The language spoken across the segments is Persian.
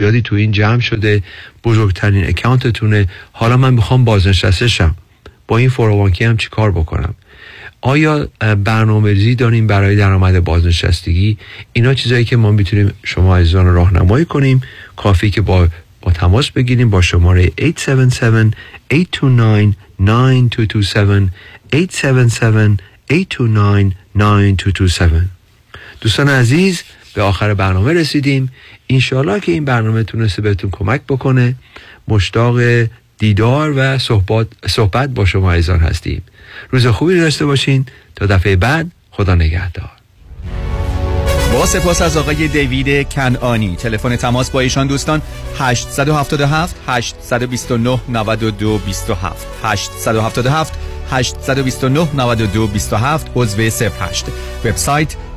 زیادی تو این جمع شده بزرگترین اکانتتونه حالا من می‌خوام بازنشسته شم با این فوروانکی هم چی کار بکنم آیا برنامه ریزی داریم برای درآمد بازنشستگی اینا چیزایی که ما می‌تونیم شما عزیزان راهنمایی کنیم کافی که با با تماس بگیریم با شماره 877 829 9227 877 829 9227 دوستان عزیز به آخر برنامه رسیدیم. انشالله که این برنامه تونسته بهتون کمک بکنه. مشتاق دیدار و صحبت, صحبت با شما عزیزان هستیم. روز خوبی داشته باشین. تا دفعه بعد خدا نگهدار. با سپاس از آقای دیوید کنانی تلفن تماس با ایشان دوستان 877 829 92 27 877 829 92 27 عضو 08 وبسایت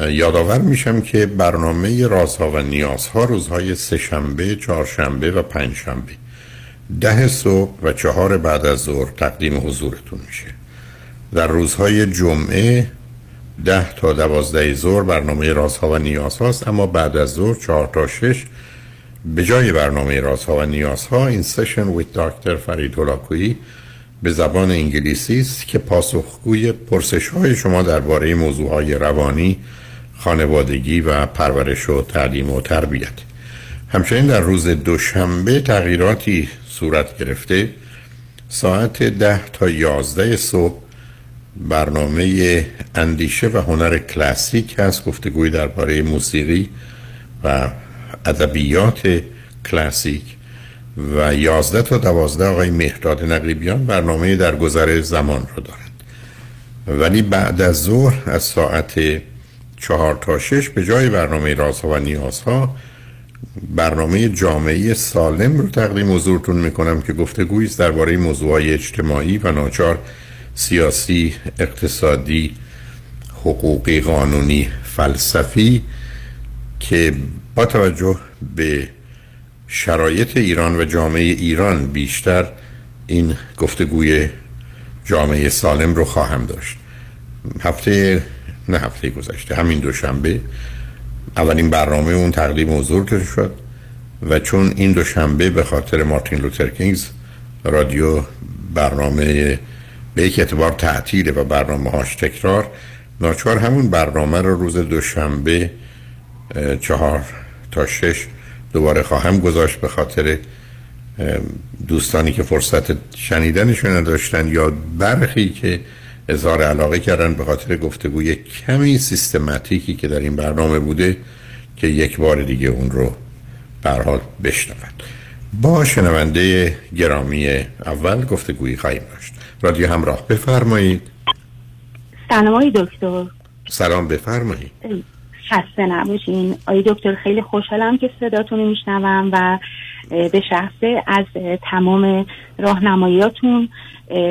یادآور میشم که برنامه رازها و نیازها روزهای سهشنبه، چهارشنبه و پنجشنبه. ده صبح و چهار بعد از ظهر تقدیم حضورتون میشه. در روزهای جمعه ده تا دوازده ظهر برنامه رازها و نیازهاست اما بعد از ظهر چهار تا شش به جای برنامه رازها و نیازها این سشن ویت دکتر فرید هلاکویی به زبان انگلیسی است که پاسخگوی پرسش های شما درباره موضوع های روانی خانوادگی و پرورش و تعلیم و تربیت. همچنین در روز دوشنبه تغییراتی صورت گرفته. ساعت ده تا یازده صبح برنامه اندیشه و هنر کلاسیک هست گفتگوی درباره موسیقی و ادبیات کلاسیک. و یازده تا دوازده آقای مهداد نقیبیان برنامه در گذر زمان رو دارند. ولی بعد از ظهر از ساعت چهار تا شش به جای برنامه رازها و نیازها برنامه جامعه سالم رو تقدیم حضورتون می‌کنم که گفتگویی درباره موضوعات اجتماعی و ناچار سیاسی اقتصادی حقوقی قانونی فلسفی که با توجه به شرایط ایران و جامعه ایران بیشتر این گفتگوی جامعه سالم رو خواهم داشت. هفته نه هفته گذشته همین دوشنبه. اولین برنامه اون تقدیم حضور شد و چون این دوشنبه به خاطر مارتین لوتر کینگز رادیو برنامه به یک اعتبار تعطیله و برنامه هاش تکرار ناچار همون برنامه رو روز دوشنبه چهار تا شش دوباره خواهم گذاشت به خاطر دوستانی که فرصت شنیدنشون نداشتن یا برخی که اظهار علاقه کردن به خاطر گفتگوی کمی سیستماتیکی که در این برنامه بوده که یک بار دیگه اون رو برحال بشنوند با شنونده گرامی اول گفتگویی خواهیم داشت. رادیو همراه بفرمایید. سلام آقای دکتر. سلام بفرمایید. خسته نباشین. آقای دکتر خیلی خوشحالم که صداتون رو میشنوم و به شخصه از تمام راهنماییاتون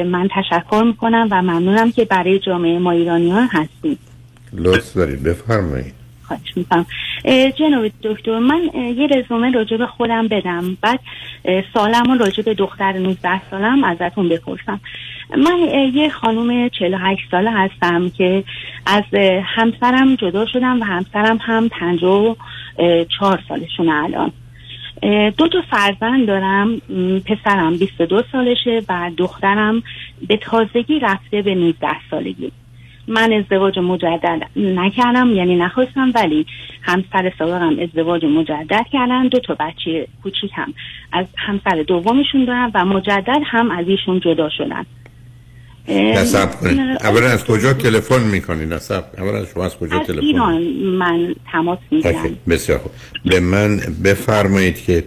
من تشکر می‌کنم و ممنونم که برای جامعه ما ایرانیان هستید. لطف دارید بفرمایید. خواهش می‌کنم. جناب دکتر من یه رزومه راجع به خودم بدم بعد سالم و راجع به دختر 19 سالم ازتون بپرسم. من یه خانم 48 ساله هستم که از همسرم جدا شدم و همسرم هم 54 سالشون الان. دو تا فرزند دارم پسرم 22 سالشه و دخترم به تازگی رفته به 19 سالگی. من ازدواج مجدد نکردم یعنی نخواستم ولی همسر سابقم ازدواج مجدد کردن. دو تا بچه کوچیک هم از همسر دومشون دارم و مجدد هم از ایشون جدا شدن. نصب کنید. اولا از کجا تلفن می‌کنید؟ نصب. اولا از شما از کجا از تلفن ایران. من تماس می‌گیرم. بسیار خوب. به من بفرمایید که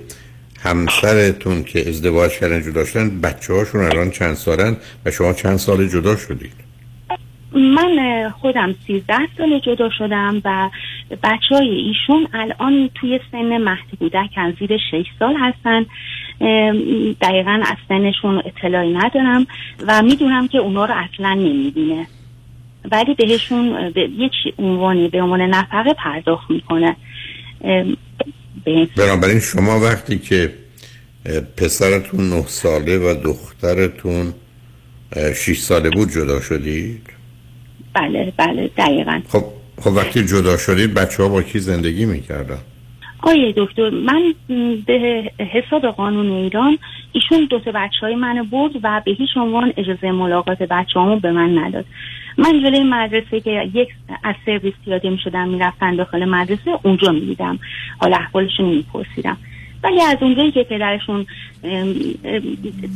همسرتون که ازدواج کردن جدا شدن بچه هاشون الان چند سالن و شما چند سال جدا شدید؟ من خودم 13 سال جدا شدم و بچه های ایشون الان توی سن مهد کودکن زیر 6 سال هستن. دقیقا از سنشون اطلاعی ندارم و می‌دونم که اونا رو اصلا نمی‌بینه. ولی بهشون به یه چی- عنوانی به عنوان نفقه پرداخت می‌کنه. بنابراین شما وقتی که پسرتون نه ساله و دخترتون اه، شش ساله بود جدا شدید؟ بله بله دقیقا. خب خب وقتی جدا شدید بچه ها با کی زندگی می‌کردن؟ آیه دکتر من به حساب قانون ایران ایشون دو تا بچه های من برد و به هیچ عنوان اجازه ملاقات بچه به من نداد. من جلوی مدرسه که یک از سرویس پیاده می شدم می‌رفتن داخل مدرسه اونجا می دیدم حال احوالشون می پرسیدم ولی از اونجایی که پدرشون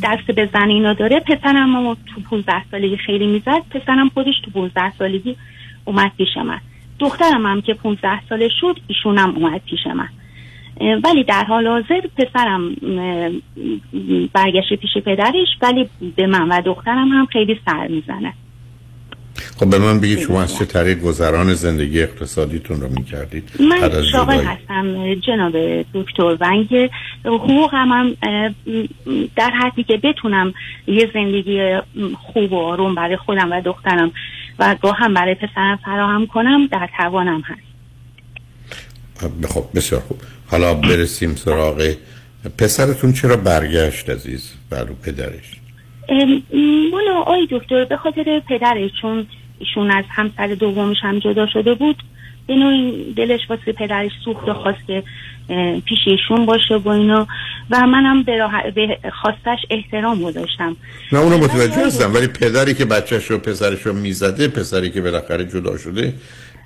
دست به زن اینا داره پسرم تو 15 سالگی خیلی می‌زد. پسرم خودش تو 15 سالگی اومد پیش من. دخترم هم که 15 ساله شد ایشون هم اومد پیش من. ولی در حال حاضر پسرم برگشته پیش پدرش ولی به من و دخترم هم خیلی سر می‌زنه. خب به من بگید شما از چه طریق گذران زندگی اقتصادیتون رو می‌کردید؟ من شاغل؟ هستم جناب دکتر و اینکه حقوقم هم در حدی که بتونم یه زندگی خوب و آروم برای خودم و دخترم و گاه هم برای پسرم فراهم کنم در توانم هست. خب بسیار خوب. حالا برسیم سراغ پسرتون. چرا برگشت عزیز؟ برو پدرش. والا آی دکتر به خاطر پدرش چون ایشون از همسر دومش هم جدا شده بود به نوعی دلش واسه پدرش سوخت و خواست که پیش ایشون باشه با اینا. و منم به, راه... به خواستش احترام گذاشتم. نه اونو متوجه آی هستم. ولی پدری که بچهش رو پسرش رو می‌زده پسری که بالاخره جدا شده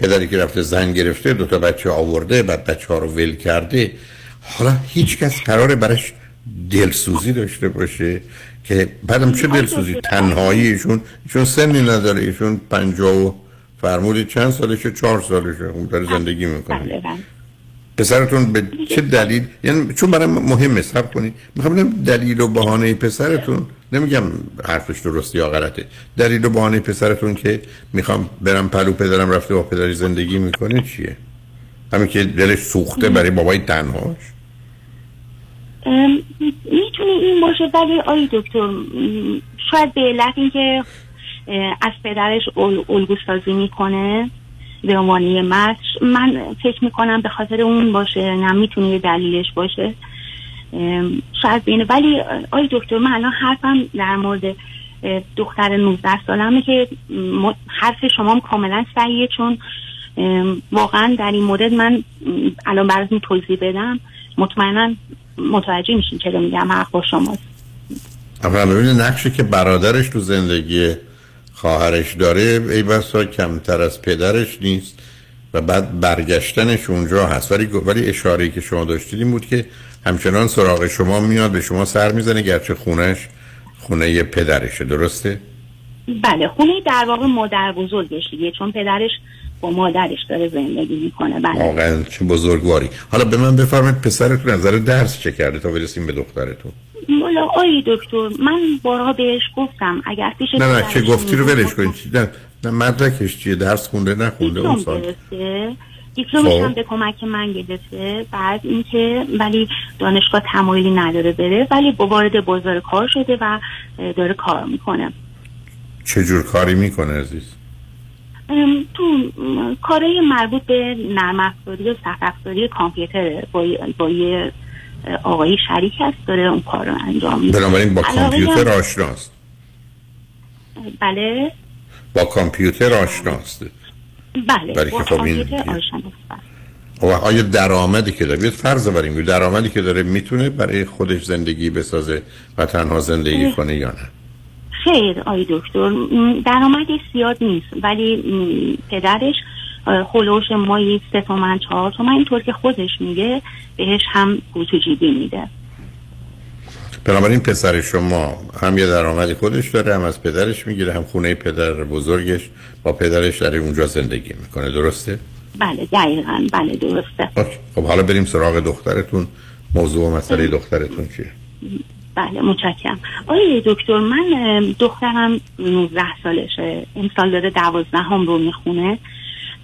پدری که رفته زن گرفته دوتا بچه آورده بعد بچه ها رو ول کرده. حالا هیچ کس قراره برش دلسوزی داشته باشه که بعدم چه دلسوزی؟ تنهایی ایشون. ایشون سنی نداره. ایشون پنجاه و فرمودی چند سالشه؟ چهار سالشه. اون داره زندگی می‌کنه بله بله. پسرتون به چه دلیل؟ یعنی چون برای مهمه صبر کنید. می‌خوام بدونم دلیل و بهانه پسرتون نمیگم حرفش درسته یا غلطه. دلیل و بهانه پسرتون که می‌خوام برم پلو پدرم رفته با پدری زندگی می‌کنه چیه؟ همین که دلش سوخته برای بابای تنهاش. ام، می‌تونه این باشه ولی آی دکتر شاید به علت اینکه از پدرش ال- الگو سازی می‌کنه به عنوان یه مرد من فکر می‌کنم به خاطر اون باشه نه یه دلیلش باشه. شاید بینه. ولی آی دکتر من الان حرفم در مورد دختر 19 سالمه که حرف شما کاملا صحیحه چون واقعا در این مورد من الان براتون توضیح بدم. مطمئنا متوجه میشین چرا میگم حق با شماست. اولا ببینید نقشی که برادرش تو زندگی خواهرش داره ای بسا کمتر از پدرش نیست و بعد برگشتنش اونجا هست. ولی ولی اشاره که شما داشتید این بود که همچنان سراغ شما میاد به شما سر می‌زنه گرچه خونش خونه پدرشه. درسته؟ بله خونه در واقع مادر بزرگش دیگه چون پدرش با مادرش داره زندگی می‌کنه. بله. واقعا چه بزرگواری. حالا به من بفرمایید پسرتون نظر درس چه کرده تا برسیم به دخترتون؟ مولا آی دکتر من بارها بهش گفتم اگر پیش نه نه چه گفتی رو ولش کنید نه نه مدرکش چیه؟ درس خونده نخونده اون سال. دیپلمش هم به کمک من گرفته. بعد اینکه ولی دانشگاه تمایلی نداره بره ولی با وارد بازار کار شده و داره کار می‌کنه. چه جور کاری می‌کنه عزیز؟ تو کارهای مربوط به نرم افزاری و سخت افزاری کامپیوتر با, با یه آقایی شریک هست داره اون کار رو انجام میده. بنابراین با کامپیوتر آشناست. بله. با کامپیوتر آشناست. بله برای با خب کامپیوتر آشناست و آیا درآمدی که داره؟ فرض بریم درآمدی که داره می‌تونه برای خودش زندگی بسازه و تنها زندگی کنه یا نه؟ خیر آی دکتر درآمدی زیاد نیست ولی پدرش اه، هلوش مایی سه تومن چهار تومن اینطور که خودش میگه بهش هم پول جیبی میده. بنابراین پسر شما هم یه درآمدی خودش داره هم از پدرش می‌گیره هم خونه پدر بزرگش با پدرش در اونجا زندگی می‌کنه. درسته؟ بله دقیقا. بله درسته. اوکی. خب حالا بریم سراغ دخترتون. موضوع و مسئله دخترتون چیه؟ بله متشکرم. آقای دکتر من دخترم 19 سالشه. امسال داره دوازدهم رو می‌خونه.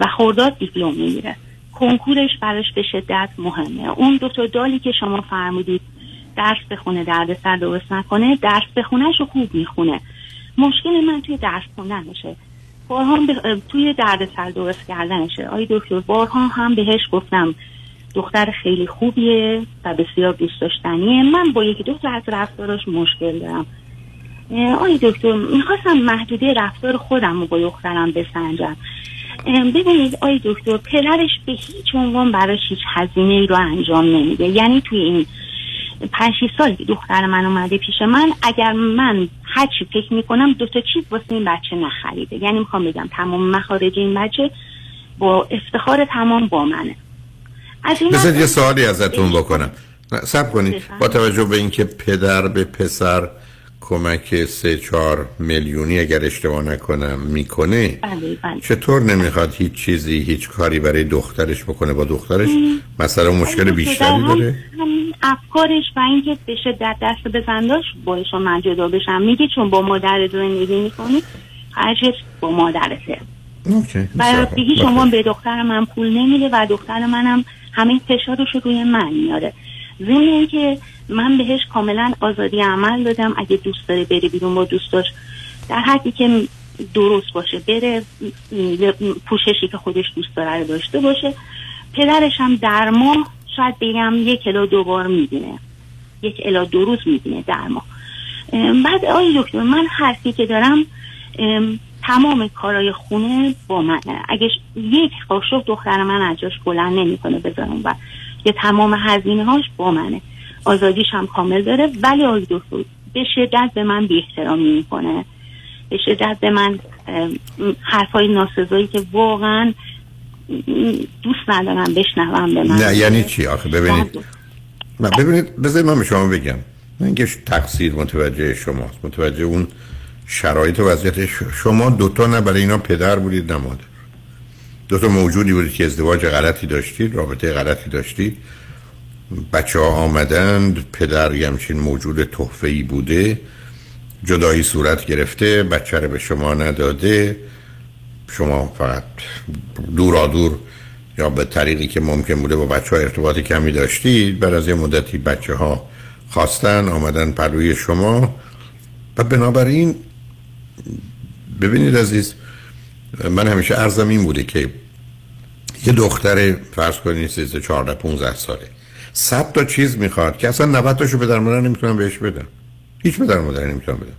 و خورداد دیپلم می‌گیره. کنکورش براش به شدت مهمه. اون دو تا دالی که شما فرمودید درس بخونه دردسر درست نکنه درس بخونهش رو خوب می‌خونه. مشکل من توی درس خوندنشه بارها به- توی دردسر درست کردنشه. آی دکتر بارها هم بهش گفتم دختر خیلی خوبیه و بسیار دوست داشتنیه. من با یکی دو تا از رفتاراش مشکل دارم. آی دکتر می‌خواستم محدوده رفتار خودم رو با دخترم بسنجم. ببینید آی دکتر پدرش به هیچ عنوان براش هیچ هزینه ای رو انجام نمیده. یعنی توی این پنج سالی که دختر من اومده پیش من اگر من هر چی فکر می‌کنم دو تا چیز واسه این بچه نخریده. یعنی می‌خوام بگم تمام مخارج این بچه با افتخار تمام با منه. از این یه سوالی ازتون بکنم. سب کنید. با توجه به اینکه پدر به پسر کمک سه چهار میلیونی اگر اشتباه نکنم می‌کنه؟ بله بله. چطور نمی‌خواد هیچ چیزی هیچ کاری برای دخترش بکنه با دخترش؟ مثلا اون مشکل بیشتری داره؟ هم افکارش و اینکه به شدت دست بزنداش باعث من جدا بشم. میگه چون با مادر زندگی می‌کنی خرجش با مادرته. خوب. عنوان به دختر من پول نمیده و دختر منم همه فشارش رو روی من میاره. ضمن اینکه من بهش کاملا آزادی عمل دادم. اگه دوست داره بره بیرون با دوستاش در حدی که درست باشه بره پوششی که خودش دوست داره داشته باشه. پدرش هم در ماه شاید بگم یک الا دو بار می‌بینه. یک الا دو روز می‌بینه در ماه. بعد آقای دکتر من حرفی که دارم ام، تمام کارای خونه با منه. اگه یک قاشق دختر من از جاش بلند نمی‌کنه بذارم و یه تمام هزینه هاش با منه. آزادیش هم کامل داره ولی آقای دکتر به شدت به من بی احترامی می‌کنه. به شدت به من حرفای ناسزایی که واقعا دوست ندارم بشنوم به من. نه یعنی چی؟ آخه ببینید. نه ببینید بذارید من به شما بگم. نه اینکه تقصیر متوجه شماست. متوجه اون شرایط و وضعیت شما دوتا نه برای اینا پدر بودید نه مادر. دوتا موجودی بودید که ازدواج غلطی داشتید رابطه غلطی داشتید بچه ها آمدند پدر یه همچین موجود تحفه ای بوده. جدایی صورت گرفته بچه رو به شما نداده. شما فقط دورا دور یا به طریقی که ممکن بوده با بچه ها ارتباط کمی داشتید بعد از یه مدتی بچه ها خواستن آمدن پلوی شما. و بنابراین ببینید عزیز من همیشه عرضم این بوده که یه دختر فرض کنید 13 14 15 ساله. صد تا چیز می‌خواد که اصلا 90 تاشو پدر مادر نمی‌تونن بهش بدن. هیچ پدر مادر نمی‌تونن بدن.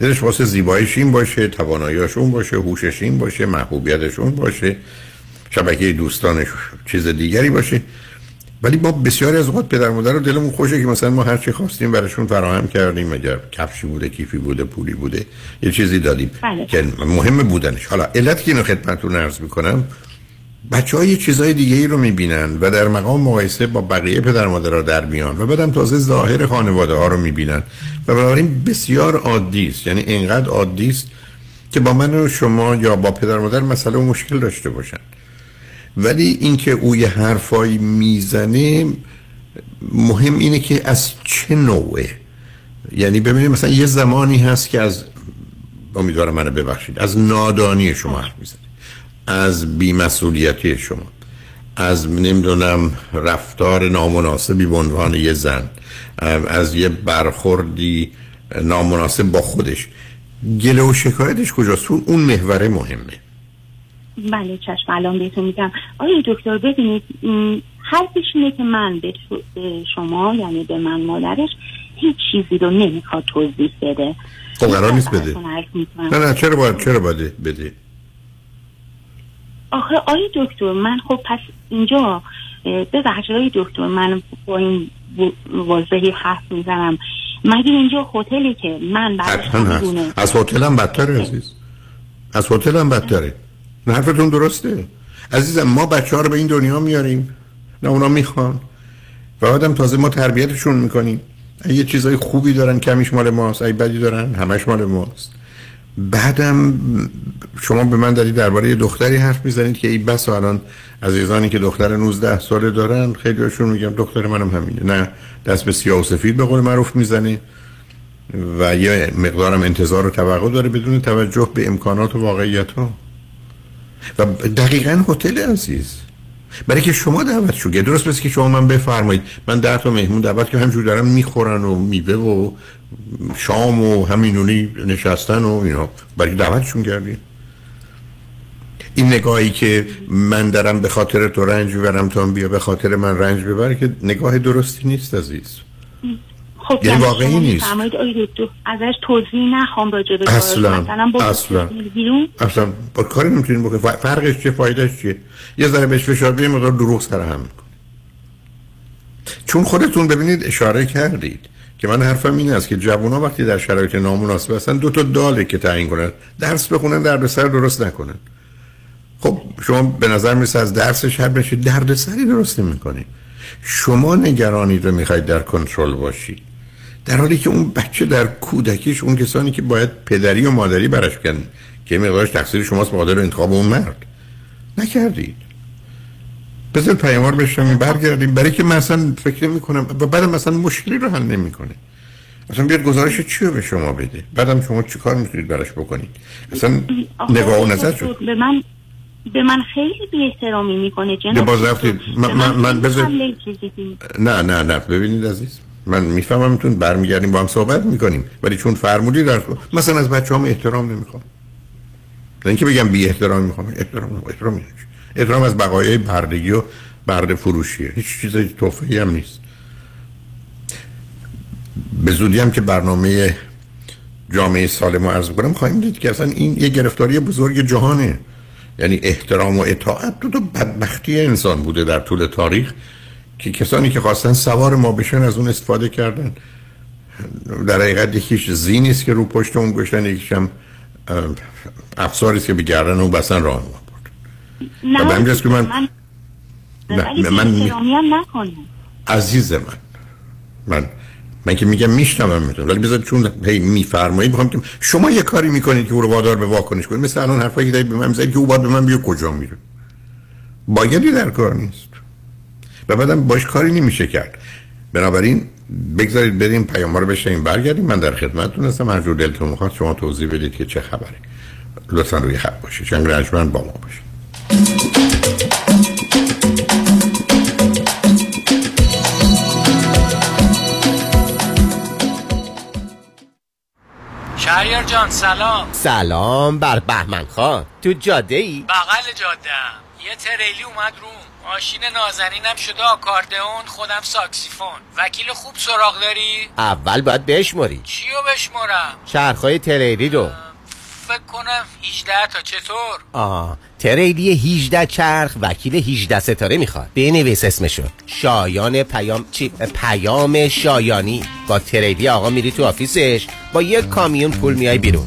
دلش واسه زیباییش این باشه تواناییاش اون باشه هوشش این باشه محبوبیتش اون باشه شبکه دوستانش چیز دیگری باشه. ولی ما بسیاری از اوقات پدر مادر رو دلمون خوشه که مثلا ما هر چی خواستیم براشون فراهم کردیم. اگر کفشی بوده کیفی بوده پولی بوده یه چیزی دادیم. بله. که مهم بودنش. حالا علت که اینو خدمتتون عرض می‌کنم بچه های چیزهای دیگه ای رو می‌بینن و در مقام مقایسه با بقیه پدر مادر در میان و بعدم تازه ظاهر خانواده ها رو می‌بینن. و بنابراین بسیار عادی است. یعنی اینقدر عادی است که با من و شما یا با پدر مادر مسئله و مشکل داشته باشن. ولی اینکه او یه حرفایی می‌زنه مهم اینه که از چه نوعه. یعنی ببینید مثلا یه زمانی هست که از امیدوارم منو ببخشید از نادانی شما حرف می‌زنه. از بیمسئولیتی شما از نمی‌دونم رفتار نامناسبی به عنوان یه زن از یه برخوردی نامناسب با خودش. گله و شکایتش کجاست؟ اون محوره مهمه. بله چشم الان بهتون میگم. آیا دکتر ببینید حرفش اینه که من به شما یعنی به من مادرش هیچ چیزی رو نمی‌خواد توضیح بده. خب قرار نیست بده. نه نه چرا باید چرا باید بده؟ آخه آیا دکتر من خب پس اینجا ببخشید آیا دکتر من با این واضحی حرف می‌زنم. مگه اینجا هتلی که من از هتل هم بدتره عزیز. از هتل هم بدتره. نه حرفتون درسته؟ عزیزم ما بچه ها رو به این دنیا میاریم. نه اونا می‌خوان. و آدم تازه ما تربیتشون می‌کنیم. یه چیزای خوبی دارن. کمیش مال ماست ای بدی دارن همش مال ماست. بعدم شما به من دارید درباره دختری حرف می‌زنید که این بس الان عزیزانی که دختر 19 ساله دارن خیلی هاشون میگم دختر منم همینه. نه دست به سیاه و سفید به قول معروف می‌زنه و یه مقدارم انتظار و توقع داره بدون توجه به امکانات و واقعیت ها و دقیقا هتل عزیز. برای که شما دعوت شو. درست بس که شما من بفرمایید. من ده تا مهمون دعوت که همجور دارم می‌خورن و میوه و شام و همینونی نشستن و اینا. برای دعوتشون کردید این نگاهی که من دارم به خاطر تو رنج ببرم تو بیا به خاطر من رنج ببر که نگاه درستی نیست عزیز. خب یعنی واقعی نیست. ازش توضیح نخوام راجع به اصلا اصلا. اصلا با کاری نمی‌تونین بکنید فرقش چه فایدهش چیه؟ یه ذره بهش فشار بیه مقدار دروغ سر هم میکن چون خودتون ببینید اشاره کردید. که من حرفم این است که جوونا وقتی در شرایط نامناسب هستن دو تا داله که تعیین کنن درس بخونن دردسر درست نکنن. خب شما به نظر میسه از درسش هر بشه دردسری درست نمی‌کنید شما نگرانید رو می‌خواید در کنترل باشید در حالی که اون بچه در کودکیش اون کسانی که باید پدری و مادری برش کن که مقدارش تقصیر شماست مادر انتخاب اون مرد. نکردید. بذار پیامار بشم برگردیم. برای که مثلا فکر نمی کنم و بعدم مثلا مشکلی رو حل نمی‌کنه. اصلا بیاد گزارش چی رو به شما بده؟ بعدم شما چی کار می‌تونید براش بکنید؟ اصلا نگاه و نظر شد. به من به من خیلی بی احترامی می‌کنه جناب باز رفتید من, من, من بذار نه نه نه. ببینید عزیز. من می‌فهمم تون برمیگردیم با هم صحبت می‌کنیم. ولی چون فرمودی در مثلا از بچه هم احترام نمی‌خوام. نه اینکه بگم بی احترام می‌خوام احترام احترام احترام از بقایای بردگی و برد فروشیه. هیچ چیز توفیقی هم نیست. به زودی هم که برنامه جامعه سالم رو عرض کنم خواهیم دید که اصلا این یه گرفتاری بزرگ جهانه. یعنی احترام و اطاعت دو تا بدبختی انسان بوده در طول تاریخ که کسانی که خواستن سوار ما بشن از اون استفاده کردن. در حقیقت یکیش زینی است که رو پشت اون گشتن یکیش هم افساری که به گردن اون بسن راه نه که من من, من, من عزیز من من من که میگم میشنوم می‌تونم ولی بذار چون هی میفرمایید می‌خوام که شما یه کاری می‌کنید که او رو وادار به واکنش کنید. مثل الان حرفایی که به من می‌زنید که او باید به من بیا کجا میره. بایدی در کار نیست. و بعدم باش کاری نمیشه کرد. بنابراین بگذارید بریم پیام رو بشنیم برگردیم. من در خدمتتون هستم هر جور دلتون می‌خواد شما توضیح بدید که چه خبره. لطفا روی خط باشید. چنگ رجمن با ما باشید. شهریار جان سلام. سلام بر بهمن خان. تو جاده ای؟ بغل جاده یه تریلی اومد روم. ماشین نازنینم شده آکاردئون خودم ساکسیفون. وکیل خوب سراغ داری؟ اول باید بشماری چیو بشمارم؟ چرخهای تریلی رو. فکر کنم 18 تا. چطور؟ آه تریلی 18 چرخ وکیل 18 ستاره می‌خواد. بنویس اسمشو. شایان پیام چی؟ پیام شایانی. با تریلی آقا میری تو office ش. با یک کامیون پول میای بیرون.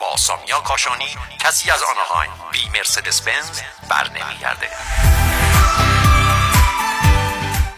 با سامیا کاشانی کسی از آنهایم بی مرسدس بنز بر نمیگرده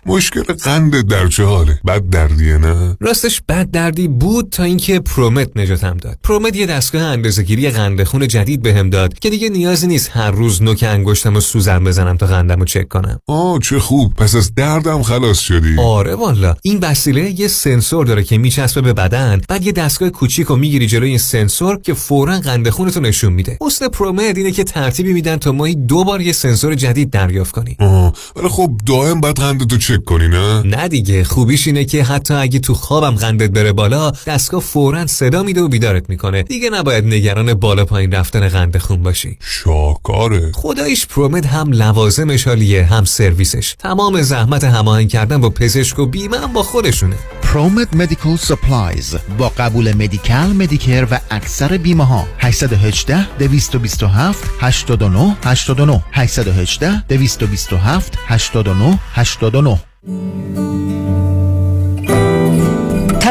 مشکل قند در چه حاله بد دردیه نه؟ راستش بد دردی بود تا اینکه پرومت نجاتم داد. پرومت یه دستگاه اندازه‌گیری قند خون جدید بهم داد که دیگه نیازی نیست هر روز نوک انگشتم و سوزن بزنم تا قندم رو چک کنم. آه چه خوب. پس از دردم خلاص شدی. آره والا این وسیله یه سنسور داره که میچسبه به بدن بعد یه دستگاه کوچیک رو می‌گیری جلوی این سنسور که فورا قند خونتو نشون میده. اصل پرومت اینه که ترتیبی میدن تا ماهی دو بار یه سنسور جدید دریافت کنی آه ولی خب دائم بعد قندتو چک کنی نه نه دیگه خوبیش اینه که حتی اگه تو خوابم قندت بره بالا دستگاه فورا صدا میده و بیدارت می‌کنه. دیگه نباید نگران بالا پایین رفتن قند خون باشی. شاکاره خداییش ProMed هم لوازمش عالیه هم سرویسش. تمام زحمت هماهنگ کردن با پزشک و بیمه هم با خودشونه. ProMed Medical Supplies با قبول Medi-Cal Medicare و اکثر بیمه ها 818 227 89 89 818 227 89 89 Música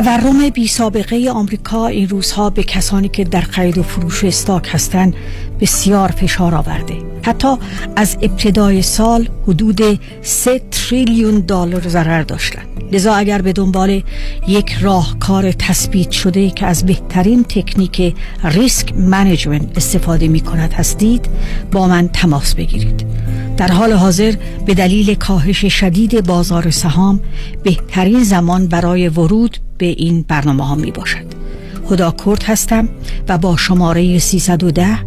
تورم بی سابقه آمریکا این روزها به کسانی که در خرید و فروش stock هستند بسیار فشار آورده. حتی از ابتدای سال حدود 3 تریلیون دلار ضرر داشتند. لذا اگر به دنبال یک راهکار تثبیت شده که از بهترین تکنیک ریسک منیجمنت استفاده می کند هستید با من تماس بگیرید. در حال حاضر به دلیل کاهش شدید بازار سهام بهترین زمان برای ورود به این برنامه ها می باشد. خدا کرد هستم و با شماره 310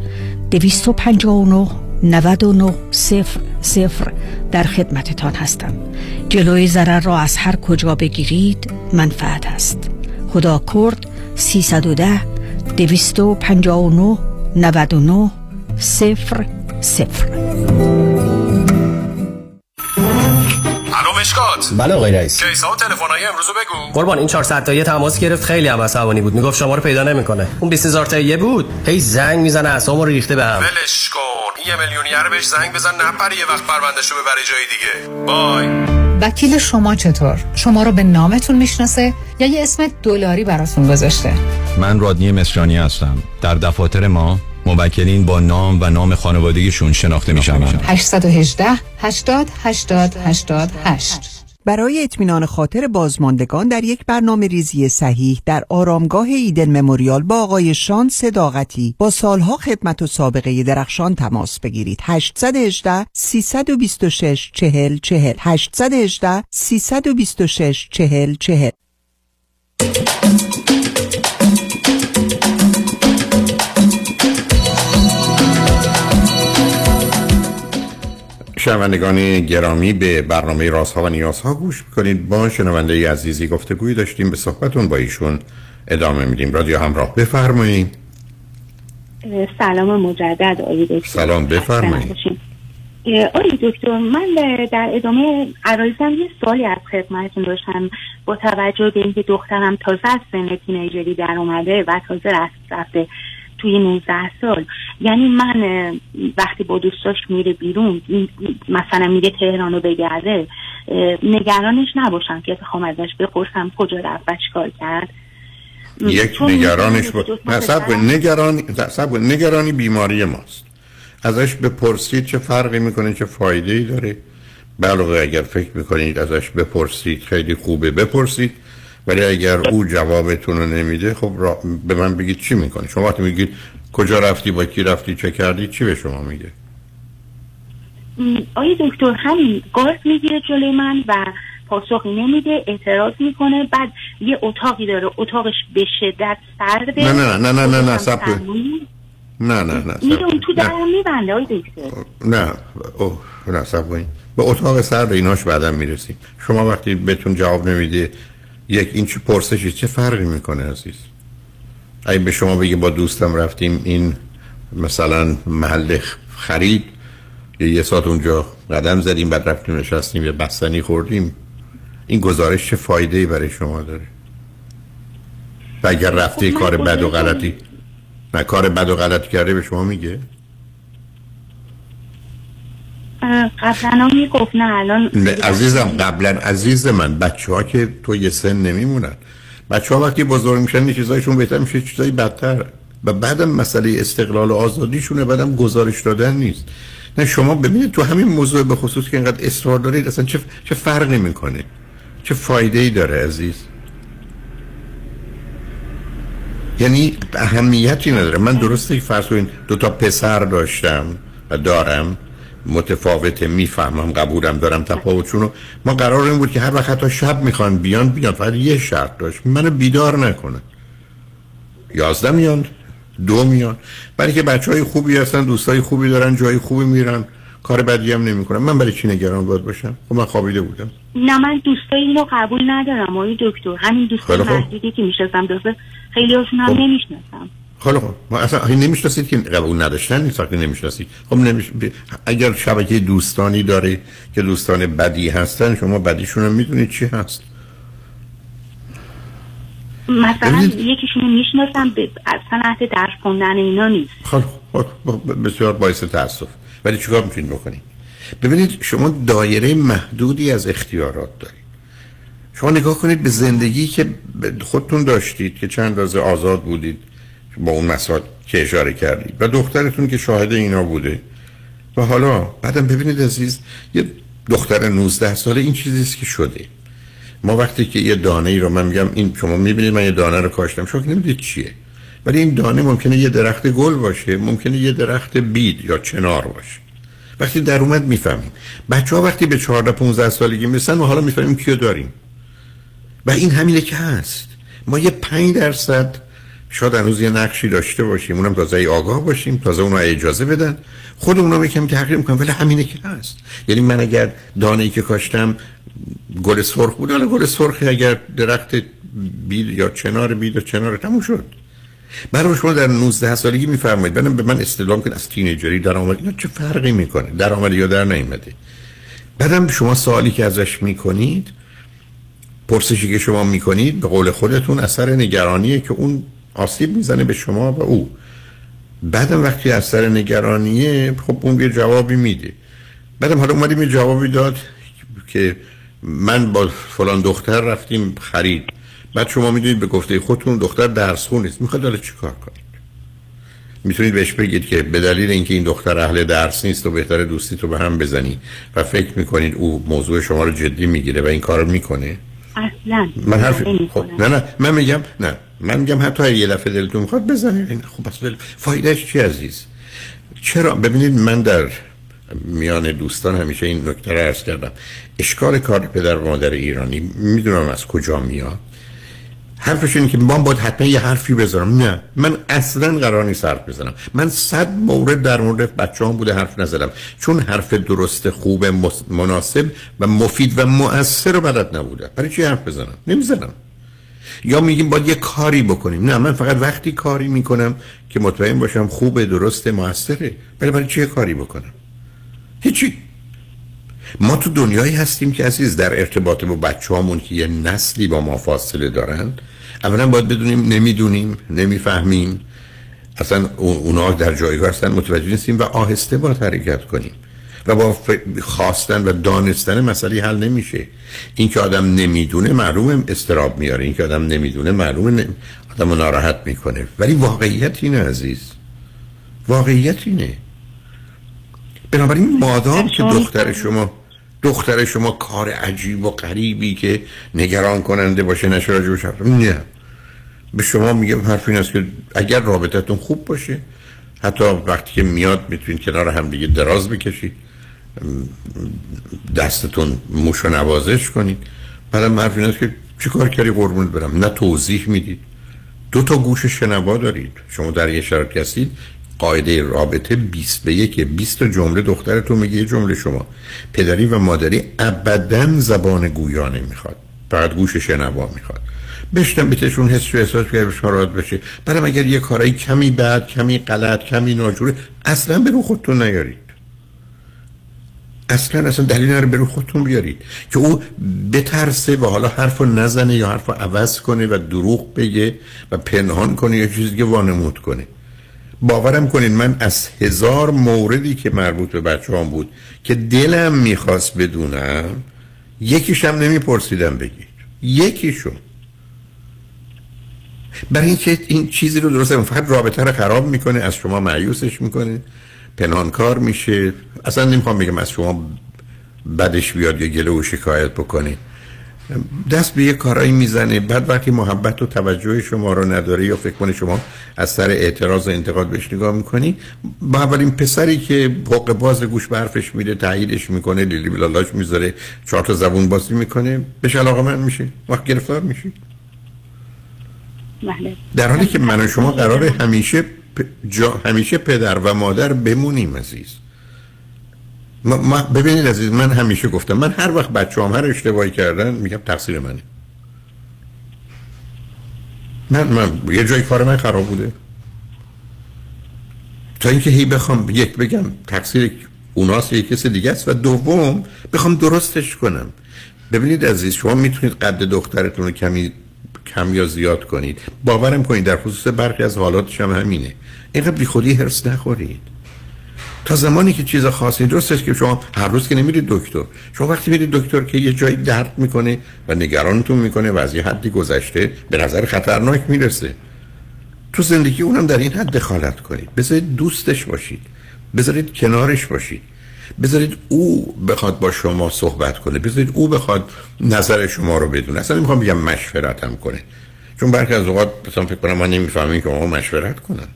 259 99 صفر صفر در خدمتتان هستم. جلوی ضرر را از هر کجا بگیرید منفعت است. خدا کرد 310 259 99 صفر صفر. مشکات بله آقای رئیس. کیسا و تلفن‌های امروز بگو. قربان این 400 تایی تماس گرفت خیلی هم عصبانی بود. می‌گفت شما رو پیدا نمی‌کنه. اون 20000 تایی بود. هی زنگ می‌زنه اعصابمو ریخته به هم. ولش کن. یه میلیونیر بهش زنگ بزن نپره یه وقت پروندهشو ببره جای دیگه. بای. وکیل شما چطور؟ شما رو به نامتون می‌شناسه یا یه اسم دلاری براتون گذاشته؟ من رادنی مصریانی هستم. در دفاتر ما موکلین با نام و نام خانوادگیشون شناخته میشن. 818 80 80 88 برای اطمینان خاطر بازماندگان در یک برنامه ریزی صحیح در آرامگاه ایدن مموریال با آقای شان صداقتی با سالها خدمت و سابقه درخشان تماس بگیرید. 818 326 40 40 818 326 40 40 شنوندگان گرامی به برنامه رازها و نیازها گوش می‌کنید. با شنونده عزیزی گفتگوی داشتیم به صحبتون با ایشون ادامه میدیم. رادیو همراه بفرمایید. سلام مجدد آقای دکتر. سلام بفرمایید. آقای دکتر من در ادامه عرایزم یه سوالی از خدمتتون داشتم با توجه به اینکه دخترم تازه از سن تینیجری در اومده و تازه رفت رفته. توی 19 سال یعنی من وقتی با دوستاش میره بیرون مثلا میره تهران رو بگرده نگرانش نباشم که بخوام ازش بپرسم کجا رفت و چیکار کرد یک نگرانش با... نه. پسرم- نگرانی. نگرانی بیماری ماست ازش بپرسید چه فرقی می‌کنه چه فایده ای داره علاوه اگر فکر می‌کنید ازش بپرسید خیلی خوبه بپرسید ولی اگر او جوابتون رو نمیده خب را... به من بگید چی می‌کنه شما وقتی میگید کجا رفتی با کی رفتی چه کردی چی به شما میگه آقای دکتر همین گاز می‌گیره جلوی من و پاسخی نمیده اعتراض می‌کنه بعد یه اتاقی داره اتاقش به شدت سرده نه نه نه نه نه نه. سرمایه. نه نه نه میره کن. اون تو نه. درم میبنده آقای دکتر نه اوه نه سب به اتاق سر به ایناش بعدا می‌رسیم شما وقتی بهتون جواب نمیده یک این چه پرسشی چه فرقی می‌کنه عزیز؟ اگه به شما بگه با دوستم رفتیم این مثلا محل خرید یا یه ساعت اونجا قدم زدیم بعد رفتیم نشستیم یه بستنی خوردیم. این گزارش چه فایده ای برای شما داره؟ و اگر رفته خب کار بد و غلطی نه کار بد و غلطی کرده به شما میگه؟ قبلا هم می‌گفت نه الان عزیزم قبلا عزیز من بچه ها که تو یه سن نمیمونن. بچه ها وقتی بزرگ میشن چیزایشون بهتر میشه چیزایی بدتر. و بعدم مسئله استقلال و آزادیشونه بعدم گزارش دادن نیست. نه شما ببینید تو همین موضوع به خصوص که اینقدر اصرار دارید اصلا چه, چه فرقی می‌کنه؟ چه فایده ای داره عزیز؟ یعنی اهمیتی نداره. من درسته فرض کنید دو تا پسر داشتم و دارم. متفاوته می‌فهمم قبولم دارم تفاوتشونو. ما قرار این بود که هر وقت حتی شب می‌خوان بیان بیان. فقط یه شرط داشت. منو بیدار نکنه. یازده میان دو میان. برای که بچه های خوبی هستن دوستای خوبی دارن جای خوبی میرن. کار بدی هم نمی‌کنن. من برای چی نگران باید باشم؟ خب من خوابیده بودم. نه من دوستای اینو قبول ندارم آقای دکتر. همین دوستای. محدودی که می‌شناسم دوستا خیلی هاشون هم خب. نمی‌شناسم. خیلی خوب ما اصلا این نمی‌شناسید که قبول نداشتن نیست وقتی نمی‌شناسید. خب نمیش... ب- اگر شبکه دوستانی داره که دوستان بدی هستن شما بدیشون رو می‌دونید چی هست. مثلا یکیشونو می‌شناسم به اصلا عهد درس خوندن اینا نیست. خیلی خوب. خب، بسیار باعث تاسف ولی چیکار می‌تونید بکنید؟ ببینید شما دایره محدودی از اختیارات دارید. شما نگاه کنید به زندگی که خودتون داشتید که چند اندازه آزاد بودید. با اون مسائل که اشاره کردید و دخترتون که شاهد اینا بوده. و حالا بعدم ببینید عزیز یه دختر 19 ساله این چیزیست که شده. ما وقتی که یه دانه ای رو من میگم این شما می‌بینید من یه دانه رو کاشتم شما نمی‌دید چیه. ولی این دانه ممکنه یه درخت گل باشه ممکنه یه درخت بید یا چنار باشه. وقتی در اومد می‌فهمیم. بچه ها وقتی به 14 15 سالگی می‌رسن و حالا می‌فهمیم کیو داریم. و این همینه که هست. ما یه 5 درصد شاید هنوز یه نقشی داشته باشیم اونم تازه ای آگاه باشیم تازه اونها اجازه بدن. خود اونا یکم تغییر می‌کنم ولی همینه که هست. یعنی من اگر دانه ای که کاشتم گل سرخ بود حالا گل سرخی اگر درخت بید یا چنار بید و چنار تموم شد. برای شما در 19 سالگی میفرمایید بعدم به من استدلال کن از تینیجری در آمد. اینا چه فرقی می‌کنه؟ در آمده یا در نیامده؟ بعدم شما سوالی که ازش می‌کنید پرسشی که شما می‌کنید به قول خودتون اثر نگرانیه که اون آسیب می‌زنه به شما و او. بعدم وقتی اثر نگرانیه خب اون یه جوابی میده. بعدم حالا اومدیم یه جوابی داد که من با فلان دختر رفتیم خرید. بعد شما می‌دونید به گفته خودتون دختر درس خون نیست. می‌خواد حالا چیکار کنید؟ می‌تونید بهش بگید که به دلیل اینکه این دختر اهل درس نیست و بهتر دوستی تو به هم بزنی و فکر می‌کنید او موضوع شما رو جدی می‌گیره و این کار رو می‌کنه؟ اصلا. من حرف. خب نه نه. من میگم نه. من میگم حتی یه دفعه دلتون می‌خواد بزنید. خب بس بل... فایدهش چی عزیز؟ چرا؟ ببینید من در میان دوستان همیشه این نکته رو عرض کردم. اشکال کار پدر و مادر ایرانی می‌دونم از کجا میاد. حرفش اینه که ما باید حتما یه حرفی بذارم. نه من اصلا قرار نیست حرف بزنم. من صد مورد در مورد بچه هم بوده حرف نزدم. چون حرف درست خوب مناسب و مفید و مؤثر رو بلد نبوده. برای چی حرف بزنم؟ نمی‌زنم. یا میگیم باید یه کاری بکنیم. نه من فقط وقتی کاری می‌کنم که مطمئن باشم خوبه درسته موثره برای چی یه کاری بکنم؟ هیچی. ما تو دنیایی هستیم که عزیز در ارتباط با بچه هامون که یه نسلی با ما فاصله دارن اولا باید بدونیم نمی‌دونیم نمی‌فهمیم. اصلا او- اونا در جایگاه هستن متوجه نیستیم و آهسته باید حرکت کنیم. و با ف- خواستن و دانستن مسئله حل نمیشه. این که آدم نمی‌دونه معلومه استراب میاره. این که آدم نمی‌دونه معلومه آدم ناراحت می‌کنه. ولی واقعیت اینه عزیز. واقعیت اینه. بنابراین مادام که دختر شما دختر شما کار عجیب و غریبی که نگران کننده باشه نشه راجبش نه. به شما میگم حرف این است که اگر رابطتون خوب باشه حتی وقتی که میاد می‌تونید کنار هم دیگه دراز بکشید. دستتون موش نوازش کنید. بعدم حرف این که چه کار کردی؟ قربونت برم. نه توضیح می‌دید. دو تا گوش شنوا دارید. شما در یه شرایطی هستید. قاعده رابطه 20 به یک 20 تا جمله دخترتون میگه یه جمله شما. پدری و مادری ابدا زبان گویا نمی‌خواد فقط گوش شنوا می‌خواد. بشتم بهتشون حس و احساس که شما راحت بشه. بعدم اگر یه کارایی کمی بد کمی غلط کمی ناجوره اصلا به رو خودتون نیارید. اصلا اصلا دلیل نداره به رو خودتون بیارید. که او بترسه و حالا حرف رو نزنه یا حرف رو عوض کنه و دروغ بگه و پنهان کنه یا چیزی که وانمود کنه. باورم کنین من از هزار موردی که مربوط به بچه هم بود که دلم می‌خواست بدونم یکیشم نمیپرسیدم بگید. یکیشون برای اینکه این چیزی رو درسته فقط رابطه رو خراب می‌کنه از شما معیوسش می‌کنه. پنهانکار میشه. اصلا نمی‌خوام بگم از شما بدش بیاد یا گله و شکایت بکنه. دست به یه کارایی می‌زنه. بعد وقتی محبت و توجه شما رو نداره یا فکر کنه شما از سر اعتراض و انتقاد بهش نگاه می‌کنی با اولین پسری که حق باز گوش به حرفش میده تاییدش می‌کنه لیلی بلالاش می‌ذاره چهار تا زبون بازی می‌کنه بهش علاقه من میشه. وقت گرفتار میشی. بله. در حالی که من و شما قرار همیشه. جا... همیشه پدر و مادر بمونیم عزیز. ما... ما... ببینید عزیز من همیشه گفتم من هر وقت بچه هم هر اشتباهی کردن میگم تقصیر منه. من, من یه جای کار من خراب بوده. تا اینکه هی بخوام یک بگم تقصیر اوناست یک کسی دیگه است و دوم بخوام درستش کنم. ببینید عزیز شما می‌تونید قد دخترتون رو کمی کم یا زیاد کنید. باورم کنید در خصوص برخی از حالاتش هم همینه. اینقدر بی خودی هرس نخورید. تا زمانی که چیز خاصی درست که شما هر روز که نمیرید دکتر. شما وقتی میرید دکتر که یه جایی درد می‌کنه و نگرانتون می‌کنه و از یه حدی گذشته به نظر خطرناک می‌رسه. تو زندگی اونم در این حد دخالت کنید. بذارید دوستش باشید. بذارید کنارش باشید. بذارید او بخواد با شما صحبت کنه. بذارید او بخواد نظر شما رو بدونه. اصلا نمی‌خوام بگم مشورتم کنه. چون برخی از اوقات مثلا فکر کنم من نمی‌فهمم که ما مشورت کنن.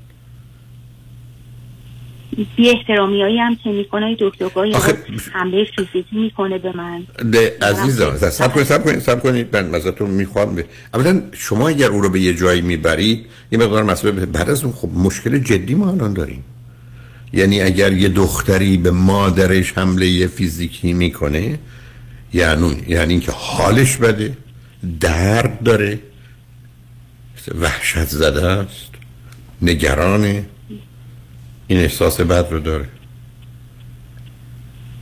بی احترامی هایی هم که می‌کنه دکتر گاهی حمله فیزیکی می‌کنه به من. ده عزیزم سب کنید سب کنید سب کنید. من ازتون می‌خوام به اولا شما اگر او رو به یه جایی می‌برید یه مقدار مسئله بعد از اون خب مشکل جدی ما الان داریم. یعنی اگر یه دختری به مادرش حمله فیزیکی می‌کنه یعنی یعنی اینکه حالش بده درد داره وحشت زده است نگرانه. این احساس بد رو داره.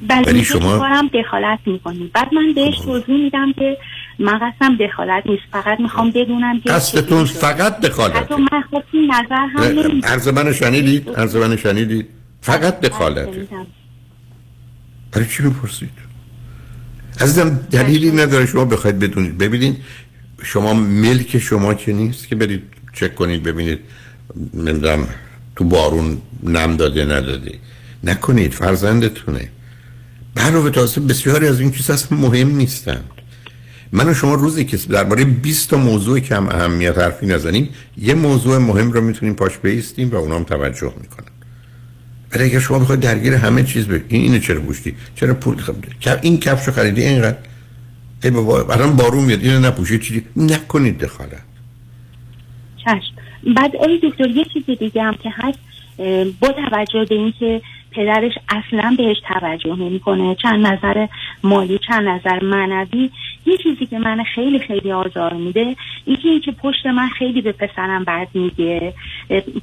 بله ولی شما کارم دخالت می‌کنیم بعد من بهش توضیح میدم که من قصدم دخالت نیست. فقط می‌خوام بدونم که قصدتون فقط دخالت. حتی من خود نظر هم عرض من شنیدید؟ عرض من شنیدید؟ فقط دخالته. برای چی بپرسید عزیزم دلیلی نداره شما بخواید بدونید. ببینید شما ملک شما که نیست که برید چک کنید ببینید نمی‌دونم تو بارون نم داده نداده. نکنید فرزندتونه. علاوه تازه بسیاری از این چیز اصلا مهم نیستند من و شما روزی که درباره 20 تا موضوع کم اهمیت حرفی نزنیم یه موضوع مهم رو می‌تونیم پاش بیستیم و اونام توجه می‌کنن. ولی اگر شما بخواید درگیر همه چیز بگید این اینو چرا پوشیدی چرا پول خب این کفشو خریدی اینقدر؟ ای بابا بارون میاد اینو نپوشید چیزی نکنید دخالت. چشم. بعد ای دکتر یه چیز دیگه هم که هست. با توجه به اینکه پدرش اصلا بهش توجه نمی‌کنه چند نظر مالی چند نظر معنوی یه چیزی که من خیلی خیلی آزار میده اینکه اینکه پشت من خیلی به پسرم بد میگه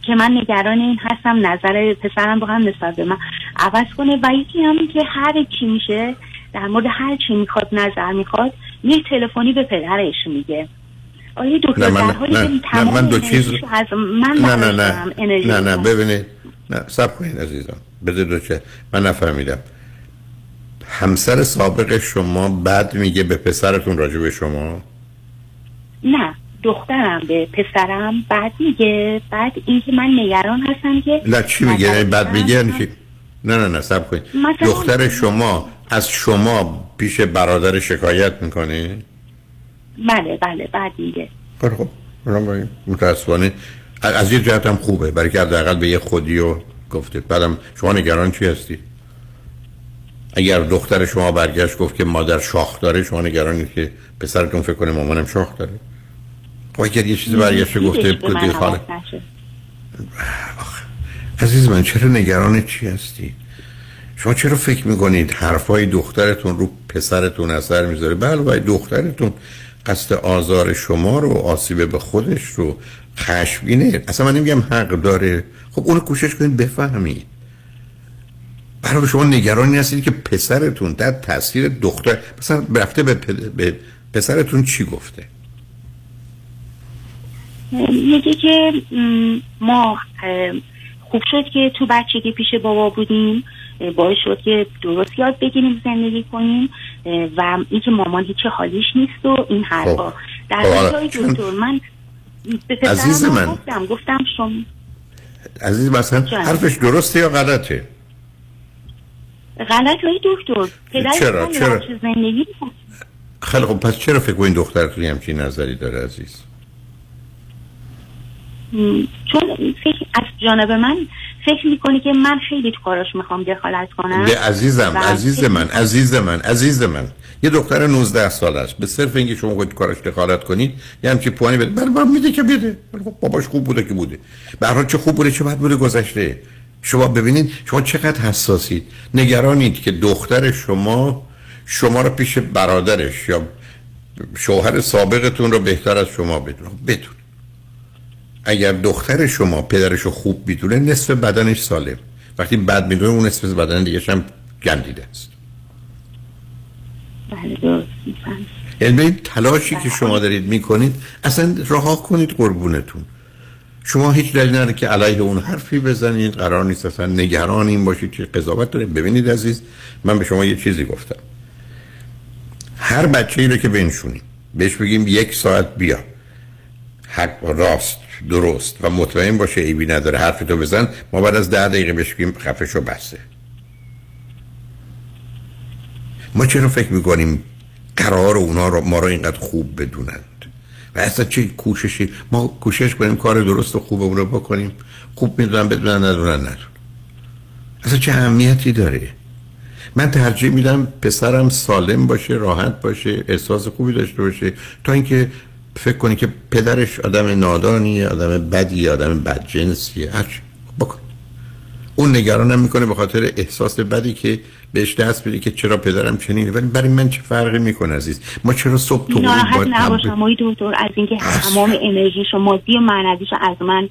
که من نگران این هستم نظر پسرم با هم نسبت به من عوض کنه و یکی هم که هر چی میشه در مورد هر چی می‌خواد نظر می‌خواد یه تلفنی به پدرش میگه. آیا دکتر من در حالی نه, که نه من دو چیز از من نه نه نه انرژی نه نه. ببینید نه سب کنید عزیزم بذار دو چه من نفهمیدم. همسر سابق شما بد میگه به پسرتون راجع به شما؟ نه دخترم به پسرم بعد میگه بعد اینکه من نگران هستم که نه چی میگه؟ یعنی بد میگه یعنی که نه نه نه سب کنید. دختر شما از شما پیش برادر شکایت می‌کنه بله بله بعد میگه. خب. خب متاسفانه از- یه جهت هم خوبه. برای که حداقل به یه خودی رو گفته. بعدم شما نگران چی هستی؟ اگر دختر شما برگشت گفت که مادر شاخ داره شما نگرانید که پسرتون فکر کنه مامانم شاخ داره؟ خب اگر یه چیزی برگشت گفته کدی خاله. عزیز من چرا نگران چی هستی؟ شما چرا فکر می‌کنید حرفای دخترتون رو پسرتون اثر می‌ذاره؟ بله دخترتون قصد آزار شما رو آسیب به خودش رو خشمگینه. اصلا من نمیگم حق داره. خب اونو کوشش کنید بفهمید. برای شما نگرانی هستید که پسرتون در تاثیر دختر مثلا رفته به, به پسرتون چی گفته؟ میگه که ما خوب شد که تو بچگی پیش بابا بودیم. باعث شد که درست یاد بگیریم زندگی کنیم و اینکه مامان هیچ حالیش نیست و این حرفا در خب، حالا جای دکتر من عزیز من. گفتم گفتم شما عزیز مثلا. حرفش درسته یا غلطه غلط های دکتر پدرش چرا؟ چرا؟ زندگی. خیلی خب پس چرا فکر کنید دخترتون یه همچین نظری داره عزیز م، چون فکر از جانب من فکر می‌کنی که من خیلی تو کاراش می‌خوام دخالت کنم؟ به عزیزم عزیز من عزیز من عزیز من. یه دختر 19 سال است به صرف اینکه شما خود کارش دخالت کنید یه همچی پوانی بده. بله بله میده که بده. خب باباش خوب بوده که بوده. به هر چه خوب بوده چه بد بوده گذشته. شما ببینید شما چقدر حساسید. نگرانید که دختر شما شما رو پیش برادرش یا شوهر سابقتون رو بهتر از شما بدونه خب بدون. اگر دختر شما پدرش رو خوب می‌دونه نصف بدنش سالم. وقتی بد می‌دونه اون نصف بدن دیگه هم گندیده است. بله این تلاشی که شما دارید می‌کنید اصلا رها کنید قربونتون. شما هیچ دلیل نداره که علیه اون حرفی بزنید. قرار نیست اصلا نگران این باشید که قضاوت داره ببینید عزیز من به شما یه چیزی گفتم. هر بچه ای رو که بنشونیم بهش بگیم یک ساعت بیا. حق راست. درست و مطمئن باشه ایبی نداره. حرف تو بزن. ما بعد از ده دقیقه بهش بگیم خفه شو بسته. ما چرا فکر می‌کنیم قرار اونا رو ما رو اینقدر خوب بدونند؟ و اصلا چه کوششی؟ ما کوشش کنیم کار درست و خوب اون رو بکنیم. خوب می‌دونن بدونن ندونن ندونن. اصلا چه اهمیتی داره؟ من ترجیح میدم پسرم سالم باشه راحت باشه احساس خوبی داشته باشه تا اینکه فکر کنی که پدرش آدم نادانیه آدم بدی آدم بدجنسیه هرچی خب بکن. اون نگرانم می‌کنه به خاطر احساس بدی که بهش دست بده که چرا پدرم چنینه. ولی برای من چه فرقی می‌کنه عزیز؟ ما چرا صبح تو ناراحت نباشم آقای دکتر از اینکه تمام انرژیش و مادی و معنویش از من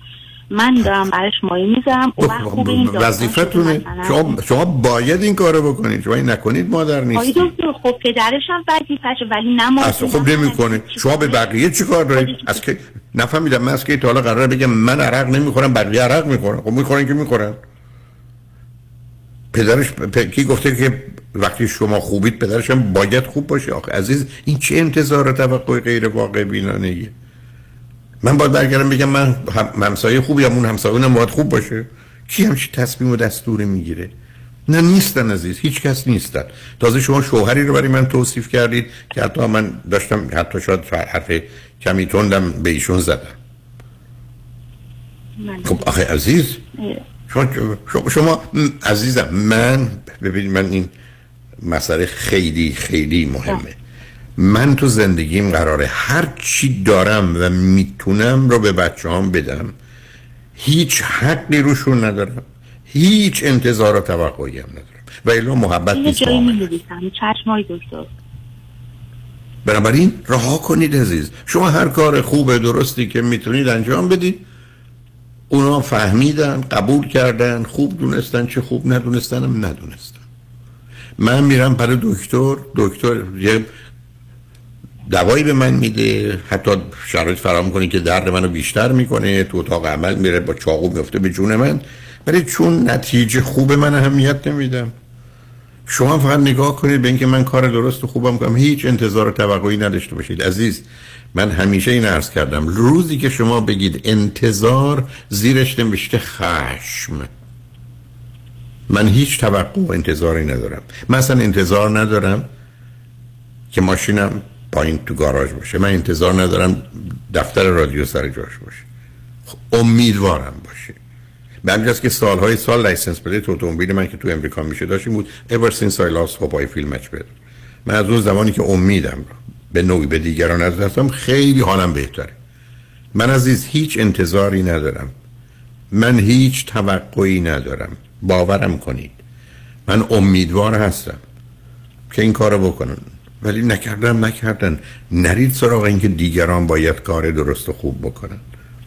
من دارم براش مایه می‌ذارم. و وقت خوب این وظیفتونه. شما شما باید این کارو بکنید. شما این نکنید مادر آقای نیستید دکتر خب پدرش هم وظیفشه ولی نه ما اصلا خب نمی‌کنه. شما به بقیه چی کار دارید؟ از که نفهمیدم. من از که تا حالا قراره بگم من عرق نمی‌خورم بقیه عرق می‌خورن. خب می‌خورن که می‌خورن. پدرش پ... کی گفته که وقتی شما خوبید پدرش هم باید خوب باشه آخه. عزیز این چه انتظار توقع غیر واقع بینانه من باید برگردم بگم من هم... همسایه خوبی هم اون همسایه هم باید خوب باشه. کی همچی تصمیم و دستور می‌گیره؟ نه نیستن عزیز هیچ کس نیستن. تازه شما شوهری رو برای من توصیف کردید که حتی من داشتم حتی شاید حرف کمی تندم به ایشون زدم. خب آخه عزیز شما, شما, عزیزم من ببینید من این مسئله خیلی خیلی مهمه. من تو زندگیم قراره هر چی دارم و می‌تونم رو به بچه هم بدم. هیچ حقی روشون ندارم. هیچ انتظار و توقعی هم ندارم. و الا محبت نیست جایی با من. می‌نویسم. چشم های دکتر. بنابراین رها کنید عزیز. شما هر کار خوب درستی که می‌تونید انجام بدید. اونا فهمیدن قبول کردن خوب دونستن چه خوب ندونستن هم ندونستن من میرم برای دکتر. دکتر یه دوایی به من میده حتی شرایط فراهم کنی که درد منو بیشتر می‌کنه تو اتاق عمل میره با چاقو میفته به جون من. ولی چون نتیجه خوب من اهمیت نمیدم. شما فقط نگاه کنید به اینکه من کار درست و خوبم کنم. هیچ انتظار و توقعی نداشته باشید. عزیز من همیشه این عرض کردم. روزی که شما بگید انتظار زیرش نمیشته خشم. من هیچ توقع و انتظاری ندارم. من اصلا انتظار ندارم که ماشینم پایین تو گاراژ باشه. من انتظار ندارم دفتر رادیو سر جاش باشه. خب، امیدوارم باشه. به همجاست که سالهای سال license plate اتومبیل من که تو امریکا میشه داشتیم بود ever since I lost hope I feel much better. من از اون زمانی که امیدم به نوعی به دیگران از دستم خیلی حالم بهتره. من عزیز هیچ انتظاری ندارم. من هیچ توقعی ندارم. باورم کنید. من امیدوار هستم که این کارو بکنن. ولی نکردم نکردن. نرید سراغ اینکه دیگران باید کار درست و خوب بکنن.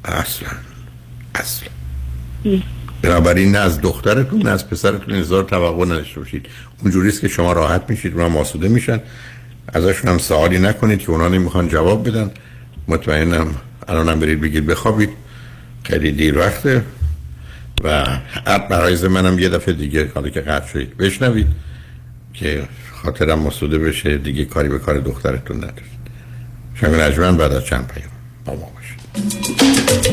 اصلا. اصلا. بنابراین نه از دخترتون نه از پسرتون انتظار توقع نداشته باشید. اونجوریست که شما راحت میشید اونا ماسوده میشن. ازشون هم سوالی نکنید که اونا نمی‌خوان جواب بدن. مطمئنم الانم برید بگید بخوابید. خیلی دیر وقته. و برای منم یه دفعه دیگه حالا که قطع شدید بشنوید که خاطرم مسوده بشه دیگه کاری به کار دخترتون ندارید. شنگ نجمن بعد از چند پیام با ما باشید.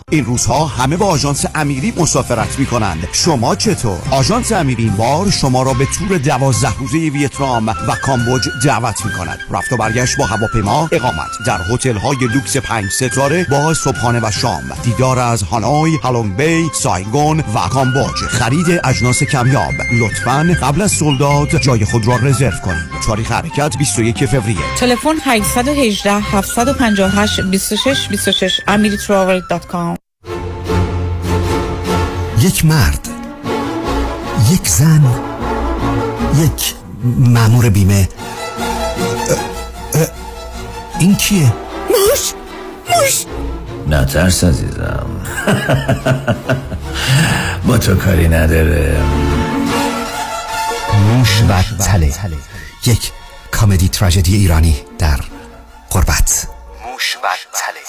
این روزها همه با آژانس امیری مسافرت می کنند شما چطور؟ آژانس امیری این بار شما را به تور دوازده روزه ویتنام و کامبوج دعوت می کند رفت و برگشت با هواپیما اقامت. در هتل های لوکس پنج ستاره با صبحانه و شام. دیدار از هانوی، هالونگ بی، سایگون و کامبوج. خرید اجناس کمیاب. لطفا قبل از sold out جای خود را رزرو کنید. تاریخ حرکت 21 فوریه. تلفن 818 758 26 26 amiritravel.com یک مرد یک زن یک مامور بیمه. اه، اه، این کیه؟ موش موش. نترس عزیزم. با تو کاری نداره. موش و تله. یک کامدی تراژدی ایرانی در قربت موش و تله.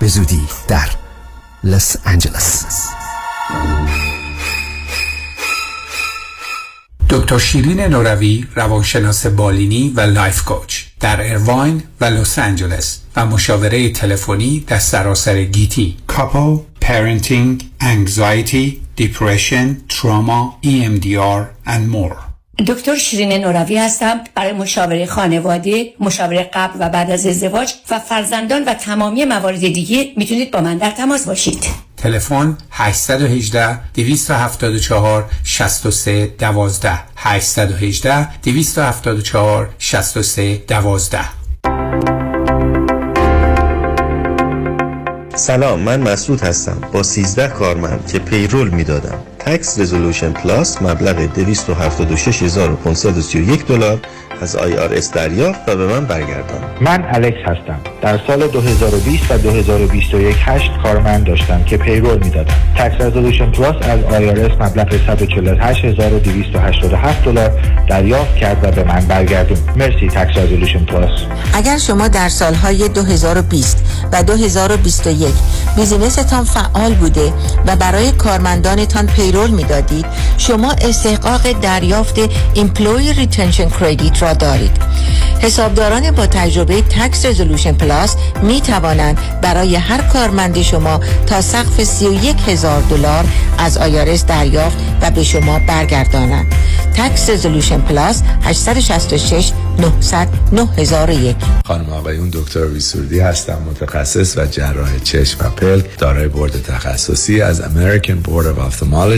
به زودی در لس انجلس دکتر شیرین نوروی روانشناس بالینی و life coach در ارواین و لس آنجلس و مشاوره تلفنی در سراسر گیتی. couple parenting anxiety depression trauma EMDR and more. دکتر شیرین نوروی هستم. برای مشاوره خانواده، مشاوره قبل و بعد از ازدواج و فرزندان و تمامی موارد دیگه می‌تونید با من در تماس باشید. تلفن 818 274 63 12 818 274 63 12 سلام من مسعود هستم. با 13 کارمند که payroll می‌دادم. Tax Resolution Plus مبلغ 276531 دلار از IRS دریافت و به من برگردان. من الکس هستم. در سال 2020 و 2021 هشت کارمند داشتم که payroll می‌دادم. Tax Resolution Plus از IRS مبلغ 148287 دلار دریافت کرد و به من برگردون. مرسی Tax Resolution Plus اگر شما در سالهای 2020 و 2021 business تان فعال بوده و برای کارمندانتان payroll می‌دادید شما استحقاق دریافت Employee Retention Credit را دارید. حسابداران با تجربه Tax Resolution Plus می توانند برای هر کارمند شما تا سقف 31 هزار دلار از IRS دریافت و به شما برگردانند. Tax Resolution Plus 866 900 9001 خانم آقایون دکتر ویسوردی هستم متخصص و جراح چشم و پلک دارای board تخصصی از American Board of Ophthalmology.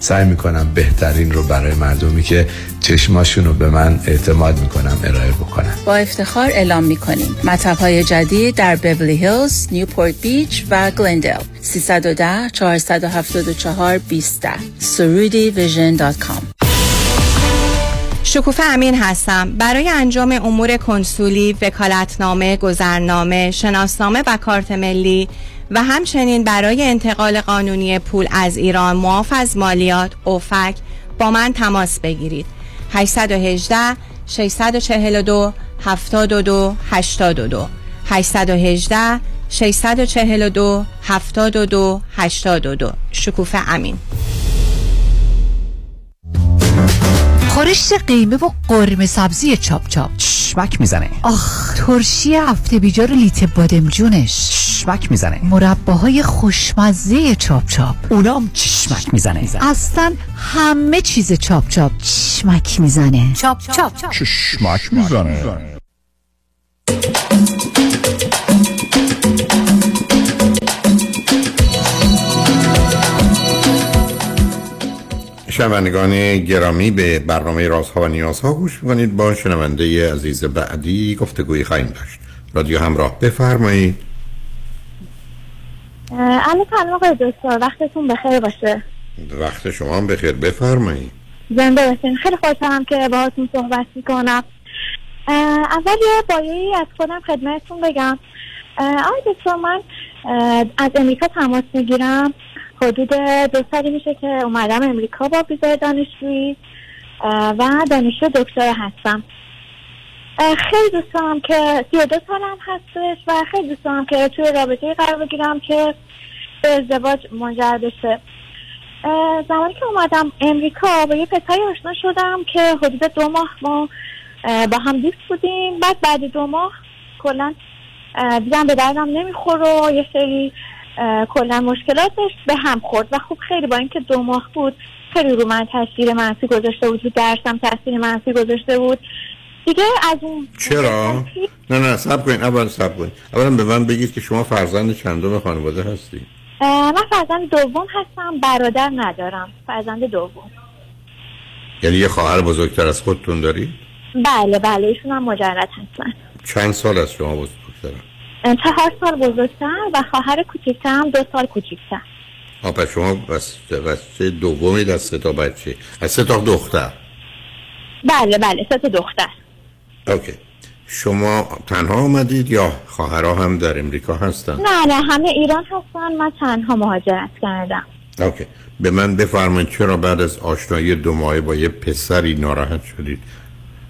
سعی می‌کنم بهترین رو برای مردمی که چشماشون رو به من اعتماد می‌کنم ارائه بکنم با افتخار اعلام می‌کنیم. مطب های جدید در بورلی هیلز، نیوپورت بیچ و گلندل 310 474 20 سرودی vision dot com. شکوفه امین هستم. برای انجام امور کنسولی، وکالتنامه، گذرنامه، شناسنامه و کارت ملی و همچنین برای انتقال قانونی پول از ایران معاف از مالیات OFAC با من تماس بگیرید. 818 642 72 82 818 642 72 82 شکوفه امین. خورشت قیمه و قرمه سبزی چاپ چاپ. چشمک می‌زنه. آخ ترشی هفته بیجار لیت بادمجونش چشمک می‌زنه. مرباهای خوشمزه چاپ چاپ. اونام چشمک می‌زنه. اصلا همه چیز چاپ چاپ. چشمک می‌زنه. چاپ چاپ. چشمک می‌زنه. شنوندگان گرامی به برنامه رازها و نیازها گوش می‌کنید. با شنونده عزیز بعدی گفتگوی خواهیم داشت. رادیو همراه بفرمایید. الو سلام آقای دکتر وقتتون بخیر باشه. وقت شما هم بخیر. بفرمایید. زنده باشین. خیلی خوشحالم که باهاتون صحبت می‌کنم. اول یه بایه از خودم خدمتتون بگم. آقای دکتر من از امریکا تماس می‌گیرم. حدود دو سالی میشه که اومدم امریکا با ویزای دانشجویی و دانشجو دکتر هستم. خیلی دوست که سی و دو سالم هستش و خیلی دوست که توی رابطه قرار بگیرم که به ازدواج منجر بشه. زمانی که اومدم امریکا با یه پسری آشنا شدم که حدود دو ماه ما با هم دوست بودیم. بعد بعد دو ماه کلا دیدم به دردم نمیخور و یه سری کلا مشکلات داشت به هم خورد. و خب خیلی با اینکه دو ماه بود خیلی رو من تاثیر منفی گذاشته بود رو درسم تاثیر منفی گذاشته بود. دیگه از اون چرا؟ نه نه سب کنید اول سب کنید اولا به من بگید که شما فرزند چندم خانواده هستی؟ من فرزند دوم هستم برادر ندارم. فرزند دوم. یعنی یه خواهر بزرگتر از خودتون داری؟ بله بله. ایشون هم مجرد هستن. چند سال از شما بزرگترم؟ چهار سال بزرگتر و خواهر کوچکترم دو سال کوچکتر پس شما بچه دومی از سه تا بچه. از سه تا دختر. بله بله سه تا دختر. اوکی. شما تنها آمدید یا خواهرها هم در امریکا هستن؟ نه نه همه ایران هستن. من تنها مهاجرت کردم. اوکی. به من بفرمایید چرا بعد از آشنایی دو ماهه با یه پسری ناراحت شدید؟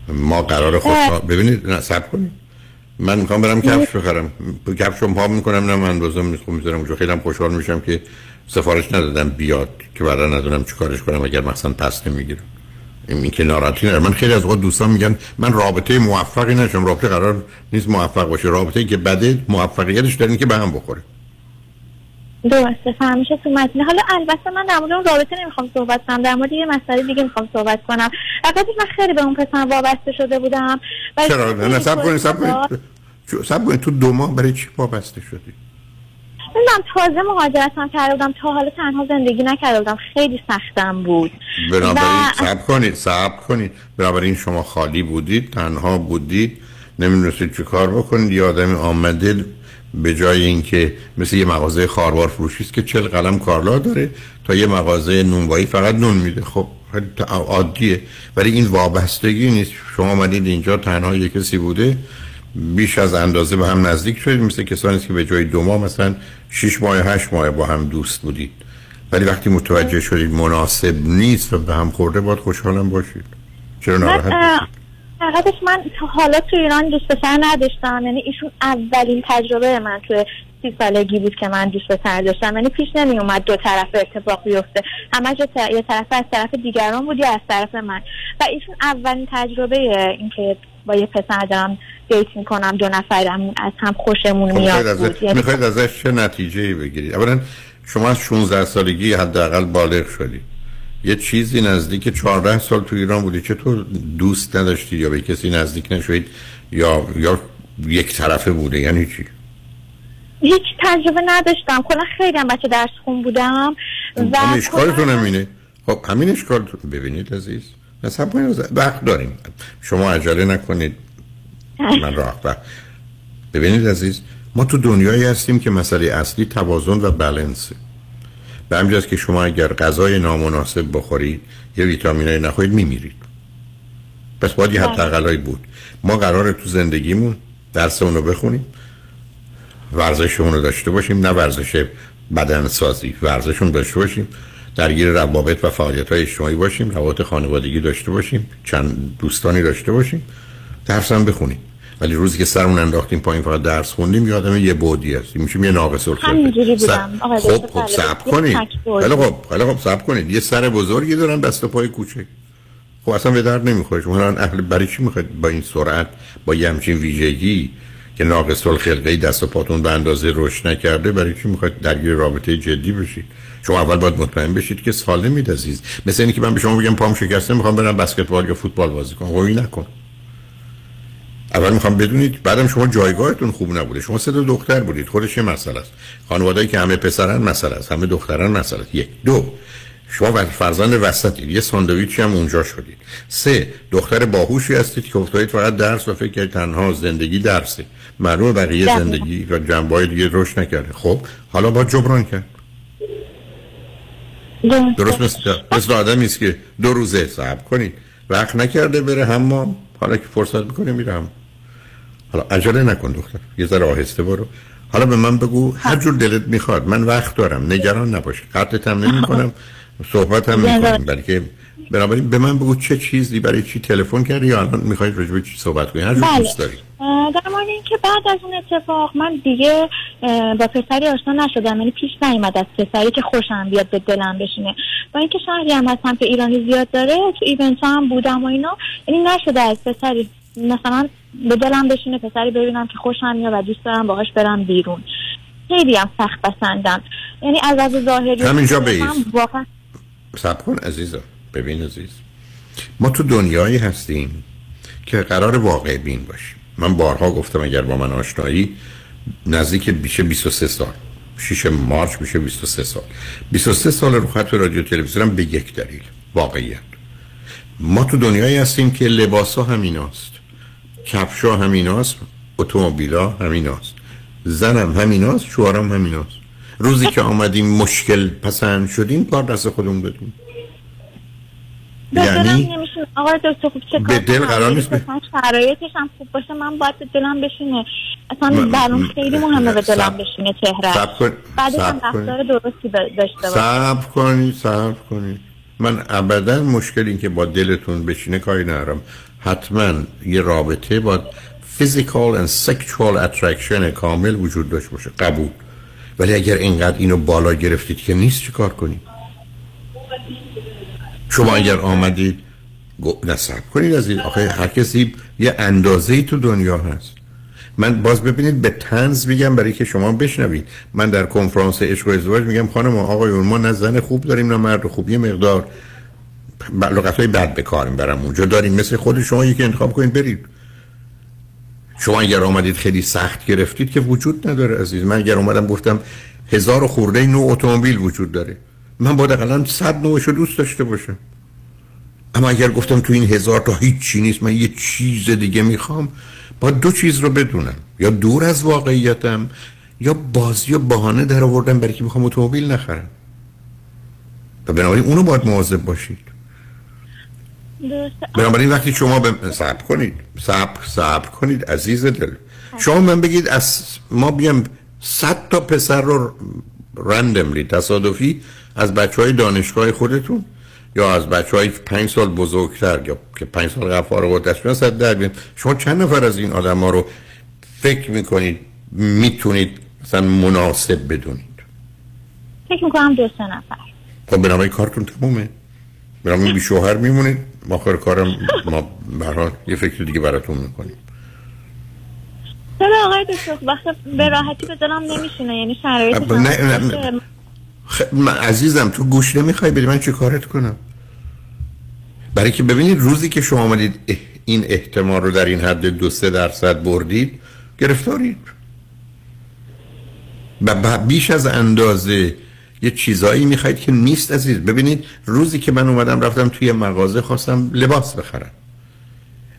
ما قرار خوشحال ببینید نه سب کنید. من می‌خوام برم کفش بخرم. کفشم پا می‌کنم نه من روزم می‌خوام می‌ذارم اونجا. خیلی خوشحال میشم که سفارش ندادم بیاد که بعدا ندونم چیکارش کنم اگر مثلا پس نمی‌گیرم. این که ناراحتی ندارم. من خیلی از اوقات دوستان میگن من رابطه موفقی نشم رابطه قرار نیست موفق باشه. رابطه که بده موفقیتش دارین که به هم بخوره. درسته فهمیشه تو متن. حالا البته من در مورد اون رابطه نمی‌خوام صحبت کنم. در مورد یه مسئله دیگه می‌خوام صحبت کنم. البته من خیلی به اون پسر وابسته شده بودم. چرا؟ نه سب کنید سب کنید. سب کنید تو دو ماه برای چی وابسته شدی؟ نمی‌دونم تازه مهاجرتم کرده بودم. تا حالا تنها زندگی نکرده بودم. خیلی سختم بود. بنابراین و... سب کنید سب کنید. بنابراین شما خالی بودید تنها بودید. نمی‌دونستید چی کار بکنید. یه آدمی آمده به جای اینکه مثل یه مغازه خاروار فروشی است که چل قلم کارلا داره تا یه مغازه نونوایی فقط نون میده. خب خیلی عادیه. ولی این وابستگی نیست. شما آمدید اینجا تنها یه کسی بوده. بیش از اندازه به هم نزدیک شدید. مثل کسانی که به جای دو ماه مثلا شش ماه هشت ماه با هم دوست بودید. ولی وقتی متوجه شدید مناسب نیست و به هم خورده باید خوشحالم باشید. چرا ناراحت حقیقتش من تا حالا تو ایران دوست پسر نداشتم. یعنی ایشون اولین تجربه من تو سی سالگی بود که من دوست پسر داشتم. یعنی پیش نمی اومد دو طرف اتفاق بیفته. همش یه ط- یه طرف از طرف دیگران بود یا از طرف من. و ایشون اولین تجربه اینکه با یه پسر دارم دیت می‌کنم دو نفرم از هم خوشمون خب میاد. می‌خواید ازش چه نتیجه بگیرید؟ اولا شما از 16 سالگی حداقل بالغ شدی. یه چیزی نزدیک 14 سال تو ایران بودی. چطور دوست نداشتید یا به کسی نزدیک نشوید یا یا یک طرفه بوده؟ یعنی چی؟ هیچ تجربه نداشتم. کلا خیلی هم بچه درس خون بودم و همین کلا- اشکالتون همینه خب همین اشکالتون ببینید عزیز. مثلا کنید وقت داریم. شما عجله نکنید. من راه وقت ببینید عزیز ما تو دنیایی هستیم که مسئله اصلی توازن و بلنسه. به همجاست که شما اگر غذای نامناسب بخورید یه ویتامینای نخورید میمیرید. پس باید یه حداقلایی بود. ما قراره تو زندگیمون درسمون رو بخونیم ورزشمون رو داشته باشیم نه ورزش بدن سازی ورزشون داشته باشیم درگیر روابط و فعالیت های اجتماعی باشیم روابط خانوادگی داشته باشیم چند دوستانی داشته باشیم درس هم بخونیم. ولی روزی که سرمون انداختیم پایین فقط درس خوندیم یادم یه بودی هستیم. میشیم یه ناقص الخلقه همینجوری س- بودم. آقای خب خب. صبر کنید. خیلی خب خیلی خب صبر کنید. یه سر بزرگی دارن دست و پای کوچک خب اصلا به درد نمی‌خوره. شما الان اهل برای چی می‌خواید با این سرعت با یه همچین ویژگی که ناقص الخلقه دست و پاتون به اندازه رشد نکرده برای چی می‌خواید درگیر رابطه جدی بشید؟ شما اول باید مطمئن بشید که سالمید عزیز مثل اینی که من به شما بگم پام شکسته می‌خوام برم بسکتبال یا فوتبال بازی کنم. قوی نکن. اول می‌خوام بدونید بعدم شما جایگاهتون خوب نبوده. شما سه دختر بودید. خودش یه مسئله است. خانواده‌ای که همه پسرن مسئله است. همه دختران مسئله است. یک. دو. شما و- فرزند وسطید. یه ساندویچی هم اونجا شدید. سه. دختر باهوشی هستید که افتادید فقط درس و فکر کردید تنها زندگی درسه. معلومه بقیه. زندگی و جنبه دیگه رشد نکرده. خب حالا با جبران کرد. درست مثل, مثل آدمی است که دو روزه صبر کنید. وقت نکرده بره حمام حالا که فرصت می‌کنه میره حمام حالا عجله نکن دختر یه ذره آهسته برو. حالا به من بگو هر جور دلت می‌خواد من وقت دارم نگران نباش. قطعت هم نمی کنم صحبت هم می‌کنم بلکه بنابراین به من بگو چه چیزی برای چی تلفن کردی یا الان می‌خواید راجع به چی صحبت کنی؟ هر جور بله. دوست داری. در مورد اینکه بعد از اون اتفاق من دیگه با پسری آشنا نشدم یعنی پیش نیومد از پسری که خوشم بیاد به دلم بشینه. با اینکه شهری هم هستم که ایرانی زیاد داره تو ایونت هم بودم و اینا یعنی نشده از پسری. مثلا به دلم بشینه پسری ببینم که خوشم میاد و دوست دارم باهاش برم بیرون. خیلی هم سخت پسندم یعنی از از ظاهری همینجا بایست. واقعا سب کن عزیزم. ببین عزیز. ما تو دنیایی هستیم که قرار واقع بین باشیم. من بارها گفتم اگر با من آشنایی نزدیک بیشه 23 سال. 6 مارچ میشه 23 سال. 23 سال رو خط رادیو تلویزیونم به یک دلیل. واقعیت. ما تو دنیایی هستیم که لباس ها همیناست کفش ها همیناست اتومبیلا همیناست. زنم همیناست شوهرم همیناست. روزی که آمدیم مشکل پسند شدیم کار دست خودمون بدیم. دلم یعنی آقای دکتر خوب چه به دل؟ قرار نیست شرایطش هم خوب باشه من باید به دلم بشینه. اصلا برام خیلی مهمه به دلم بشینه چهره صبر کن- بعدش هم. رفتار درستی داشته باشه صبر کنید صبر کنید من ابدا مشکلی که با دلتون بشینه کاری ندارم. حتما یه رابطه با physical and sexual attraction کامل وجود داشته باشه قبول. ولی اگر اینقدر اینو بالا گرفتید که نیست چه کار کنید شما اگر آمدید صبر کنید از این. آخه هر کسی یه اندازه تو دنیا هست. من باز ببینید به تنز میگم برای که شما بشنوید. من در کنفرانس عشق و ازدواج میگم خانم آقایون ما نه زن خوب داریم نه مرد خوب. یه مقدار لغت های بد به کار برم اونجا. داریم مثل خود شما یکی انتخاب کنید برید. شما اگر آمدید خیلی سخت گرفتید که وجود نداره عزیز. من اگر اومدم گفتم هزار و خورده نوع اتومبیل وجود داره من باید اقلا صد نوعشو دوست داشته باشم. اما اگر گفتم تو این هزار تا هیچ چی نیست من یه چیز دیگه می‌خوام باید دو چیز رو بدونم. یا دور از واقعیتم یا بازی و بهانه در آوردم برای که می‌خوام اتومبیل نخرم. و بنابراین اونو باید مواظب باشید. درسته. بنابراین وقتی شما به صبر کنید. صبر صبر کنید عزیز دل. شما من بگید از ما بیام صد تا پسر رو رندملی تصادفی از بچه های دانشگاه خودتون یا از بچه های پنج سال بزرگتر یا که پنج سال قبل فارغ التحصیل صد در بیان شما چند نفر از این آدم ها رو فکر می‌کنید می‌تونید مثلا مناسب بدونید؟ فکر می‌کنم دو سه نفر. خب بنابراین کارتون تمومه. بنابراین بی شوهر میمونید. آخر کارم ما برحال یه فکر دیگه براتون می‌کنیم. چرا آقای دکتر؟ وقت به راحتی به دلم نمیشینه یعنی شرایط نه نه نه. خ... من عزیزم تو گوش نمی‌خوای بدی من چه کارت کنم؟ برای که ببینید روزی که شما آمدید اه- این احتمال رو در این حد دو سه درصد بردید گرفتارید. و ب- بیش از اندازه یه چیزایی می‌خواید که نیست عزیز. ببینید روزی که من اومدم رفتم توی مغازه خواستم لباس بخرم.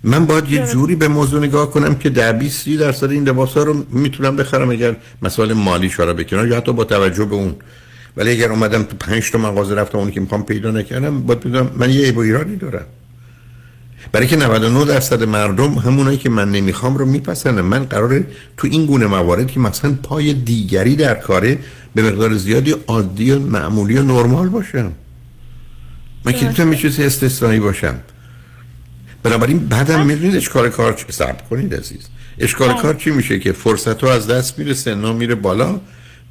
من باید یه جوری به موضوع نگاه کنم که در 20 30 درصد این لباس ها رو می‌تونم بخرم. اگر مسائل مالی شارا بکنم یا حتی با توجه به اون. ولی اگر اومدم تو پنج تا مغازه رفتم اونی که می‌خوام پیدا نکردم باید بدونم من یه ایرادی دارم. برای که 99 درصد مردم همونایی که من نمی‌خوام رو میپسندن. من قراره تو این گونه موارد که مثلا پای دیگری در کاره به مقدار زیادی عادی و معمولی و نرمال باشم. من که یه چیزی استثنایی باشم. بنابراین بعدم می‌دونید اشکال کار چی صبر کنید عزیز. اشکال کار چی میشه که فرصت ها از دست میره سنا میره بالا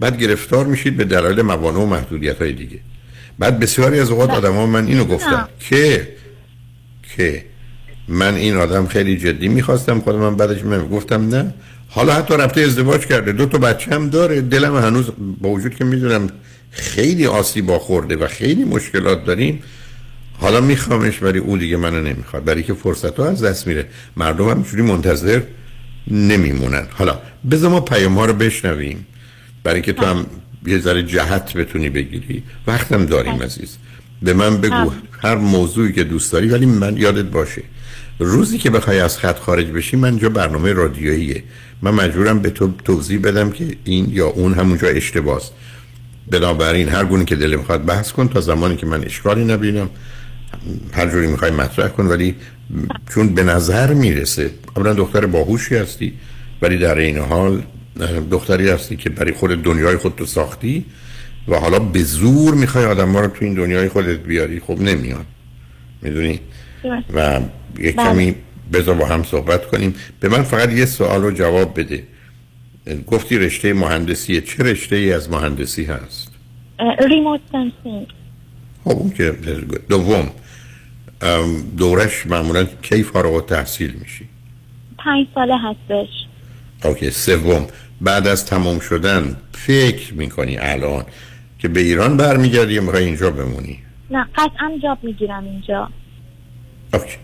بعد گرفتار میشید به دلایل موانع و محدودیت های دیگه. بعد بسیاری از اوقات آدم ها من اینو گفتم که که من این آدم خیلی جدی می‌خواستم خودم من بعدش من گفتم نه. حالا حتی رفته ازدواج کرده. دو تا بچه هم داره. دلم هنوز با وجود که می‌دونم خیلی آسیب خورده و خیلی مشکلات داریم. حالا میخوامش ولی او دیگه منو نمی‌خواد. برای که فرصت ها از دست میره. مردم هم اینجوری منتظر نمیمونن. حالا بذار ما پیام ها رو بشنویم. برای که تو هم یه ذره جهت بتونی بگیری. وقتم داریم عزیز. به من بگو هر موضوعی که دوست داری ولی من یادت باشه. روزی که بخوای از خط خارج بشی من اینجا برنامه رادیوییه. من مجبورم به تو توضیح بدم که این یا اون همونجا اشتباهه بنابراین هر گونه که دل می‌خواد بحث کن تا زمانی که من اشکالی نبینم. هر جوری می‌خوای مطرح کن ولی چون به نظر می‌رسه اولا دختر باهوشی هستی ولی در این حال دختری هستی که برای خود دنیای خود تو ساختی و حالا به زور می‌خوای آدم رو تو این دنیای خودت بیاری خب نمیان می‌دونی؟ و یه کمی بذار با هم صحبت کنیم. به من فقط یه سوال رو جواب بده. گفتی رشته مهندسیه. چه رشته ای از مهندسی هست؟ ریموت سنسینگ. خب اون که دوم. دوره‌ش معمولا کی فارغ التحصیل میشی؟ پنج ساله هستش. OK سوم. بعد از تمام شدن فکر می‌کنی الان که به ایران برمیگردی یا می‌خوای اینجا بمونی؟ نه قطعا job می‌گیرم اینجا. OK.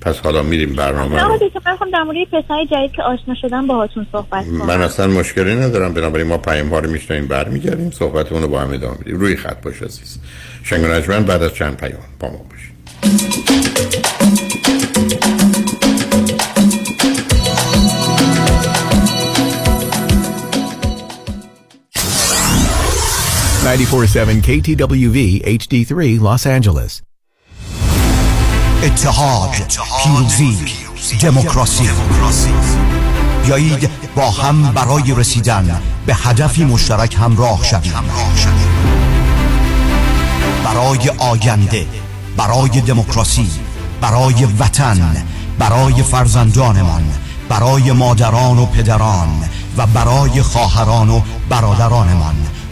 پس حالا میریم برنامه نه رو. دکتر من خواهم در مورد پسر جدید که آشنا شدم باهاتون صحبت کنم. من اصلا مشکلی ندارم بنابراین ما پیام ها رو میشنویم برمیگردیم صحبتمون رو با هم ادامه میدیم روی خط باش عزیز. شنگ بعد از چند پیام با ما باشید 947 KTWV HD3 Los Angeles. اتحاد پیروزی دموکراسی. بیایید با هم برای رسیدن به هدفی مشترک همراه شویم. برای آینده برای دموکراسی برای وطن برای فرزندانمان برای مادران و پدران و برای خواهران و برادرانمان.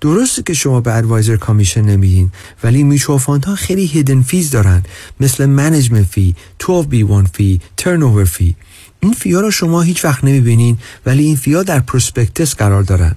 درسته که شما به advisor commission نمیدین ولی میچو ها خیلی hidden fees دارن. مثل management fee 12B1 fee turn fee این fee ا رو شما هیچ وقت نمی‌بینین ولی این fee ا در prospectus قرار دارن.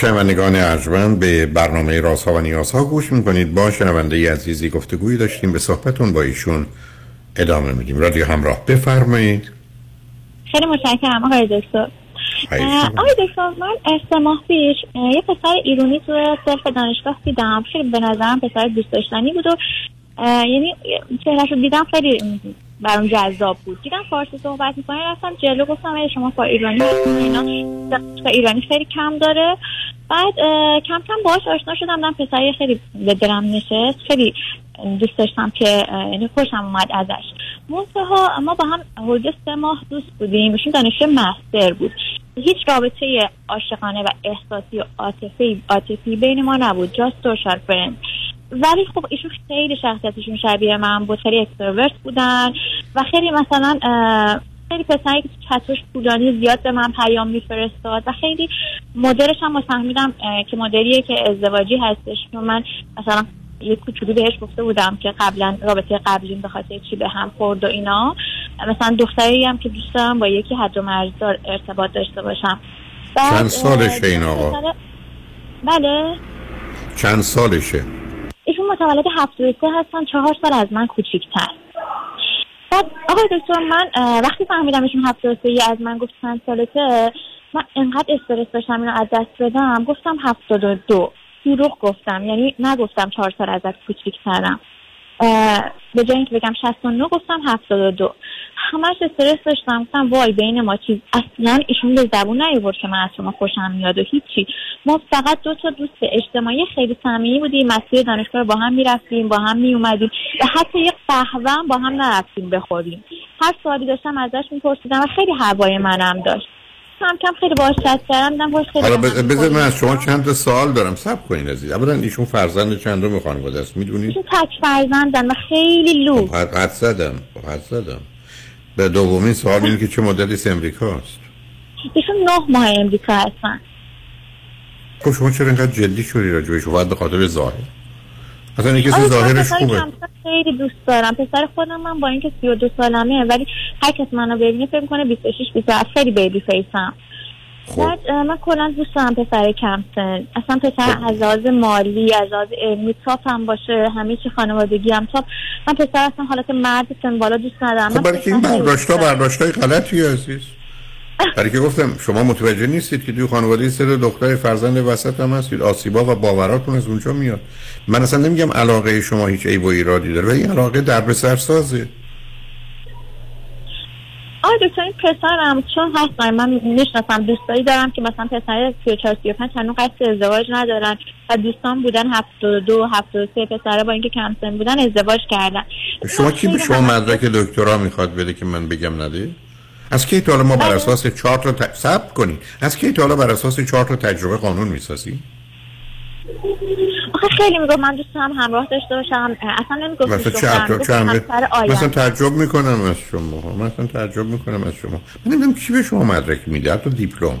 شنوندگان ارجمند به برنامه رازها و نیازها گوش می‌کنید. با شنونده عزیزی گفتگویی داشتیم به صحبتون با ایشون ادامه میدیم. رادیو همراه بفرمایید. خیلی متشکرم آقای دکتر. آقای دکتر من سه ماه پیش یه پسر ایرونی تو صرف دانشگاه دیدم. خیلی به نظرم پسر دوست داشتنی بود و یعنی چهرش رو دیدم خیلی برام جذاب بود. دیدم فارسی صحبت می‌کنه رفتم جلو گفتم شما فار ایرانی اینا. ایرانی خیلی کم داره. بعد کم کم باهاش آشنا شدم. دم پسری خیلی به درم نشست. خیلی دوست داشتم که یعنی خوشم اومد ازش. منتها ما با هم حدود سه ماه دوست بودیم. ایشون دانشجو مستر بود. هیچ رابطه عاشقانه و احساسی و عاطفی عاطفی بین ما نبود. جاست سوشال فرند ولی خب ایشون خیلی شخصیتشون شبیه من بود خیلی اکستروورت بودن و خیلی مثلا خیلی پسری که چتوش پولانی زیاد به من پیام میفرستاد و خیلی مدرش هم فهمیدم که مدریه که ازدواجی هستش چون من مثلا یه کوچولو بهش گفته بودم که قبلا رابطه قبلی به خاطر چی به هم خورد و اینا مثلا دختری هم که دوست دارم با یکی حد و مرزدار ارتباط داشته باشم چند سالشه این آقا؟ بله چند سالشه؟ ایشون متولد سه هستن چهار سال از من کوچیکتر. بعد آقای دکتر من وقتی فهمیدم ایشون سه از من گفت چند سالته من انقدر استرس داشتم اینو از دست بدم گفتم هفتاد و دو. دروغ گفتم یعنی نگفتم چهار سال ازت کوچیکترم. به جای اینکه بگم 69 گفتم 72 همش استرس داشتم. گفتم وای بین ما چیز اصلا ایشون به زبون نیورد که من از شما خوشم میاد و هیچی. ما فقط دو تا دوست اجتماعی خیلی صمیمی بودیم. مسیر دانشگاه با هم می‌رفتیم با هم میومدیم و حتی یک قهوه با هم نرفتیم بخوریم. هر سوالی داشتم ازش میپرسیدم و خیلی هوای منم داشت. کم کم خیلی باهاش چت کردم باهاش خیلی هم بذار من. از شما چند تا سوال دارم. صبر کنین عزیز. اولا ایشون فرزند چندم خانواده است؟ می‌دونید ایشون تک فرزندن و خیلی لو حد حد زدم. حد زدم. به دومین سوال اینه که چه مدلی از امریکاست ایشون نه ماه امریکا هستن. خب شما چرا اینقدر جدی شدی راجبش فقط به خاطر ظاهر. اصلا این کسی آره، ظاهرش خوبه. خیلی دوست دارم. پسر خودم من با اینکه 32 سالمه ولی هر کس منو ببینه فکر کنه 26 27 خیلی بیبی فیسم خب. بعد من کلا دوست دارم پسر کم سن اصلا پسر خب. از لحاظ مالی از لحاظ علمی تاپ هم باشه. همه چی خانوادگی هم تاپ. من پسر اصلا حالت مرد سن بالا دوست ندارم. خب برای که این پسر خیلی برداشت دوست دارم. برداشت های غلطی عزیز. برای که گفتم شما متوجه نیستید که توی خانواده تا دختر فرزند وسط هم هستید. آسیبا و باوراتون از اونجا میاد. من اصلا نمیگم علاقه شما هیچ عیب و ایرادی داره ولی این علاقه در سر سازه آره دکتر این پسرم چون هستن من می‌شناسم دوستایی دارم که مثلا پسر 34 35 هنوز قصد ازدواج ندارن و دوستان بودن 72 73 پسره با اینکه کم سن بودن ازدواج کردن. شما کی به شما مدرک دکترا می‌خواد بده که من بگم نده از کی تا ما بر اساس چهار تا ت... صبر کنید از کی تا بر اساس چهار تا تجربه قانون می‌سازی آخه خیلی می‌گفت من دوست دارم همراه داشته باشم. اصلا نمی‌گفت مثلا چند. مثلا تعجب می‌کنم از شما. مثلا تعجب می‌کنم از شما. من نمی‌دونم کی به شما مدرک میده؟ حتی دیپلم.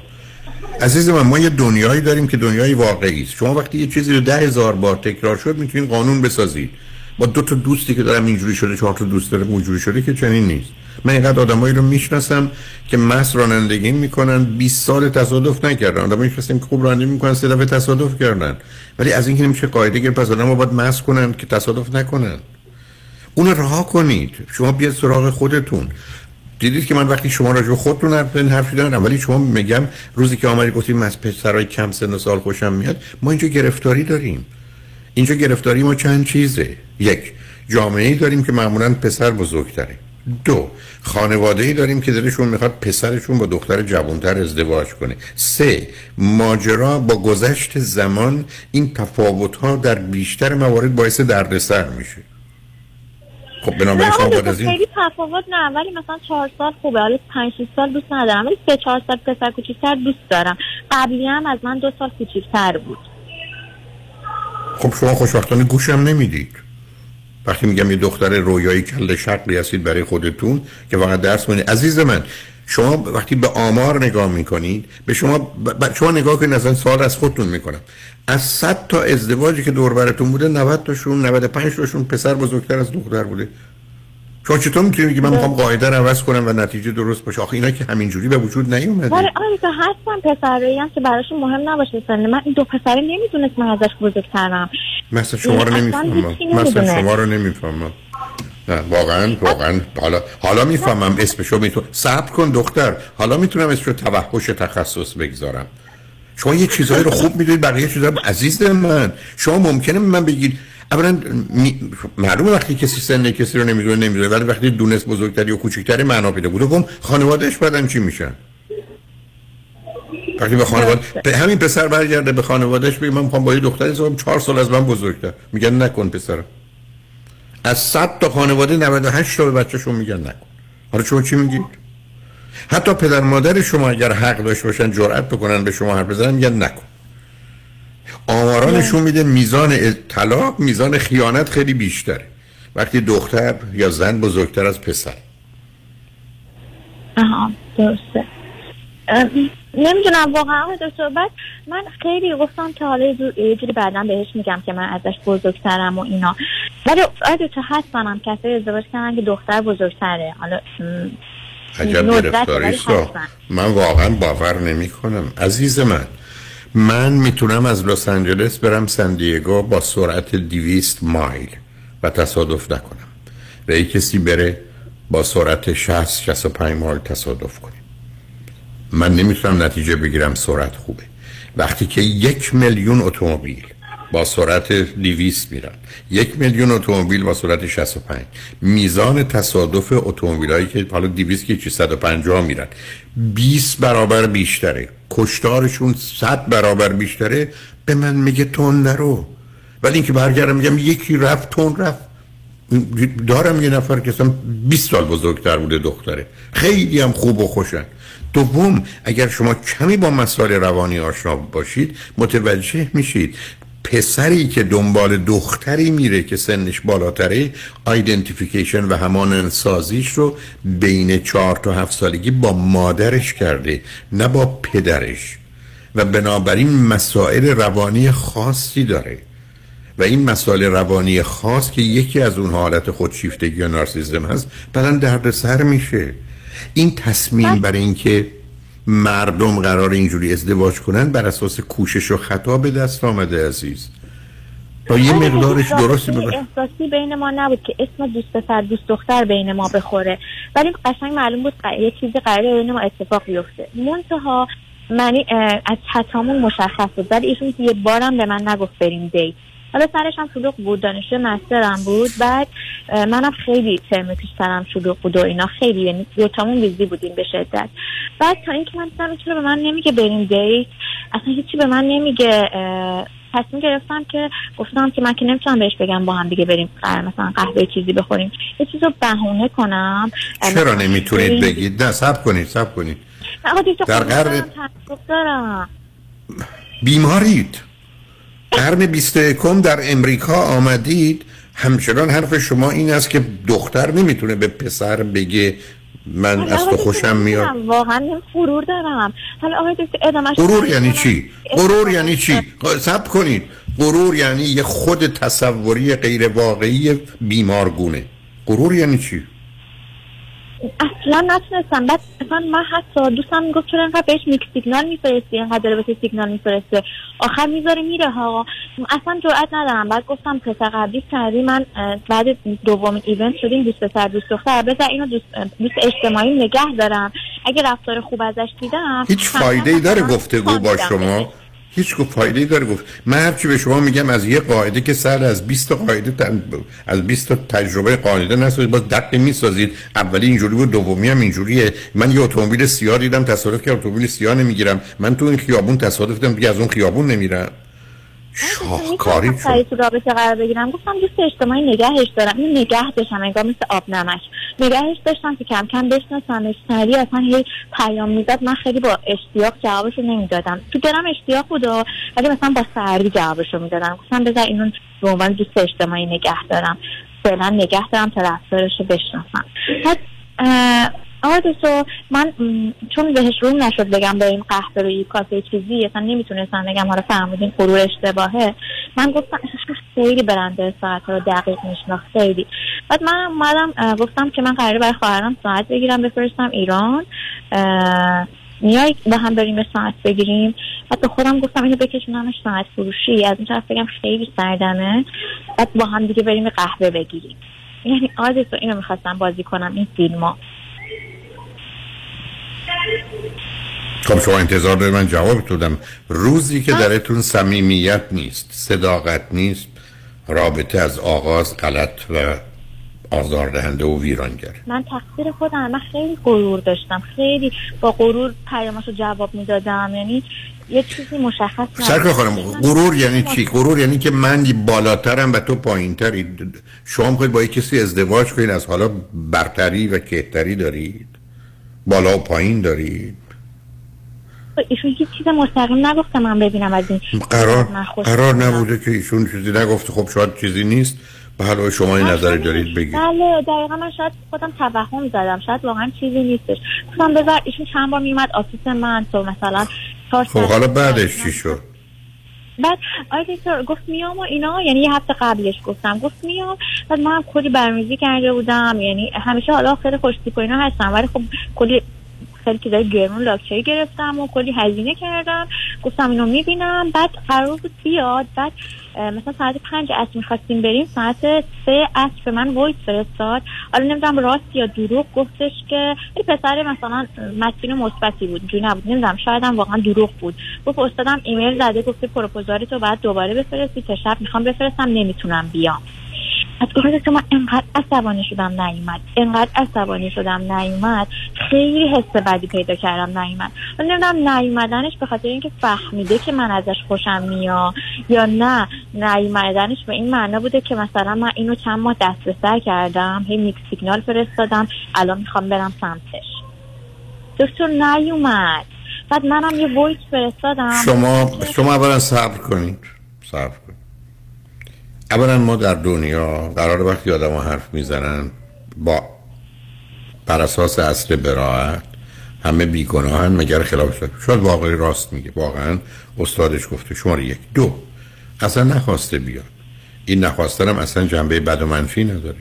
عزیز من ما یه دنیایی داریم که دنیای واقعی است. شما وقتی یه چیزی رو ده هزار بار تکرار شد می‌تونید قانون بسازید. با دو تا دوستی که دارم اینجوری شده چهار تا دوست دارم اینجوری شده که چنین نیست. من اینقدر آدمایی رو می‌شناسم که مس رانندگی می‌کنن 20 سال تصادف نکردن. آدمایی می‌شناسم که خوب رانندگی می‌کنن سه دفعه تصادف کردن. ولی از اینکه نمیشه قاعده گرفت پس آدم‌ها باید مس کنن که تصادف نکنن. اون رها کنید. شما بیاد سراغ خودتون. دیدید که من وقتی شما راجع خودتون حرف حرفی دارم ولی شما میگم روزی که آمدی گفتیم از پسرای کم سن و سال خوشم میاد ما اینجا گرفتاری داریم. اینجا گرفتاری ما چند چیزه. یک جامعه داریم که معمولا پسر بزرگتره. دو. خانواده ای داریم که دلشون می‌خواد پسرشون با دختر جوانتر ازدواج کنه. سه. ماجرا با گذشت زمان این تفاوت ها در بیشتر موارد باعث دردسر میشه. خب بنابراین شما دکتر، از این خیلی تفاوت نه. ولی مثلا چهار سال خوبه. حالا پنج سال دوست ندارم. ولی سه چهار سال پسر کوچیکتر دوست دارم. قبلی هم از من دو سال کوچیکتر بود. خب شما خوشبختانه گوشم نمی‌دید. وقتی میگم یه دختر رویایی کل شقلی هستید برای خودتون که فقط درس می‌دید عزیز من شما وقتی به آمار نگاه می‌کنید به شما ب... شما نگاه کنید اصلا سوال از خودتون می‌کنم. از 100 تا ازدواجی که دور براتون بوده 90 تاشون 95 تاشون پسر بزرگتر از دختر بوده. شما چطور می‌تونید بگید من می‌خوام قاعده رو عوض کنم و نتیجه درست باشه. آخه اینا که همینجوری به وجود نیومده. ولی آره که هستن پسرایی هم که براشون مهم نباشه سن. من این دو پسره نمی‌دونست من ازش بزرگترم مثل شما رو نمی‌فهمم. هیچی مثل نمی‌دونه. شما رو نمی‌فهمم. نه واقعا واقعا. حالا حالا می‌فهمم اسمشو می‌تونم صبر کن دختر. حالا می‌تونم اسمشو توحش تخصص بگذارم. شما یه چیزایی رو خوب می‌دونید بقیه چیزا رو عزیز من. شما ممکنه من بگید اولا می... معلومه وقتی کسی سن کسی رو نمی‌دونه نمی‌دونه. ولی وقتی دونست بزرگتری و کوچکتری معنا پیدا بود دوم خانوادهش بعدن چی میشن؟ وقتی به خانواده به همین پسر برگرده به خانوادهش بگه من می‌خوام با یه دختری ازدواج کنم، چهار سال از من بزرگتر. میگن نکن پسرم. از 100 تا خانواده 98 تا به بچه‌شون میگن نکن. حالا شما چی میگید؟ حتی پدر مادر شما اگر حق داشته باشن جرأت بکنن به شما حرف بزنن میگن نکن. آمارا نشون میده میزان طلاق میزان خیانت خیلی بیشتره. وقتی دختر یا زن بزرگتر از پسر. آها درسته. نمی‌دونم واقعا دکتر بعد من خیلی گفتم که حالا یه جور- یه جوری بعدا بهش میگم که من ازش بزرگترم و اینا. ولی آقای دکتر هستن هم کسی ازدواج کردن که دختر بزرگتره. حالا عجب گرفتاری. من واقعا باور نمی کنم عزیز من من می‌تونم از لس آنجلس برم سندیگو با سرعت 200 مایل و تصادف نکنم. و یک کسی بره با سرعت 60 65 مایل تصادف کنه من نمی‌تونم نتیجه بگیرم سرعت خوبه. وقتی که یک میلیون اتومبیل با سرعت 200 میرن. یک میلیون اتومبیل با سرعت 65 میزان تصادف اتومبیل هایی که حالا 200 که چی 150 میرن. 20 برابر بیشتره. کشتارشون 100 برابر بیشتره. به من میگه تون نرو. ولی اینکه برگردم میگم یکی رفت تون رفت. دارم یه نفر که اصلا 20 سال بزرگتر بوده دختره. خیلی هم خوب و خوشن. دوم اگر شما کمی با مسائل روانی آشنا باشید متوجه میشید پسری که دنبال دختری میره که سنش بالاتره آیدنتیفیکیشن و همان سازیش رو بین چهار تا هفت سالگی با مادرش کرده نه با پدرش. و بنابراین مسائل روانی خاصی داره. و این مسائل روانی خاص که یکی از اون حالت خودشیفتگی یا نارسیزم هست بعدا درد سر میشه. این تصمیم بر اینکه مردم قرار اینجوری ازدواج کنن بر اساس کوشش و خطا به دست آمده عزیز. با یه مقدارش درستی ببر احساسی بین ما نبود که اسم دوست پسر دوست دختر بین ما بخوره. ولی قشنگ معلوم بود یه چیزی قراره بین ما اتفاق بیفته. منتها من اه، از چطامون مشخص بود. ولی ایشون یه بارم به من نگفت بریم دیت. حالا سرش هم شلوغ بود دانشجو مسترم بود. بعد منم خیلی ترم پیش سرم شلوغ بود و اینا. خیلی یعنی دوتامون بیزی بودیم به شدت. بعد تا اینکه من دیدم چرا به من نمیگه بریم دیت اصلا هیچی به من نمیگه. تصمیم گرفتم که گفتم که من که نمی‌تونم بهش بگم با هم دیگه بریم قرار مثلا قهوه چیزی بخوریم. یه چیز رو بهونه کنم. چرا نمی‌تونید بگید؟ نه سب کنید سب کنید. در تعصب دارم. بیمارید. قرن 21 در امریکا آمدید همچنان حرف شما این است که دختر نمی‌تونه به پسر بگه من از تو خوشم میاد واقعا غرور دارم حالا آقای دکتر غرور یعنی چی؟ غرور یعنی چی؟ صبر کنید غرور یعنی یه خود تصوری غیر واقعی بیمارگونه غرور یعنی چی؟ اصلا نتونستم. بعد اصلا من حتی دوستم می‌گفت چرا انقدر بهش mixed signal میفرستی؟ انقدر داره بهش سیگنال میفرسته آخر می‌ذاره میره ها. اصلا جرئت ندارم. بعد گفتم پسر قبلی کردی. من بعد دومین event شدیم. دوست پسر دوست دختر. بذار اینو دوست, دوست اجتماعی نگه دارم. اگه رفتار خوب ازش دیدم هیچ فایده ای داره گفتگو با شما؟ هیچ گفت فایده ای داره. گفت من هرچی به شما میگم از یه قاعده که سر از 20 تا قاعده تن- از 20 تا تجربه قاعده نسازید باز دقیق می‌سازید. اولی اینجوری بود دومی هم اینجوریه. من یه اتومبیل سیاه دیدم تصادف که اتومبیل سیاه نمی‌گیرم. من تو این خیابون تصادف دیدم دیگه از اون خیابون نمیرم. شاهکاری تو رابطه قرار بگیرم. گفتم دوست اجتماعی نگهش دارم. اینو نگه داشتم انگار مثل آب نمک. نگهش داشتم که کم کم بشناسمش سریع اصلا هی پیام می‌داد من خیلی با اشتیاق جوابشو نمی‌دادم. تو دلم اشتیاق بود و ولی مثلا با سردی جوابشو می‌دادم. گفتم بذار اینو به عنوان دوست اجتماعی نگه دارم. فعلا نگه دارم تا رفتارشو بشناسم. بعد اه، آقای دکتر من م، چون بهش روم نشد بگم بریم قهوه رو یه کاسه چیزی اصلا نمی‌تونستم بگم حالا فرمودین غرور اشتباهه. من گفتم خیلی برنده ساعت رو دقیق میشناخت خیلی. بعد من اومدم گفتم که من قراره برای خواهرم ساعت بگیرم بفرستم ایران. میای با هم بریم یه ساعت بگیریم. بعد به خودم گفتم اینو بکشونمش ساعت فروشی. از این طرف بگم خیلی سردمه. بعد با هم دیگه بریم قهوه بگیریم. یعنی آدرس اینو می‌خواستم بازی کنم این فیلم ها خب شما انتظار دارید من جواب دادم روزی که درتون صمیمیت نیست صداقت نیست رابطه از آغاز غلط و آزاردهنده و ویرانگر. من تقصیر خودم من خیلی غرور داشتم خیلی با غرور پیاماشو جواب می‌دادم. یعنی یه چیزی مشخص. سرکار خانم غرور یعنی چی؟ غرور یعنی که من بالاترم و تو پایینتری. شما می‌خواید با کسی ازدواج کنید از حالا برتری و کهتری دارید؟ بالا و پایین دارید ایشون هیچ چیز مستقیم نگفته من ببینم از این قرار من قرار نبوده که ایشون چیزی نگفته. خب شاید چیزی نیست. به حال شما این نظر دارید بگید. بله دقیقا من شاید خودم توهم زدم. شاید واقعا چیزی نیستش. گفتم بذار ایشون چند بار میومد آفیس من تو مثلا خب حالا بعدش چی شد؟ بعد آقای دکتر گفت میام و اینا یعنی یه هفته قبلش گفتم. گفت میام. بعد من هم کلی برنامه‌ریزی کرده بودم. یعنی همیشه حالا خیلی خوشتیپ و اینا هستم. ولی خب کلی خیلی چیزای گرون لاکچری گرفتم و کلی هزینه کردم. گفتم اینو می‌بینم. بعد قرار بود بیاد. بعد مثلا ساعت پنج عصر می‌خواستیم بریم ساعت سه عصر به من voice فرستاد. حالا نمی‌دونم راست یا دروغ گفتش که یه پسر مثلا مسئول مثبتی بود اینجوری نبود. نمی‌دونم شاید هم واقعا دروغ بود. گفت استادم ایمیل زده گفته پروپوزال تو بعد دوباره بفرستی تا شب می‌خوام بفرستم نمی‌تونم بیام. از گفت که من انقدر عصبانی شدم نیومد. انقدر عصبانی شدم نیومد. خیلی حس بدی پیدا کردم نیومد. و نمی‌دونم نیومدنش به خاطر اینکه فهمیده که من ازش خوشم میاد یا نه. نیومدنش به این معنا بوده که مثلا من اینو چند ماه دست به سر کردم هی mixed signal فرستادم الان می‌خوام برم سمتش. دکتر نیومد. بعد منم یه voice فرستادم. شما شما اولا صبر کنید. صبر اولا ما در دنیا قرار وقتی آدم حرف می‌زنن با بر اساس اصل براعت همه بیگناهن مگر خلاف شد؟ شاید واقعی راست میگه. واقعا استادش گفته شماره یک. دو اصلا نخواسته بیاد. این نخواستن هم اصلا جنبه بد و منفی نداره.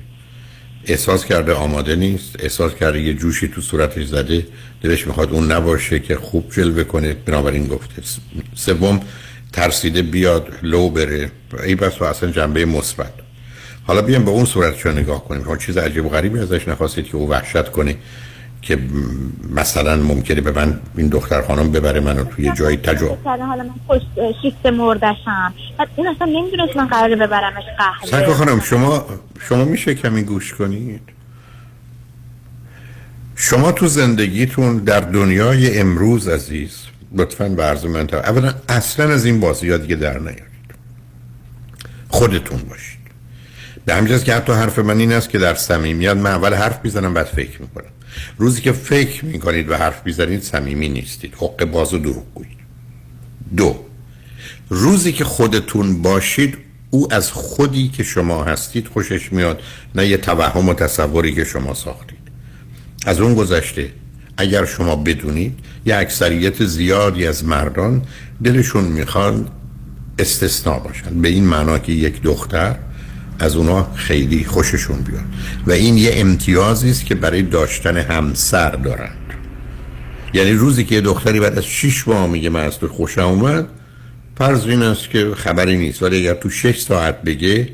احساس کرده آماده نیست. احساس کرده یه جوشی تو صورتش زده. دلش می‌خواد اون نباشه که خوب جلوه کنه. بنابراین گفته. سوم ترسیده بیاد لو بره. ای بس و اصلا جنبه مثبت. حالا بیام به اون صورتش رو نگاه کنیم. اون چیز عجیب و غریبی ازش نخواستید که او وحشت کنه که مثلا ممکنه به من این دختر خانم ببره منو توی جایی تجربه حالا من خوش شیفت مردشم بعد اون اصلا نمی‌دونست من قراره ببرمش قهوه. سرکا خانم شما شما میشه کمی گوش کنید؟ شما تو زندگیتون در دنیای امروز عزیز لطفا به عرض من تا اولا اصلا از این بازی ها دیگه در نیارید. خودتون باشید. به همجاز که حتی حرف من این است که در صمیمیت من اول حرف می‌زنم بعد فکر می‌کنم. روزی که فکر می‌کنید و حرف می‌زنید صمیمی نیستید. حق باز و دروغ گویید دو روزی که خودتون باشید او از خودی که شما هستید خوشش میاد نه یه توهم و تصوری که شما ساختید. از اون گذشته اگر شما بدونید یه اکثریت زیادی از مردان دلشون می‌خوان استثناء باشن. به این معنا که یک دختر از اونا خیلی خوششون بیاد. و این یه امتیازی است که برای داشتن همسر دارند یعنی روزی که یه دختری بعد از 6 ماه میگه من از تو خوشم اومد فرض این است که خبری نیست. ولی اگر تو 6 ساعت بگه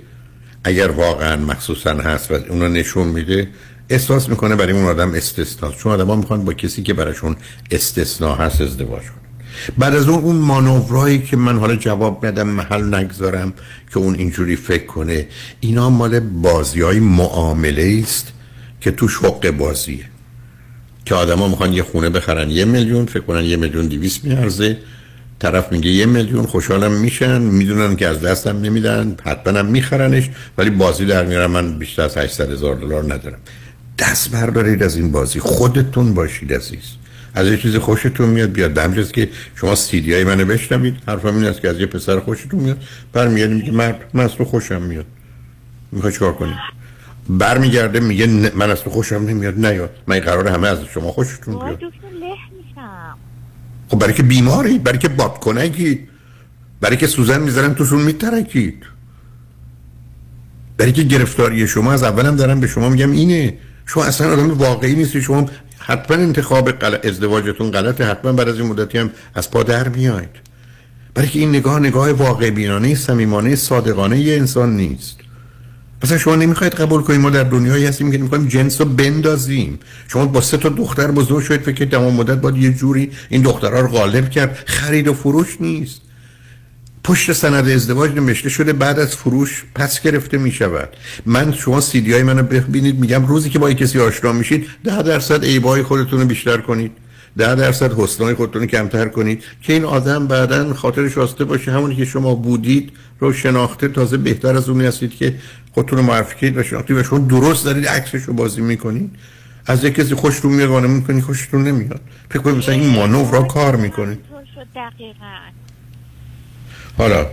اگر واقعا مخصوصا هست و اونو نشون میده احساس می‌کنه برای اون آدم استثناء. چون آدم ها می‌خوان با کسی که براشون استثناء هست ازدواج کنن. بعد از اون اون مانورایی که من حالا جواب ندم محل نگذارم که اون اینجوری فکر کنه اینا مال بازی های معامله است که تو شوق بازیه. که آدما می‌خوان یه خونه بخرن یه میلیون فکر کنن یه میلیون دیویس میارزه. طرف میگه یه میلیون خوشحالم میشن می‌دونن که از دستم نمیدن حتما هم میخرنش ولی بازی در میارم من بیشتر از 800 هزار دلار ندارم. دست بردارید از این بازی. خودتون باشید عزیز. از یه چیز خوشتون میاد بیاد به که شما سیدی های منو بشنوید. حرفم این است که از یه پسر خوشتون میاد. برمیگرده میگه من, من از تو خوشم میاد. می‌خوای چیکار کنید برمیگرده میگه من از تو خوشم نمیاد. نیاد. من قرار همه از شما خوشتون بیاد. خب برای که بیماری برای که باد کنگید برای که سوزن می‌ذارن توشون میترکید. برای که گرفتاری شما از اولم دارم به شما میگم اینه. شما اصلا آدم واقعی نیستی شما حتما انتخاب ازدواجتون غلطه حتما بعد از این مدتی هم از پا در میاید. برای که این نگاه نگاه واقع بینانه صمیمانه صادقانه یه انسان نیست. مثلا شما نمی‌خواید قبول کنید ما در دنیایی هستیم که می‌خوایم جنس رو بندازیم. شما با سه تا دختر بزرگ شدید فکر تمام مدت باید یه جوری این دخترها رو غالب کرد. خرید و فروش نیست. پشت سند ازدواج نوشته شده بعد از فروش پس گرفته می شود من شما سیدی های منو ببینید میگم روزی که با کسی آشنا میشید ده درصد عیبای خودتون رو بیشتر کنید. ده درصد حسنای خودتون رو کمتر کنید. که این آدم بعدا خاطرش راسته باشه همونی که شما بودید رو شناخته. تازه بهتر از اون هستید که خودتون رو معرفی کنید و شناختی و شما درست دارید عکسش رو بازی می‌کنید. از یک کسی خوشتون میاد وانه می‌کنید خوشتون نمیاد. فکر کنید مثلا این مانور را کار می‌کنید حالا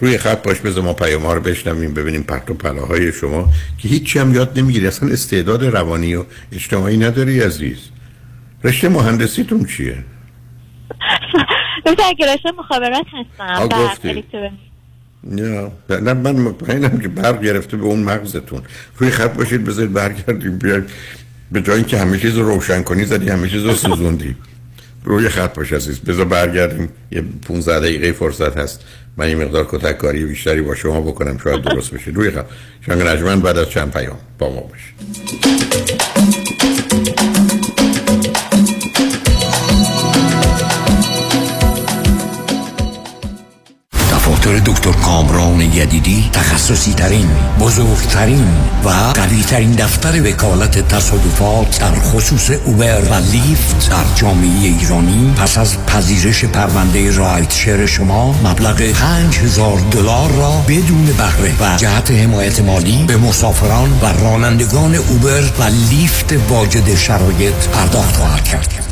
روی خط باش بذار ما پیام ها رو بشنویم ببینیم پرت و پلاهای شما که هیچی هم یاد نمی‌گیری. اصلا استعداد روانی و اجتماعی نداری عزیز. رشته مهندسیتون چیه؟ دکتر رشته مخابرات هستم. نه نه من مطمئنم که برق گرفته به اون مغزتون. روی خط باشید بذارید برگردیم بیاید. به جایی که همه چیز رو روشن کنی زدی همه چیز رو سوزوندی. روی خط باش عزیز. بذار برگردیم. یه 15 دقیقه فرصت هست. من یه مقدار کتک کاری بیشتری با شما بکنم. شاید درست بشه. روی خط. شنگ نجمن بعد از چند پیام با ما باشید دکتر دکتر کامران یدیدی تخصصی ترین بزرگترین و قوی ترین دفتر وکالت تصادفات در خصوص اوبر و لیفت در جامعه ایرانی. پس از پذیرش پرونده رایت شیر شما مبلغ 5000 دلار را بدون بهره و جهت حمایت مالی به مسافران و رانندگان اوبر و لیفت واجد شرایط پرداخت خواهد کرد.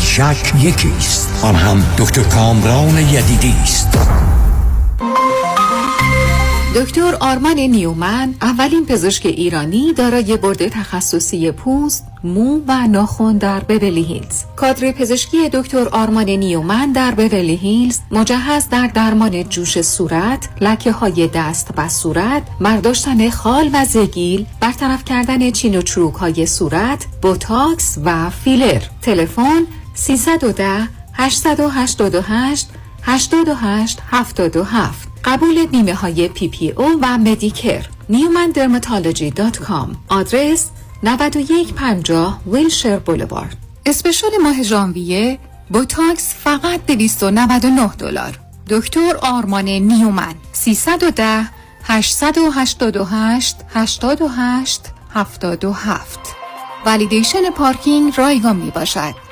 بیشک یکی است آن هم دکتر کامران یدیدی است دکتر آرمان نیومن اولین پزشک ایرانی دارای بورد تخصصی پوست، مو و ناخن در بورلی هیلز. کادر پزشکی دکتر آرمان نیومن در بورلی هیلز مجهز در درمان جوش صورت، لکه های دست و صورت، برداشتن خال و زگیل، برطرف کردن چین و چروک های صورت، بوتاکس و فیلر. تلفن 310 888 88 77 قبول بیمه های PPO و Medicare. newmanddermatology.com آدرس 9150 ویلشر بولوارد. special ماه ژانویه بوتاکس فقط 299 دلار. دکتر آرمان نیومن. 310 888 88 77 validation پارکینگ رایگان می باشد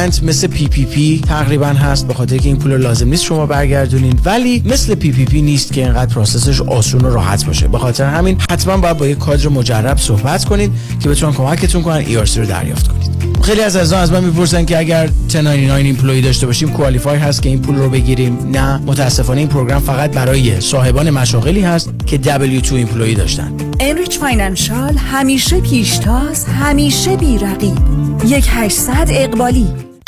مثل PPP تقریبا هست به خاطر که این پول لازم نیست شما برگردونین. ولی مثل PPP نیست که اینقدر process ش آسون و راحت باشه. به خاطر همین حتما باید با یک کادر مجرب صحبت کنید که بتونن کمکتون کنن ERC رو دریافت کنید خیلی از از من می‌پرسن که اگر 1099 employee داشته باشیم qualify هست که این پول رو بگیریم؟ نه متاسفانه این program فقط برای صاحبان مشاغلی هست که W2 employee داشتن. Enrich Financial همیشه پیشتاز همیشه بیرقیب. یک 800 اقبالی.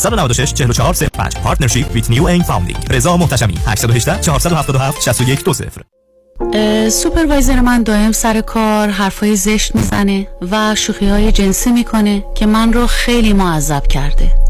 196 44 05 partnership with New Win Funding رضا محتشمی. 818 477 6120 supervisor من دائم سر کار حرفای زشت می‌زنه و شوخی های جنسی می‌کنه که من رو خیلی معذب کرده.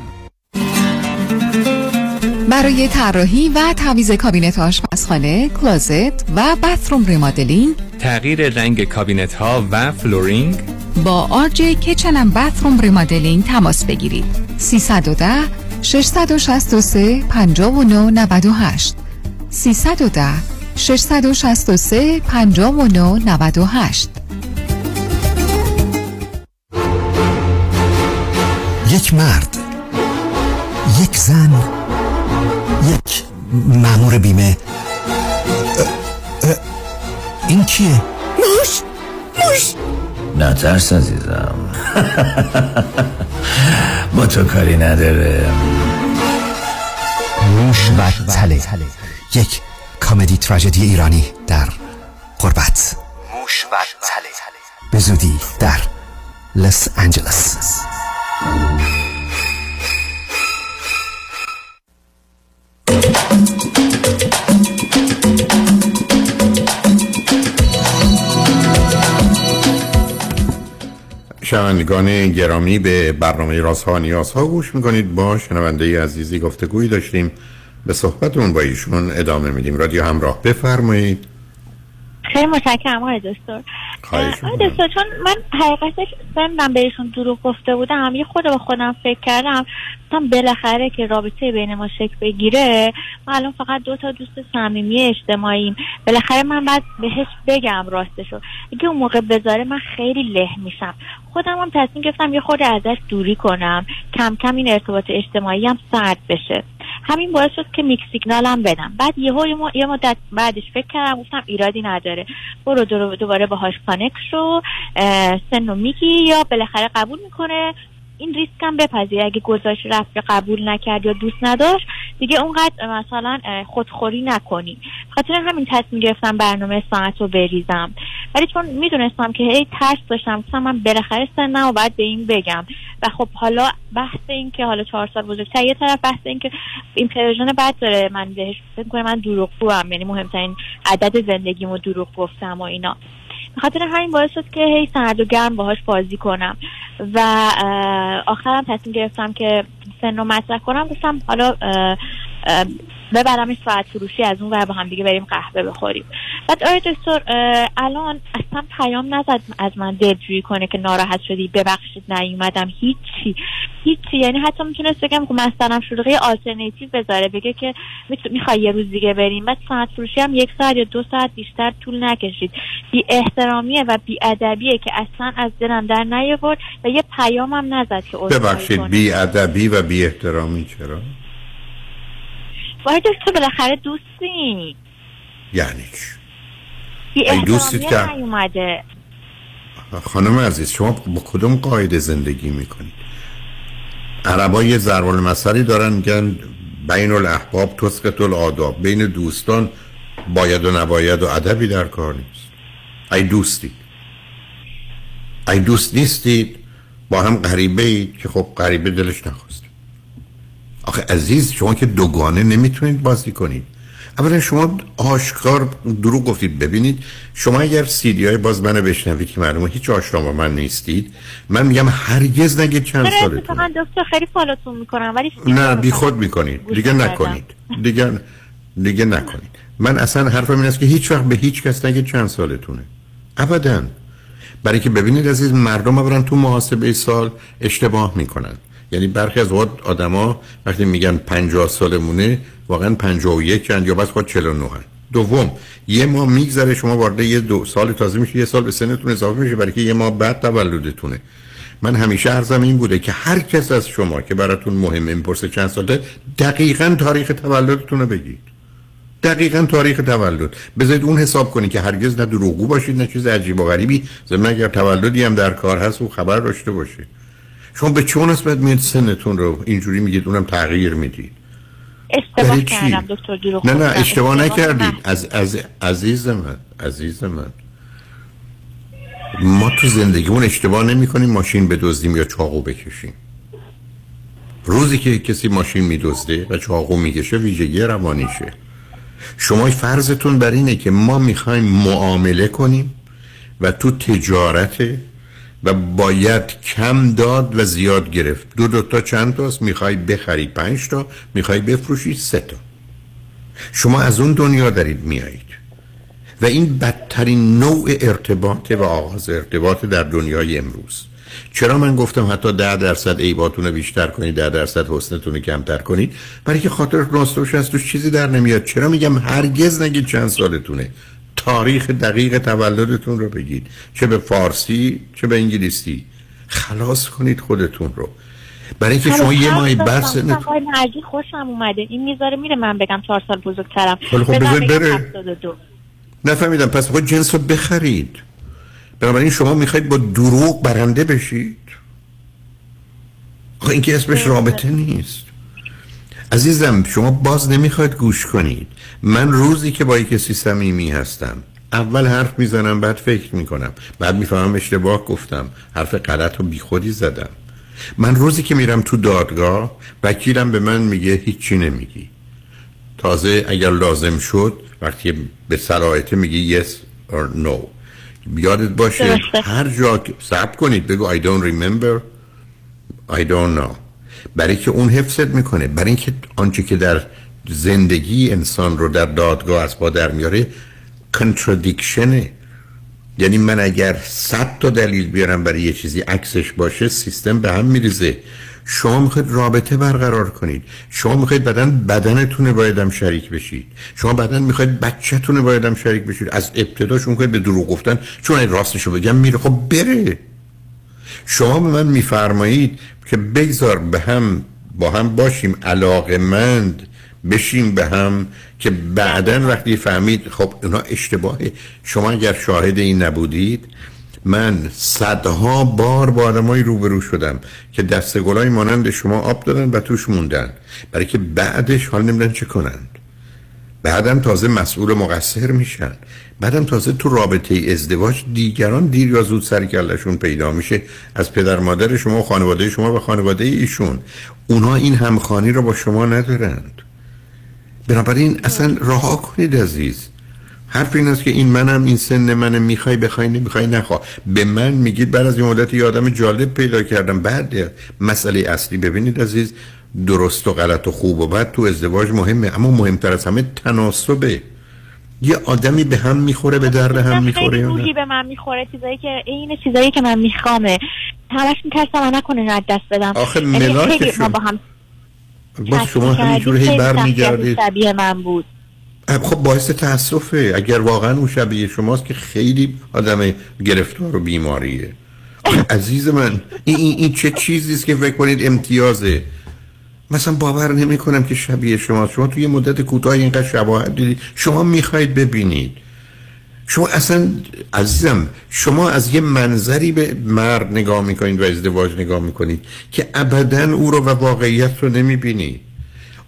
برای طراحی و تعویض کابینت آشپزخانه، کلازت و باتروم ریمادلینگ، تغییر رنگ کابینت ها و flooring. با آرج Kitchen Bathroom Remodeling تماس بگیرید. 310 663 59 98 310 663 59 98 یک مرد یک زن یک مامور بیمه. این کیه؟ موش موش. نترس عزیزم. با تو کاری نداره. موش و تله. یک کامدی تراژدی ایرانی در قربت موش و تله. به زودی در لس انجلس شنوندگان گرامی به برنامه رازها و نیازها گوش می‌کنید. با شنونده عزیزی گفتگویی داشتیم. به صحبتون با ایشون ادامه میدیم. رادیو همراه. بفرمایید. خیلی متشکرم آقای دکتر. آقای دکتر چون من حقیقتش سنم بهشون دروغ گفته بودم. یه خود به خودم فکر کردم. گفتم بالاخره که رابطه بین ما شکل بگیره ما الان فقط دو تا دوست صمیمی اجتماعیم. بالاخره من بعد بهش بگم راستشو. اگه اون موقع بذاره من خیلی له میشم. خودم هم تصمیم گرفتم یه خورده ازش دوری کنم. کم کم این ارتباط اجتماعی هم سرد بشه. همین باعث شد که mixed signal هم بدم. بعد یهو یه, یه مدت بعدش فکر کردم گفتم ایرادی نداره. برو دو- دوباره باهاش connect شو اه، سن میگی یا بالاخره قبول می‌کنه. این ریسک هم بپذیر اگه گذاشت رفت قبول نکرد یا دوست نداشت دیگه اونقدر مثلا خودخوری نکنی. خاطر همین تصمیم گرفتم برنامه ساعت رو بریزم. ولی چون می‌دونستم که هی ترس داشتم گفتم من بالاخره سنم و باید به این بگم. و خب حالا بحث این که حالا چهار سال بزرگتر یه طرف بحث این که این پروژن بد داره من بهش فکر کنم من دروغگوام. یعنی مهمترین عدد زندگیمو دروغ گفتم و اینا. خاطر همین باعث شد که هی سرد و گرم باهاش بازی کنم. و آخرم تصمیم گرفتم که سن رو مطرح کنم. گفتم حالا اه، ببرمش ساعت فروشی از اون ور با هم دیگه بریم قهوه بخوریم. بعد آقای دکتر الان اصلا پیام نزد از من دلجویی کنه که ناراحت شدی ببخشید نیومدم هیچی. هیچی. یعنی حتی می‌تونست بگم که مثلا شروعی آلترناتیو بذاره بگه که می‌خوای یه روز دیگه بریم. بعد ساعت فروشی هم یک ساعت یا دو ساعت بیشتر طول نکشید. بی احترامیه و بی ادبیه که اصلا از دلم در نیاورد و یه پیام هم نزد که ببخشید. بی ادبی و بی احترامی چرا؟ وای دکتر بالاخره دوستی یعنی ای دوستید احترامیه که- نیومده. خانم عزیز شما با کدوم قاعده زندگی می‌کنید؟ عربا یه ضرب المثلی دارن میگن بین الاحباب تسقط الاداب بین دوستان باید و نباید و ادبی در کار نیست. ای دوستی. ای دوست نیستید با هم غریبه اید که خب غریبه دلش نخواست. آخه عزیز شما که دوگانه نمی‌تونید بازی کنید. اولا شما آشکار دروغ گفتید ببینید. شما اگر سیدی های باز منو بشنوید که معلومه هیچ آشنا با من نیستید من میگم هرگز نگید چند آره سالتون دکتر خیلی فالوتون می‌کنم ولی نه بی خود می‌کنید. دیگه. نکنید. دیگه دیگه نکنید. من اصلا حرفم این است که هیچ وقت به هیچ کس نگید چند سالتونه. ابدا. برای که ببینید عزیز مردم برن تو محاسبه سال اشتباه می‌کنن. یعنی برخی از اوقات آدما وقتی میگن 50 سالمونه واقعا 51 اند یا بس خود 49 اند دوم یه ماه میگذره شما وارد یه دو سال تازه میشه یه سال به سنتون اضافه میشه برای که یه ماه بعد تولدتونه. من همیشه عرضم این بوده که هر کس از شما که براتون مهمه می‌پرسه چند ساله دقیقا تاریخ تولدتون رو بگید. دقیقا تاریخ تولد. بذارید اون حساب کنید که هرگز نه دروغگو باشید نه چیز عجیب و غریبی. ضمن اگر تولدی هم در کار هست و خبر داشته باشید شما به چه نسبت میاد سنتون رو اینجوری میگید اونم تغییر می‌دید اشتباه؟ کردم دکتر دروغ نه نه. اشتباه نکردید. از از عزیز من عزیز من ما تو زندگیمون اشتباه نمی کنیم ماشین بدزدیم یا چاقو بکشیم روزی که کسی ماشین میدزده و چاقو می‌کشه ویژگی روانیشه شما فرضتون بر اینه که ما می‌خوایم معامله کنیم و تو تجارت و باید کم داد و زیاد گرفت. دو دو تا چند تاست؟ می‌خوای بخری پنج تا می‌خوای بفروشی سه تا. شما از اون دنیا دارید میایید و این بدترین نوع ارتباط و آغاز ارتباط در دنیای امروز. چرا من گفتم حتی ده درصد عیباتون رو بیشتر کنید ده درصد حسنتون رو کمتر کنید؟ برای که خاطر راستوش از توش چیزی در نمیاد. چرا میگم هرگز نگید چند سالتونه؟ تاریخ دقیق تولدتون رو بگید. چه به فارسی چه به انگلیسی. خلاص کنید خودتون رو. برای اینکه شما یه ماهی بعد سنتون آقای خوشم اومده. این می‌ذاره میره من بگم چهار سال بزرگترم. خب، بذار بره. 72. نفهمیدم. پس خود جنس رو بخرید. بنابراین شما می‌خواید با دروغ برنده بشید. آخه این که اسمش رابطه نیست. عزیزم شما باز نمی‌خواید گوش کنید. من روزی که با یک کسی صمیمی هستم. اول حرف می‌زنم بعد فکر می‌کنم. بعد می‌فهمم اشتباه گفتم. حرف غلط و بیخودی زدم. من روزی که میرم تو دادگاه وکیلم به من میگه هیچی نمیگی. تازه اگر لازم شد وقتی به سرایته میگی yes or no. یادت باشه درسته. هر جا که صبر کنید. بگو I don't remember. I don't know. برای که اون حفظت می‌کنه. برای اینکه آنچه که در زندگی انسان رو در دادگاه از با در میاره کنترادیکشنه یعنی من اگر صد تا دلیل بیارم برای یه چیزی عکسش باشه سیستم به هم میریزه. شما می‌خواید رابطه برقرار کنید. شما می‌خواید بدن بدنتون بایدم شریک بشید. شما بدن می‌خواید بچهتون بایدم شریک بشید. از ابتداش می‌خواید به دروغ گفتن چون راستشو بگم میره. خب بره. شما به من میفرمایید که بگذار به هم با هم باشیم علاقمند بشیم به هم که بعدا وقتی فهمید خب اونا اشتباهه. شما اگر شاهد این نبودید من صدها بار با آدمایی روبرو شدم که دست گلای مانند شما آب دادن و توش موندن. برای که بعدش حال نمیدن چه کنند. بعدم تازه مسئول مقصر میشن. بعدم تازه تو رابطه ازدواج دیگران دیر یا زود سر کلشون پیدا میشه. از پدر مادر شما و خانواده شما و خانواده ایشون. اونا این همخانی رو با شما ندارند. بنابراین اصلا رها کنید عزیز. حرف این است که این منم این سن منم می‌خوای بخوای نمی‌خوای نخوا. به من میگید بعد از یه مدت یه آدم جالب پیدا کردم. بعد مسئله اصلی ببینید عزیز. درست و غلط و خوب و بد تو ازدواج مهمه اما مهمتر از همه تناسبه. یه آدمی به هم می‌خوره به درد هم می‌خوره یا روحی به من می‌خوره چیزایی که این چیزایی که من میخوامه. همش میترسم نکنه از دست بدم. آخه یعنی ملاک شما- ما با هم با شما همینجور هی برمیگردید. شبیه من بود. خب باعث تاسفه اگر واقعا اون شبیه شماست که خیلی آدم گرفتار و بیماریه. عزیز من این, این, این چه چیزی است که فکر کنید امتیازه؟ مثلا باور نمی کنم که شبیه شما. شما توی یه مدت کوتاه اینقدر شباهت دیدید شما می‌خواید ببینید. شما اصلا عزیزم شما از یه منظری به مرد نگاه می‌کنید و ازدواج نگاه می‌کنید که ابدا او رو و واقعیت رو نمی‌بینید.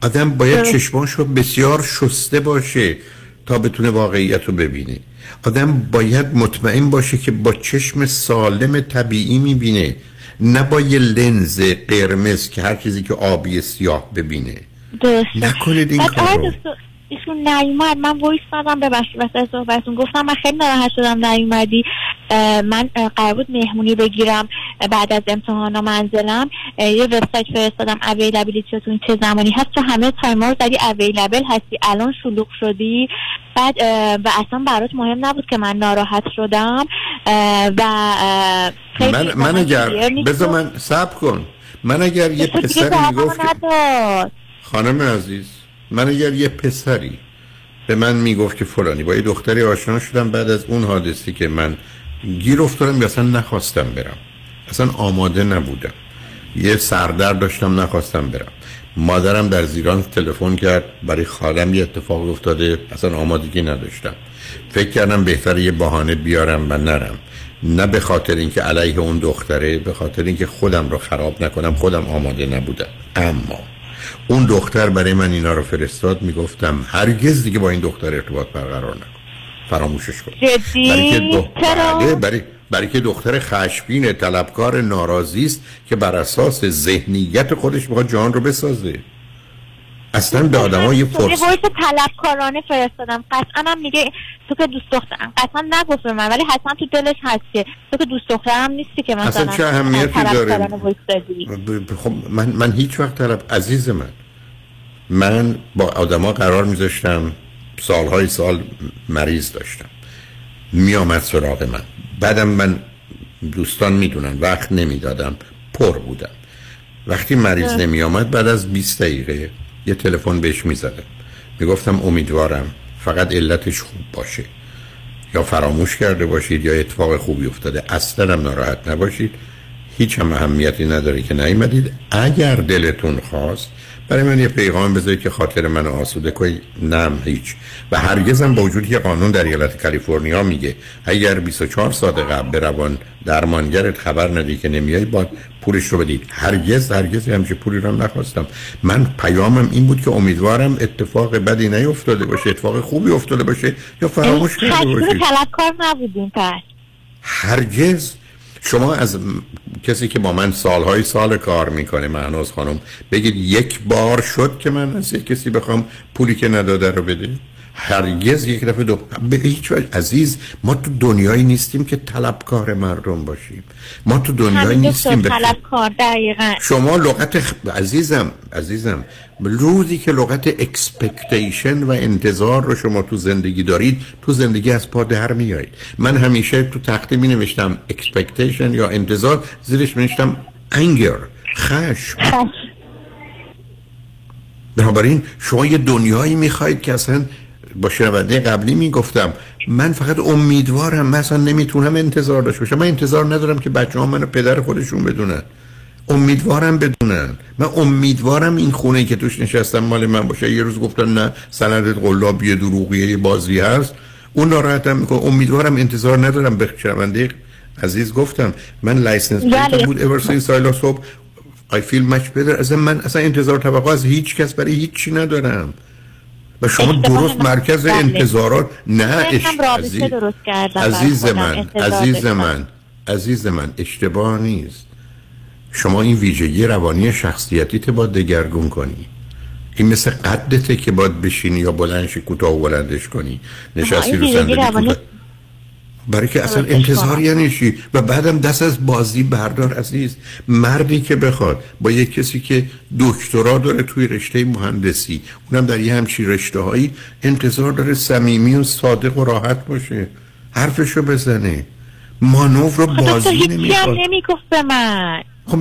آدم باید چشماش رو بسیار شسته باشه تا بتونه واقعیت رو ببینه. آدم باید مطمئن باشه که با چشم سالم طبیعی می‌بینه. نه با یه لنز قرمز که هر چیزی که آبی سیاه ببینه درسته نکنید این کارو. ایشون نیومد. من voice دادم ببخشید وسط صحبتتون گفتم من خیلی ناراحت شدم نیومدی. من قرار بود مهمونی بگیرم. بعد از امتحانا منزلم. اه، یه وبسایت فرستادم availability تون چه زمانی هست. تو همه time ا رو زدی available هستی. الان شلوغ شدی. بعد و اصلا برات مهم نبود که من ناراحت شدم. و خیلی من, من اگر بذار و- من سب کن. من اگر یه جوابمو می‌گفت خانم عزیز. من اگر یه پسری به من می‌گفت که فلانی با یه دختری آشنا شدم بعد از اون حادثی که من گیر افتادم یا اصلا نخواستم برم. اصلا آماده نبودم. یه سردر داشتم نخواستم برم. مادرم در زیران تلفن کرد برای خالم یه اتفاق افتاده اصلا آمادگی نداشتم. فکر کردم بهتر یه بهانه بیارم و نرم. نه به خاطر اینکه علیه اون دختره به خاطر اینکه خودم رو خراب نکنم خودم آماده نبودم. اما اون دختر برای من اینا رو فرستاد می‌گفتم هرگز دیگه با این دختر ارتباط برقرار نکن. فراموشش کن. جدی؟ برای که بله، برای برای که دختر خشبین طلبکار ناراضی است که بر اساس ذهنیت خودش می‌خواد جهان رو بسازه. اصلا به آدم یه یه فرصت. وایس طلبکارانه فرستادم. قطعا هم میگه تو که دوست دخترم. قطعا نگفت من ولی حتما تو دلش هست که تو که دوست دخترم نیستی که مثلا اصلا چه اهمیتی داره؟ خب من, من هیچ وقت طلب عزیز من من با آدما قرار میذاشتم سالهای سال مریض داشتم. میآمد سراغ من. بعدم من دوستان می‌دونن وقت نمی‌دادم پر بودم. وقتی مریض اه. نمی آمد بعد از 20 دقیقه یه تلفن بهش می‌زدم می‌گفتم امیدوارم. فقط علتش خوب باشه. یا فراموش کرده باشید یا اتفاق خوبی افتاده. اصلا هم ناراحت نباشید. هیچ هم اهمیتی نداره که نیومدید. اگر دلتون خواست برای من یه پیغام بذارید که خاطر من آسوده کنید. نه هیچ. و هرگزم با وجودی که قانون در ایالت کالیفرنیا میگه اگر 24 ساعت قبل به روان درمانگرت خبر ندی که نمیای با پولش رو بدید. هرگز هرگز همچه پولی رو هم نخواستم. من پیامم این بود که امیدوارم اتفاق بدی نیفتاده باشه اتفاق خوبی افتاده باشه یا فراموش کرده باشید. طلبکار نبودیم پس. هرگز. شما از کسی که با من سالهای سال کار می‌کنه معناز خانم بگید یک بار شد که من از یک کسی بخوام پولی که نداده رو بده هرگز یک دفعه دو به هیچ وجه. عزیز ما تو دنیایی نیستیم که طلبکار مردم باشیم. ما تو دنیایی نیستیم به طلبکار دقیقا. شما لغت خ- عزیزم عزیزم روزی که لغت expectation و انتظار رو شما تو زندگی دارید تو زندگی از پا در میایید. من همیشه تو تخته می نوشتم expectation یا انتظار زیرش می نوشتم انگر خشم. بنابراین شما یه دنیایی می‌خواید که اصلا با شنونده قبلی می‌گفتم من فقط امیدوارم من اصلا نمی‌تونم انتظار داشته باشم. من انتظار ندارم که بچه ها منو پدر خودشون بدونن. امیدوارم بدونن. من امیدوارم این خونه که توش نشستم مال من باشه. یه روز گفتن نه سند قلابی دروغیه یه بازی هست. اون ناراحتم می‌کنه. امیدوارم انتظار ندارم. به شنونده عزیز گفتم من لایسنس بله. پلیتم بود ever since I hope. I feel much better. اصلا من اصلا انتظار توقع از هیچ کس برای هیچی ندارم. و شما درست مرکز بله. انتظارات نه عزیز, عزیز. من عزیز. من عزیز من اشتباه نیست شما این ویژگی روانی شخصیتیت باید دگرگون کنی این مثل قدته که باید بشینی یا بلندش کوتاه و بلندش کنی نشستی رو کوتاه برای که اصلا انتظار. یعنی چی و بعدم دست از بازی بردار عزیز. مردی که بخواد. با یک کسی که دکترا داره توی رشته مهندسی. اونم در یه همچین رشته هایی انتظار داره صمیمی و صادق و راحت باشه. حرفشو بزنه. مانور رو خب بازی نمی‌خواد. نمی‌گفت به من. خب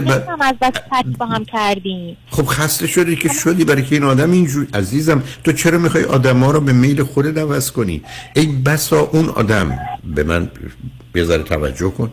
ب... هم از دست با هم کردیم. خب خسته شدی که شدی برای که این آدم اینجور عزیزم تو چرا می‌خوای آدم ها رو به میل خودت عوض کنی؟ ای بسا اون آدم به من ذره توجه کن.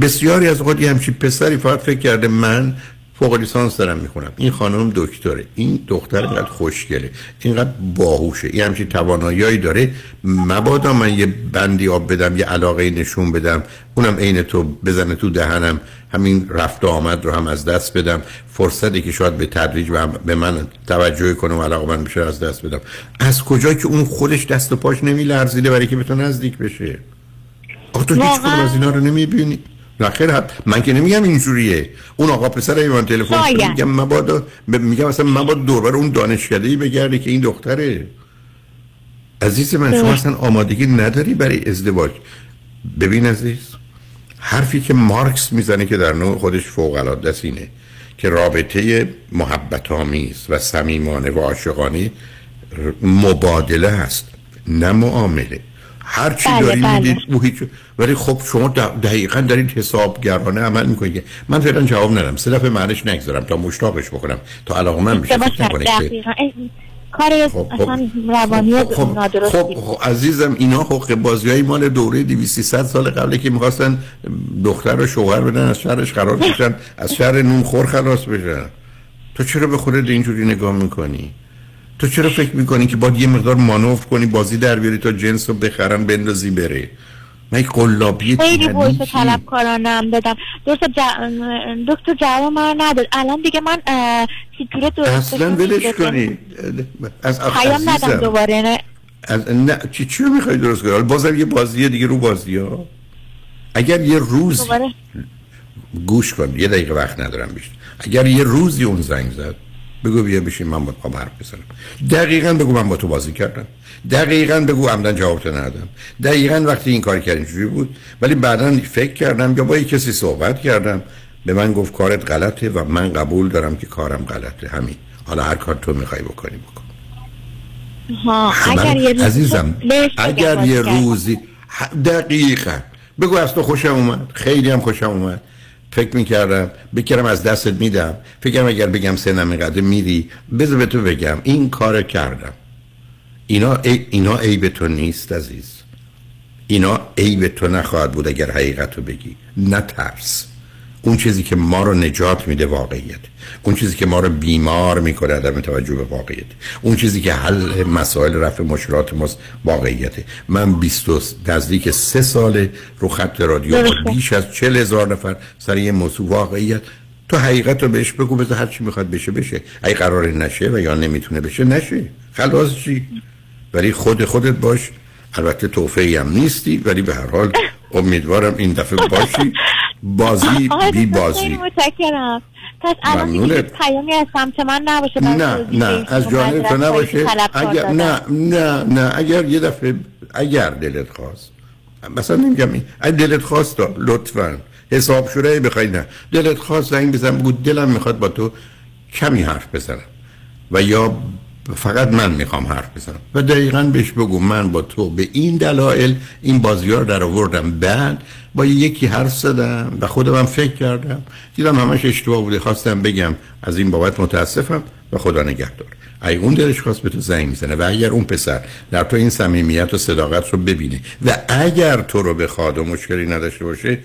بسیاری از اوقات یه همچین پسری فقط فکر کرده من فوق لیسانس دارم می‌خونم. این خانم دکتره. این دختر اینقدر خوشگله. اینقدر باهوشه. این همچین تواناییایی داره. مبادا من یه بندی آب بدم یه علاقه نشون بدم. اونم عین تو بزنه تو دهنم. همین رفت و آمد رو هم از دست بدم. فرصتی که شاید به تدریج به به من توجه کنه و علاقه من بشه از دست بدم. از کجا که اون خودش دست و پاش نمیلرزیده برای که به تو نزدیک بشه؟ آخه تو هیچ؟ کدوم از اینا رو نمی‌بینی. نه خیر حد. من که نمیگم اینجوریه. اون آقا پسر ایوان تلفن. میگم ب- میگم اصلا مبادا دوربر اون دانشکده ای بگرده که این دختره. عزیز من شما اصلا آمادگی نداری برای ازدواج. ببین عزیز. حرفی که مارکس می‌زنه که در نوع خودش فوق العاده است اینه که رابطه محبت آمیز و صمیمانه و عاشقانه مبادله هست نه معامله هر چی بله، دارید بله. او هیچ ولی خب شما دقیقا دارید حسابگرانه عمل می‌کنید من فعلا جواب ندم سه دفعه معنیش نگذارم تا مشتاقش بکنم تا علاقه من بشه کار خب، خب. اصلا روانی خب خب, نادرستی خب, خب عزیزم اینا حق بازی های مال دوره 200 سال قبلی که می‌خواستن دختر رو شوهر بدن از شهرش خلاص بشن از شهر نون خور خلاص بشن. تو چرا به خودت اینجوری نگاه می‌کنی؟ تو چرا فکر می‌کنی که باید یه مقدار مانور کنی بازی در بیاری تا جنس رو بخرن بندازی بره؟ من یک قلابی خیلی چی؟ طلبکارانم دادم. درست. دکتر جواب من نداد. الان دیگه من سیکرت درست اصلا ولش کنی. از پیام ندم. دوباره نه. از نه چی چی رو می‌خوای درست کنی؟ بازم یه بازیه دیگه رو بازی ها اگر یه روز دوباره. گوش کن یه دقیقه وقت ندارم بیشتر. اگر یه روزی اون زنگ زد بگو بیا بشین من با تو حرف بزنم. دقیقا بگو من با تو بازی کردم. دقیقا بگو عمدن جواب تو ندادم. دقیقا وقتی این کار کردیم اینجوری بود؟ ولی بعدا فکر کردم یا با یه کسی صحبت کردم. به من گفت کارت غلطه و من قبول دارم که کارم غلطه. همین. حالا هر کار تو می‌خوای بکنی بکن. ها خب اگر یه روز عزیزم بگم اگر یه. روزی دقیقا. بگو از تو خوشم اومد. خیلی هم خوشم اومد. فکر می‌کردم بکرم از دستت میدم. فکرم اگر بگم سنم اینقدر میری بذار به تو بگم این کار کردم. اینا ای اینا عیب تو نیست عزیز. اینا عیب تو نخواهد بود اگر حقیقت رو بگی. نه ترس اون چیزی که ما رو نجات میده واقعیت. اون چیزی که ما رو بیمار می‌کنه عدم توجه به واقعیت. اون چیزی که حل مسائل رفع مشکلات ماست واقعیته. من 20 و نزدیک سه سال رو خط رادیو. بیش از چل هزار نفر سر یه موضوع واقعیت. تو حقیقت رو بهش بگو بذار هر چی می‌خواد بشه بشه. اگه قرار نشه و یا نمی‌تونه بشه نشه. خلاص چی؟ ولی خود خودت باش. البته توفیقی هم نیستی ولی به هر حال امیدوارم این دفعه باشی. بازی بی بازی. متشکرم. پس الان پیامی از سمت من نباشه نه نه از جانب تو نباشه. اگر. نه نه نه اگر یه دفعه اگر دلت خواست. مثلا نمیگم این اگر دلت خواست لطفا. حساب شده بخوای نه. دلت خواست زنگ بزن بگو دلم می‌خواد با تو کمی حرف بزنم. و یا فقط من می‌خوام حرف بزنم. و دقیقا بهش بگو من با تو به این دلایل این بازی در آوردم. بعد با یکی حرف زدم و خودم هم فکر کردم. دیدم همش اشتباه بوده. خواستم بگم از این بابت متاسفم و خدا نگهدار. اگه اون دلش خواست به تو زنگ می‌زنه و اگر اون پسر در تو این صمیمیت و صداقت رو ببینه و اگر تو رو بخواد و مشکلی نداشته باشه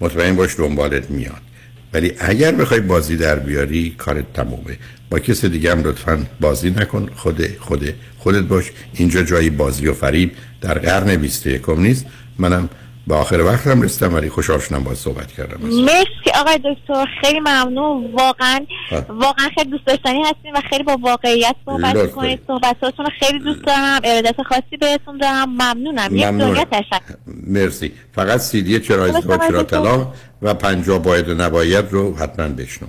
مطمئن باش دنبالت میاد. ولی اگر بخوای بازی در بیاری کارت تمومه. با کسی دیگه هم لطفا بازی نکن. خود خود خودت باش. اینجا جایی بازی و فریب در قرن 21 نیست. منم به آخر وقتم رسیدم ولی خوشحال شدم باز صحبت کردم. مرسی آقای دکتر خیلی ممنون. واقعا واقعا خیلی دوست داشتنی هستین و خیلی با واقعیت صحبت می‌کنید صحبتاتون رو خیلی دوست دارم. ارادت خاصی بهتون دارم. ممنونم. یک ممنونم. دنیا تشکر. مرسی. فقط سیدی چرا ازدواج چرا طلاق و پنجاه باید و نباید رو حتما بشنو.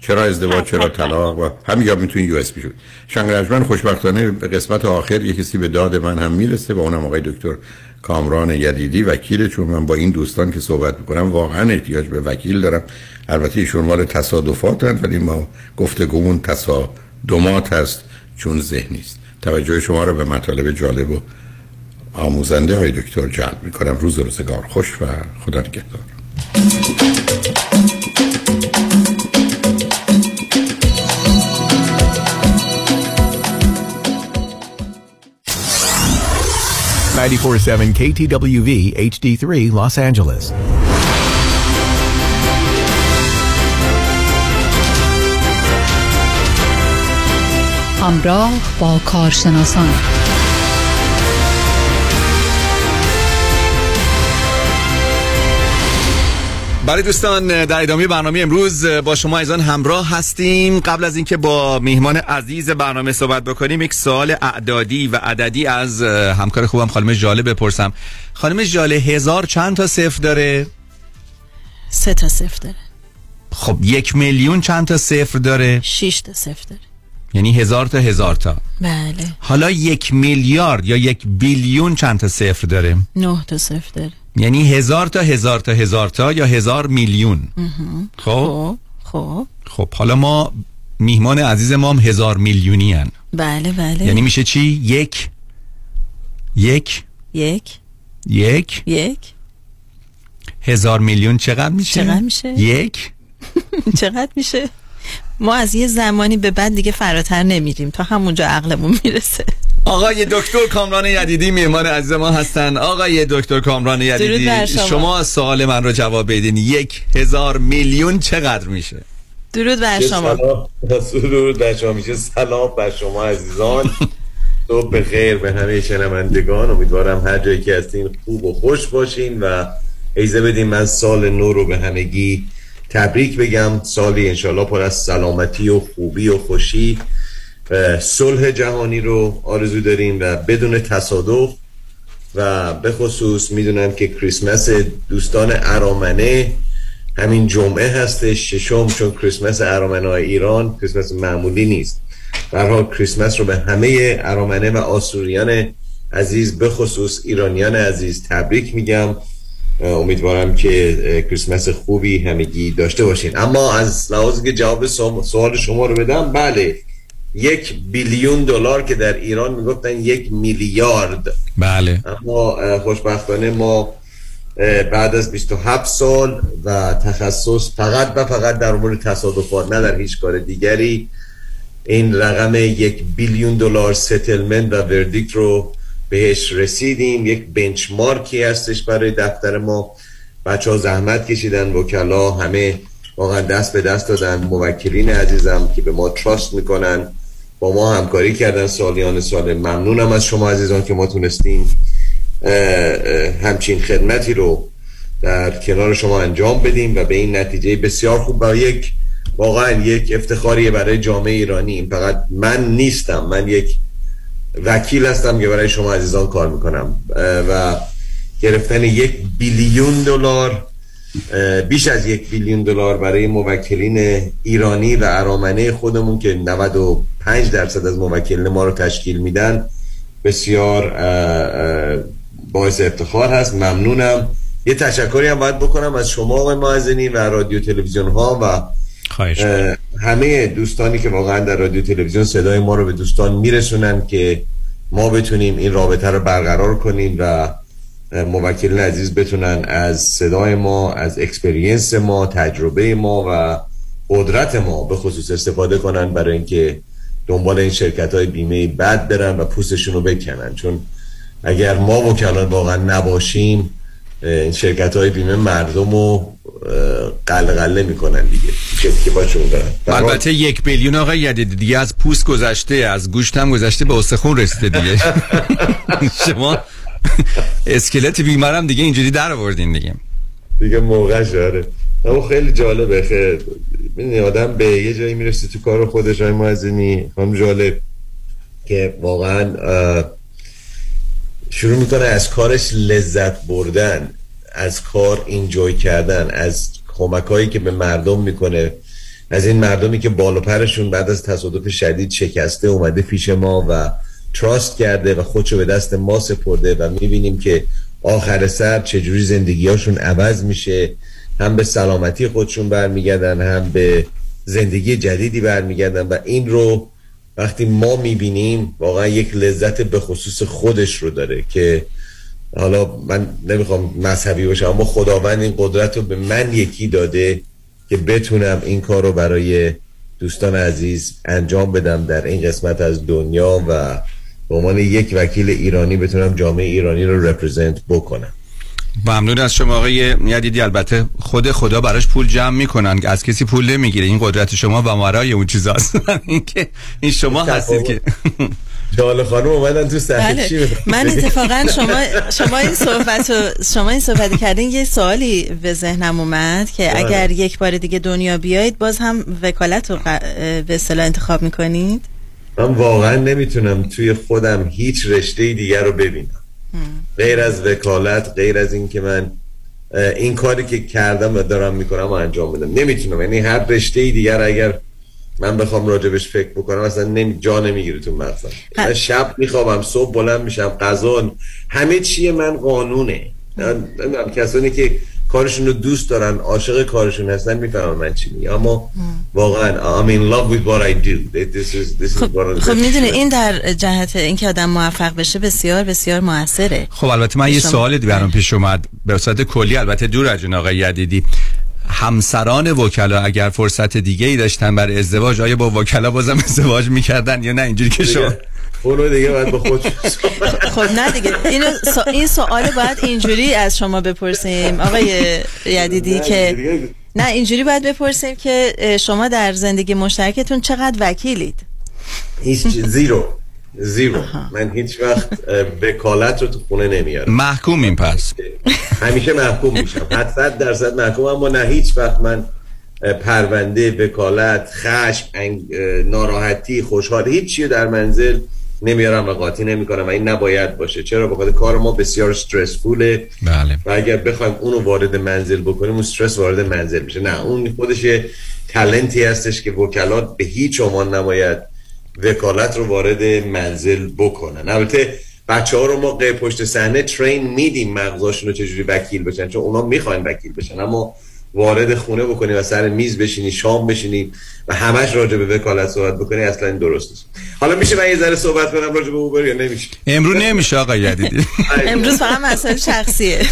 چرا ازدواج چرا طلاق؟ و هم یا می‌تونی یو اس پی شد. شنگرجمن خوشبختانه به قسمت آخر یه کسی به داد من هم می‌رسه و اونم آقای دکتر کامران یدیدی وکیل چون من با این دوستان که صحبت می‌کنم واقعا احتیاج به وکیل دارم. البته ایشون مال تصادفات هست ولی ما گفتگومون تصادمات هست چون ذهنی است. توجه شما رو به مطالب جالب و آموزنده های دکتر جلب می‌کنم. روز روزگار خوش و خدا نگهدار. Ninety-four seven KTWV HD3 Los Angeles. همراه با کارشناسان برای دوستان در ادامه برنامه امروز با شما ایزان همراه هستیم. قبل از اینکه با میهمان عزیز برنامه صحبت بکنیم یک سوال اعدادی و عددی از همکار خوبم خانم جاله بپرسم. خانم جاله هزار چند تا صفر داره؟ سه تا صفر داره. خب یک میلیون چند تا صفر داره؟ شیش تا صفر داره. یعنی هزار تا هزار تا. بله. حالا یک میلیارد یا یک بیلیون چند تا صفر داره؟ نه تا صفر داره. یعنی هزار تا هزار تا هزار تا یا هزار میلیون. مهم. خب؟ خب خب. حالا ما میهمان عزیز ما هم هزار میلیونی هن. بله بله. یعنی میشه چی؟ یک. یک. یک. یک. یک. هزار میلیون چقدر میشه؟ چقدر میشه؟ یک. چقدر میشه؟ ما از یه زمانی به بعد دیگه فراتر نمیریم تا همونجا عقلمون می‌رسه. آقای دکتر کامران یدیدی میهمان عزیز ما هستن. آقای دکتر کامران یدیدی شما. شما سوال من رو جواب بدین. یک هزار میلیون چقدر میشه؟ درود بر شما. درود بر شما. میشه سلام بر شما عزیزان. صبح بخیر به همه شنوندگان. امیدوارم هر جایی که هستین خوب و خوش باشین و ایزه بدین. من سال نو رو به همگی تبریک بگم. سالی انشالله پر از سلامتی و خوبی و خوشی. صلح جهانی رو آرزو داریم و بدون تصادف و به خصوص می‌دونم که کریسمس دوستان ارامنه همین جمعه هستش ششم چون کریسمس ارامنه ایران کریسمس معمولی نیست. در حال کریسمس رو به همه ارامنه و آسوریان عزیز به خصوص ایرانیان عزیز تبریک میگم. امیدوارم که کریسمس خوبی همگی داشته باشین. اما از لحاظی که جواب سوال شما رو بدم بله. یک بیلیون دلار که در ایران می‌گفتن یک میلیارد. بله. اما خوشبختانه ما بعد از 27 سال و تخصص فقط و فقط در امور تصادفات نه در هیچ کار دیگری این رقم یک billion دلار settlement و verdict رو بهش رسیدیم. یک benchmark ی هستش برای دفتر ما. بچه ها زحمت کشیدن وکلا همه واقعا دست به دست دادن. موکلین عزیزم که به ما trust می‌کنن. ما همکاری کردن سالیان سال. ممنونم از شما عزیزان که ما تونستیم همچین خدمتی رو در کنار شما انجام بدیم و به این نتیجه بسیار خوب و یک واقعا یک افتخاریه برای جامعه ایرانی. فقط من نیستم من یک وکیل هستم که برای شما عزیزان کار می‌کنم. و گرفتن یک بیلیون دلار بیش از یک بیلیون دلار برای موکلین ایرانی و ارامنه خودمون که 95 درصد از موکلین ما رو تشکیل میدن. بسیار باعث افتخار هست. ممنونم. یه تشکری هم باید بکنم از شما آقای معزنی و رادیو تلویزیون ها و خواهش. همه دوستانی که واقعا در رادیو تلویزیون صدای ما رو به دوستان میرسونن که ما بتونیم این رابطه رو برقرار کنیم و موکلین عزیز بتونن از صدای ما از experience ما تجربه ما و قدرت ما به خصوص استفاده کنن برای اینکه دنبال این شرکت های بیمه بد برن و پوستشون رو بکنن. چون اگر ما وکلان واقعا نباشیم این شرکت های بیمه مردم رو قلقله می‌کنن دیگه. کسی که باشون دارن البته یک بیلیون آقای یدیدی دیگه از پوست گذشته از گوشت هم گذشته به استخون رسیده دیگه. شما اسکلت بیمار هم دیگه اینجوری در آوردین دیگه. دیگه موقع شاره اما خیلی جالبه خیلی می‌دونی آدم به یه جایی می‌رسه تو کار خودش های معزنی هم جالب که واقعا شروع می‌کنه از کارش لذت بردن از کار اینجوی کردن از کمک هایی که به مردم می‌کنه از این مردمی که بال و پرشون بعد از تصادف شدید شکسته اومده پیش ما و تراست کرده و خودشو به دست ما سپرده و می‌بینیم که آخر سر چجوری زندگیاشون عوض میشه. هم به سلامتی خودشون برمیگردن هم به زندگی جدیدی برمیگردن و این رو وقتی ما می‌بینیم واقعا یک لذت به خصوص خودش رو داره که حالا من نمی‌خوام مذهبی باشم اما خداوند این قدرت رو به من یکی داده که بتونم این کار رو برای دوستان عزیز انجام بدم در این قسمت از دنیا و به عنوان یک وکیل ایرانی بتونم جامعه ایرانی رو رپرزنت بکنم. ممنون از شما آقای یدیدی. البته خود خدا براش پول جمع می‌کنن. از کسی پول نمی‌گیره. این قدرت شما و مرای اون چیزاست. این که این شما هستید که جال خانم اومدن تو بله. چی من اتفاقا شما شما این صحبت شما این صحبت کردین یه سوالی به ذهنم اومد که بله. اگر یک بار دیگه دنیا بیایید باز هم وکالت رو ق- به اصطلاح انتخاب می‌کنید؟ من واقعا نمی‌تونم توی خودم هیچ رشته دیگر رو ببینم. غیر از وکالت غیر از این که من این کاری که کردم و دارم می‌کنم و انجام بدم نمی‌تونم. یعنی هر رشته دیگر اگر من بخوام راجبش فکر بکنم اصلا نمی جا نمی‌گیره تو مغزم. من شب میخوابم صبح بلند میشم غذا همه چیه من قانونه. من- نمی‌دونم کسانی که کارشون رو دوست دارن عاشق کارشون هستن می‌فهمم من چی میگم. اما واقعا I'm in love with what I do. This is, this is what I'm- خب می‌دونه این در جهت اینکه آدم موفق بشه بسیار بسیار موثره. خب البته من یه سوال دیگه برام پیش اومد. به صورت کلی البته دور از آقای یدیدی همسران وکلا اگر فرصت دیگه ای داشتن برای ازدواج آیا با وکلا بازم ازدواج می‌کردن یا نه؟ اینجوری که شما اونو دیگه باید به خود خب نه دیگه. اینو سو- این سوال باید اینجوری از شما بپرسیم آقای یدیدی که نه اینجوری باید بپرسیم که شما در زندگی مشترکتون چقدر وکیلید؟ هیچ زیرو. زیرو. من هیچ وقت وکالت رو تو خونه نمیارم. محکومیم پس. همیشه محکوم میشم. حد صد درصد محکوم اما نه هیچ وقت من پرونده وکالت خشم ناراحتی خوشحال هیچ در منزل نمیارم و قاطی نمی‌کنم و این نباید باشه. چرا؟ بخاطر کار ما بسیار استرسفوله بله. و اگر بخوایم اونو وارد منزل بکنیم اون استرس وارد منزل میشه. نه اون خودش یه تلنتی هستش که وکلات به هیچ عنوان نباید وکالت رو وارد منزل بکنن. البته بچه ها رو ما پشت صحنه ترین میدیم مغزاشون رو چجوری وکیل بشن چون اونا می‌خواین وکیل بشن اما وارد خونه بکنی و سر میز بشینی شام بشینی و همش راجع به وکالت صحبت بکنی اصلا این درست نیست. حالا میشه من یه ذره صحبت کنم راجع به اوبر یا نمیشه؟ امرو نمیشه آقای یدیدی امروز فقط مسئله شخصیه.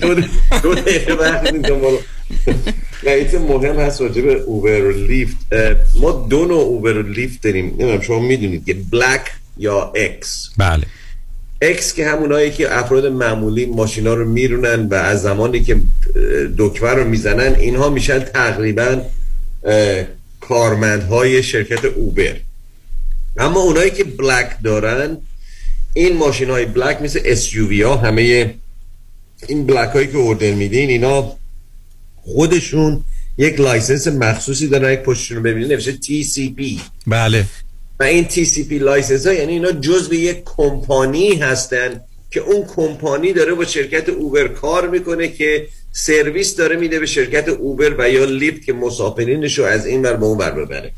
دو دو دقیقه این مهم هست راجع به Uber و Lyft. ما دو نوع Uber و Lyft داریم. نمی‌دونم شما می‌دونید که Black یا X بله. X که همونایی که افراد معمولی ماشینا رو میرونن و از زمانی که دکمه رو می‌زنن اینها میشن تقریبا کارمندهای شرکت Uber. اما اونایی که Black دارن این ماشین های Black مثل SUV ها همه این Black هایی که order میدین اینا خودشون یک license مخصوصی دارن یک پشتشون رو ببینید نوشته TCP بله. و این TCP license ها یعنی اینا جزء یک کمپانی هستن که اون کمپانی داره با شرکت Uber کار می‌کنه که سرویس داره میده به شرکت Uber و یا Lyft که مسافرینش رو از این ور به اون ور ببره.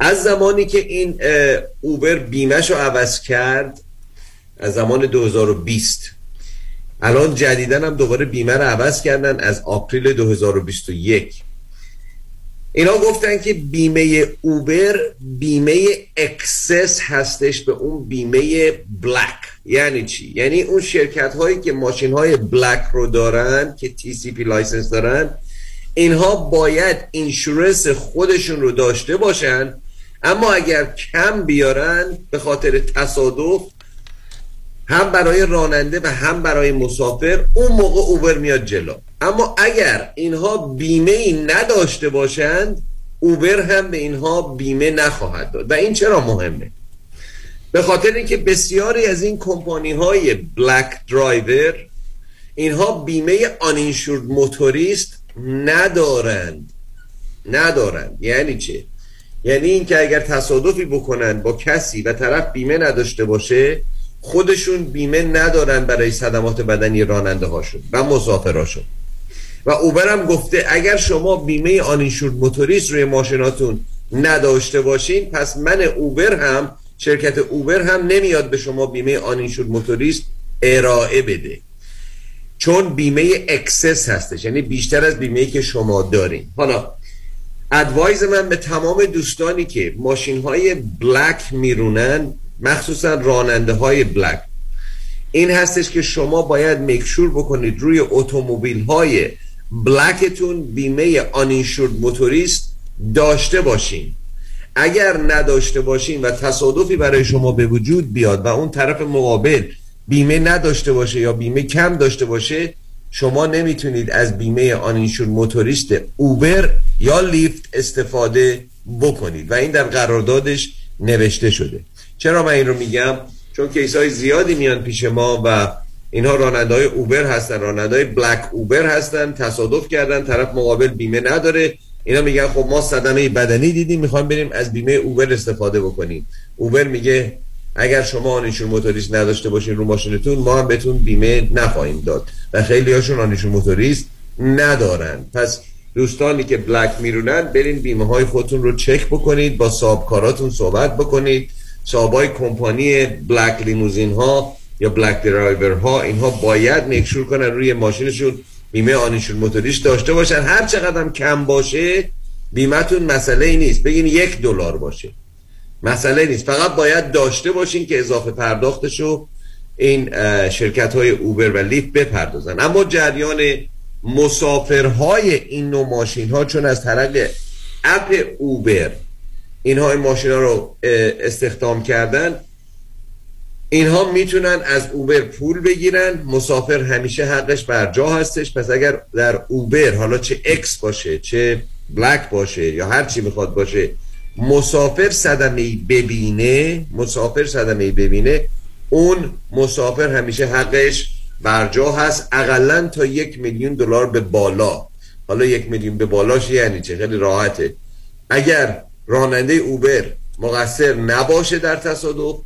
از زمانی که این Uber بیمش رو عوض کرد از زمان 2020 الان جدیدن هم دوباره بیمه رو عوض کردن از April 2021 اینا گفتن که بیمه Uber بیمه excess هستش به اون بیمه Black یعنی چی؟ یعنی اون شرکت هایی که ماشین های Black رو دارن که TCP license دارن اینها باید اینشورنس خودشون رو داشته باشن اما اگر کم بیارن به خاطر تصادف هم برای راننده و هم برای مسافر اون موقع اوبر میاد جلو. اما اگر اینها بیمه ای نداشته باشند اوبر هم به اینها بیمه نخواهد داد. و این چرا مهمه؟ به خاطر اینکه بسیاری از این کمپانی های بلک درایور اینها بیمه آنینشورد موتوریست ندارند. ندارند. یعنی چه؟ یعنی اینکه اگر تصادفی بکنن با کسی و طرف بیمه نداشته باشه خودشون بیمه ندارن برای صدمات بدنی راننده هاشون و مسافراشون و اوبر هم گفته اگر شما بیمه آنینشورد موتوریست روی ماشیناتون نداشته باشین پس من اوبر هم شرکت اوبر هم نمیاد به شما بیمه آنینشورد موتوریست ارائه بده. چون بیمه excess هستش یعنی بیشتر از بیمه که شما دارین. حالا advice من به تمام دوستانی که ماشین های Black میرونن مخصوصا راننده های Black این هستش که شما باید make sure بکنید روی اتومبیل های Black تون بیمه uninsured motorist داشته باشین. اگر نداشته باشین و تصادفی برای شما به وجود بیاد و اون طرف مقابل بیمه نداشته باشه یا بیمه کم داشته باشه شما نمی‌تونید از بیمه آنینشور موتوریست اوبر یا لیفت استفاده بکنید. و این در قراردادش نوشته شده. چرا من این رو میگم؟ چون کیس های زیادی میان پیش ما و اینها راننده های اوبر هستن. راننده های بلک اوبر هستن. تصادف کردن. طرف مقابل بیمه نداره. اینا میگن خب ما صدمه بدنی دیدیم. می‌خوایم بریم از بیمه اوبر استفاده بکنیم. Uber میگه اگر شما uninsured motorist نداشته باشین رو ماشینتون ما هم بهتون بیمه نخواهیم داد. و خیلی هاشون uninsured motorist ندارن. پس دوستانی که black میرونن برین بیمه های خودتون رو چک بکنید. با صابکاراتون صحبت بکنید. صاحبای کمپانی black limousine ها یا black driver ها اینها باید make sure کنن روی ماشینشون بیمه uninsured motorist داشته باشن. هر چقدر هم کم باشه بیمهتون مسئله ای نیست. بگین یک دلار باشه. مسئله نیست. فقط باید داشته باشین که اضافه پرداختشو این شرکت های اوبر و لیفت بپردازن. اما جریان مسافرهای این نوع ماشین ها چون از طریق اپ اوبر اینها این ماشین ها رو استخدام کردن. اینها می‌تونن از اوبر پول بگیرن. مسافر همیشه حقش بر جا هستش. پس اگر در اوبر حالا چه اکس باشه چه بلک باشه یا هر چی می‌خواد باشه مسافر صدمه ببینه مسافر صدمه ببینه اون مسافر همیشه حقش بر جا هست. اقلا تا یک میلیون دلار به بالا. حالا یک میلیون به بالاش یعنی چه؟ خیلی راحته. اگر راننده اوبر مقصر نباشه در تصادف.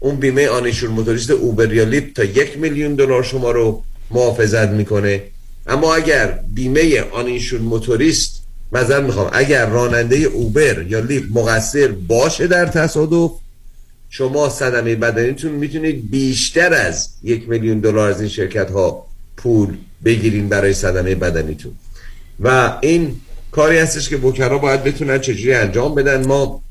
اون بیمه آنیشون موتوریست اوبر یا لیپ تا یک میلیون دلار شما رو محافظت می‌کنه. اما اگر بیمه آنیشون موتوریست مذر می‌خوام اگر راننده اوبر یا لیپ مقصر باشه در تصادف شما صدمه بدنیتون می‌تونید بیشتر از یک میلیون دلار از این شرکت ها پول بگیرین برای صدمه بدنیتون. و این کاری هستش که بکرها باید بتونن چجوری انجام بدن. ما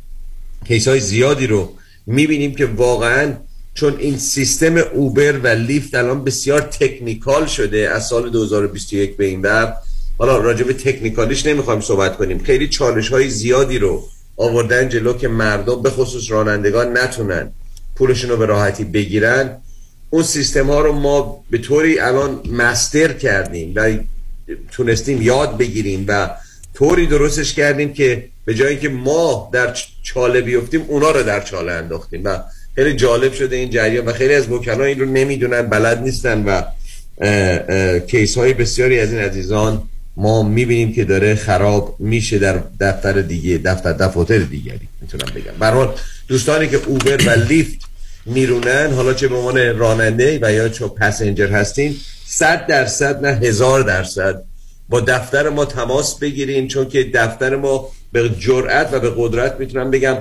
کیس های زیادی رو می‌بینیم که واقعا چون این سیستم اوبر و لیفت الان بسیار تکنیکال شده از سال 2021 به این بر. حالا راجع به تکنیکالیش نمی‌خوایم صحبت کنیم. خیلی چالش های زیادی رو آوردن جلو که مردم به خصوص رانندگان نتونن پولشون رو به راحتی بگیرن. اون سیستم ها رو ما به طوری الان مستر کردیم و تونستیم یاد بگیریم و طوری درستش کردیم که به جایی که ما در چاله بیفتیم اونا رو در چاله انداختیم. و خیلی جالب شده این جریان و خیلی از وکلا این رو نمی‌دونن بلد نیستن و کیس های بسیاری از این عزیزان ما می‌بینیم که داره خراب میشه در دفتر دیگه دفتر دفاتر دیگری می‌تونم بگم. برحال دوستانی که اوبر و لیفت میرونن حالا چه به عنوان راننده و یا چه پسنجر هستین صد درصد نه هزار درصد با دفتر ما تماس بگیرین چون که دفتر ما به جرأت و به قدرت می‌تونم بگم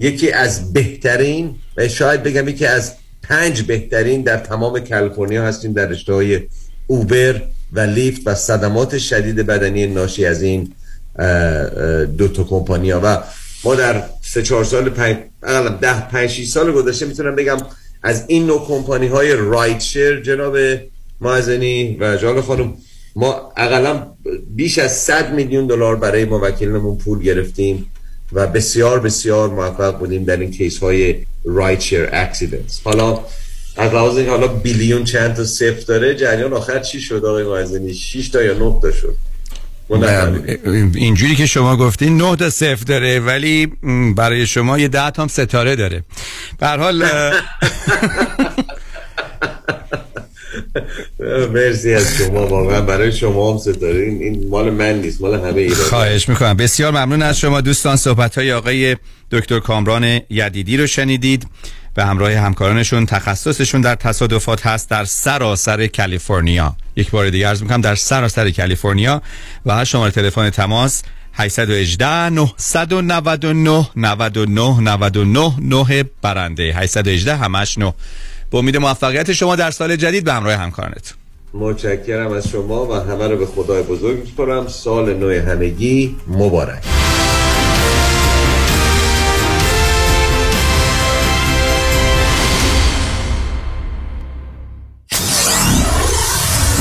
یکی از بهترین و شاید بگم یکی از پنج بهترین در تمام کالیفرنیا هستیم در رشته های اوبر و لیفت و صدمات شدید بدنی ناشی از این دو تا کمپانیا. و ما در سه چهار سال پنج ده پنج سال گذشته می‌تونم بگم از این نوع کمپانی های رایت شیر جناب مازنی و جان خانم ما اقلا بیش از 100 میلیون دلار برای موکلمون پول گرفتیم و بسیار بسیار موفق بودیم در این case های rideshare accidents. حالا از لحاظ اینکه حالا billion چند تا صفر داره جریان آخر چی شد آقای مازنی 6 تا یا 9 تا شد؟ اینجوری که شما گفتین نه تا صفر داره ولی برای شما یه ده هم ستاره داره. به حال مرسی از شما واقعا برای شما هم ستاره. این مال من نیست مال همه ایران خواهش می‌کنم. بسیار ممنون از شما دوستان. صحبت های آقای دکتر کامران یدیدی رو شنیدید به همراه همکارانشون تخصصشون در تصادفات هست در سراسر کالیفرنیا. یک بار دیگه عرض می‌کنم در سراسر کالیفرنیا و شماره تلفن تماس 818 999 99 99 9 برنده. 818 همش 9 با امید موفقیت شما در سال جدید به همراه همکارانت. متشکرم از شما و همه رو به خدای بزرگ میسپارم سال نو همگی مبارک.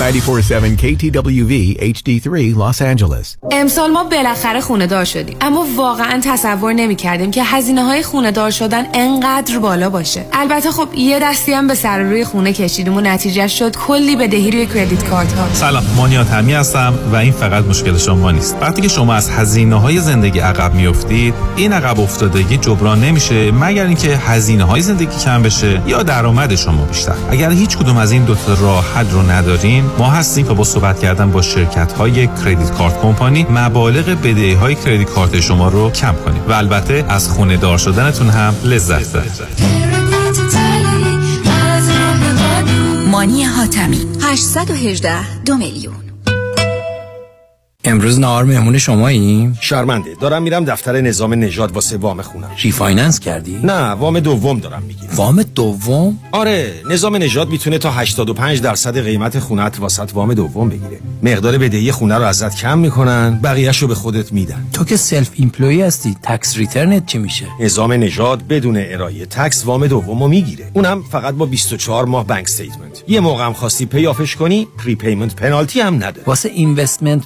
947 KTWV HD3 Los Angeles. امسال ما بالاخره خونه دار شدیم. اما واقعا تصور نمی کردیم که هزینه های خونه دار شدن انقدر بالا باشه. البته خب یه دستی هم به سر روی خونه کشیدیم و نتیجه شد کلی بدهی روی کردیت کارت ها سلام مانیات همی هستم و این فقط مشکل شما نیست. وقتی که شما از هزینه های زندگی عقب میافتید این عقب افتادگی جبران نمیشه مگر اینکه هزینه های زندگی کم بشه یا درآمد شما بیشتر. اگر هیچ کدوم از این دو تا راه حل رو ندارین ما هستیم که با صحبت کردن با شرکت های کردیت کارت کمپانی مبالغ بدهی های کردیت کارت شما رو کم کنیم. و البته از خونه دار شدنتون هم لذت ببرید. مانی حاتمی 818 دو میلیون. امروز نهار مهمون شماییم؟ شرمنده دارم میرم دفتر نظام نژاد واسه وام خونم refinance کردی؟ نه وام دوم دارم می‌گیرم وام دوم؟ آره نظام نژاد می‌تونه تا 85 درصد قیمت خونت واست وام دوم بگیره مقدار بدهی خونه رو ازت کم می‌کنن بقیهش رو به خودت میدن تو که self employed هستی tax return ت چی میشه؟ نظام نژاد بدون ارائه tax وام دوم رو می‌گیره اونم فقط با 24 ماه bank statement یه موقع هم خواستی pay off ش کنی prepayment penalty هم نداره واسه investment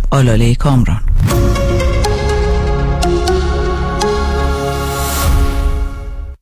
آلاله کامران.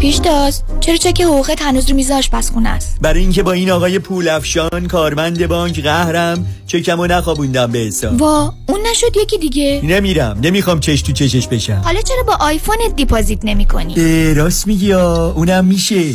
پیشتاز چرا چک حقوقت هنوز رو میز آشپزخونه است؟ برای اینکه با این آقای پول افشان کارمند بانک قهرم چکمو نخوابوندم به حساب. وا اون نشد یکی دیگه؟ نمیرم نمی‌خوام چش تو چشش بشم. حالا چرا با iPhone ت deposit نمی کنی؟ راست میگی اونم میشه.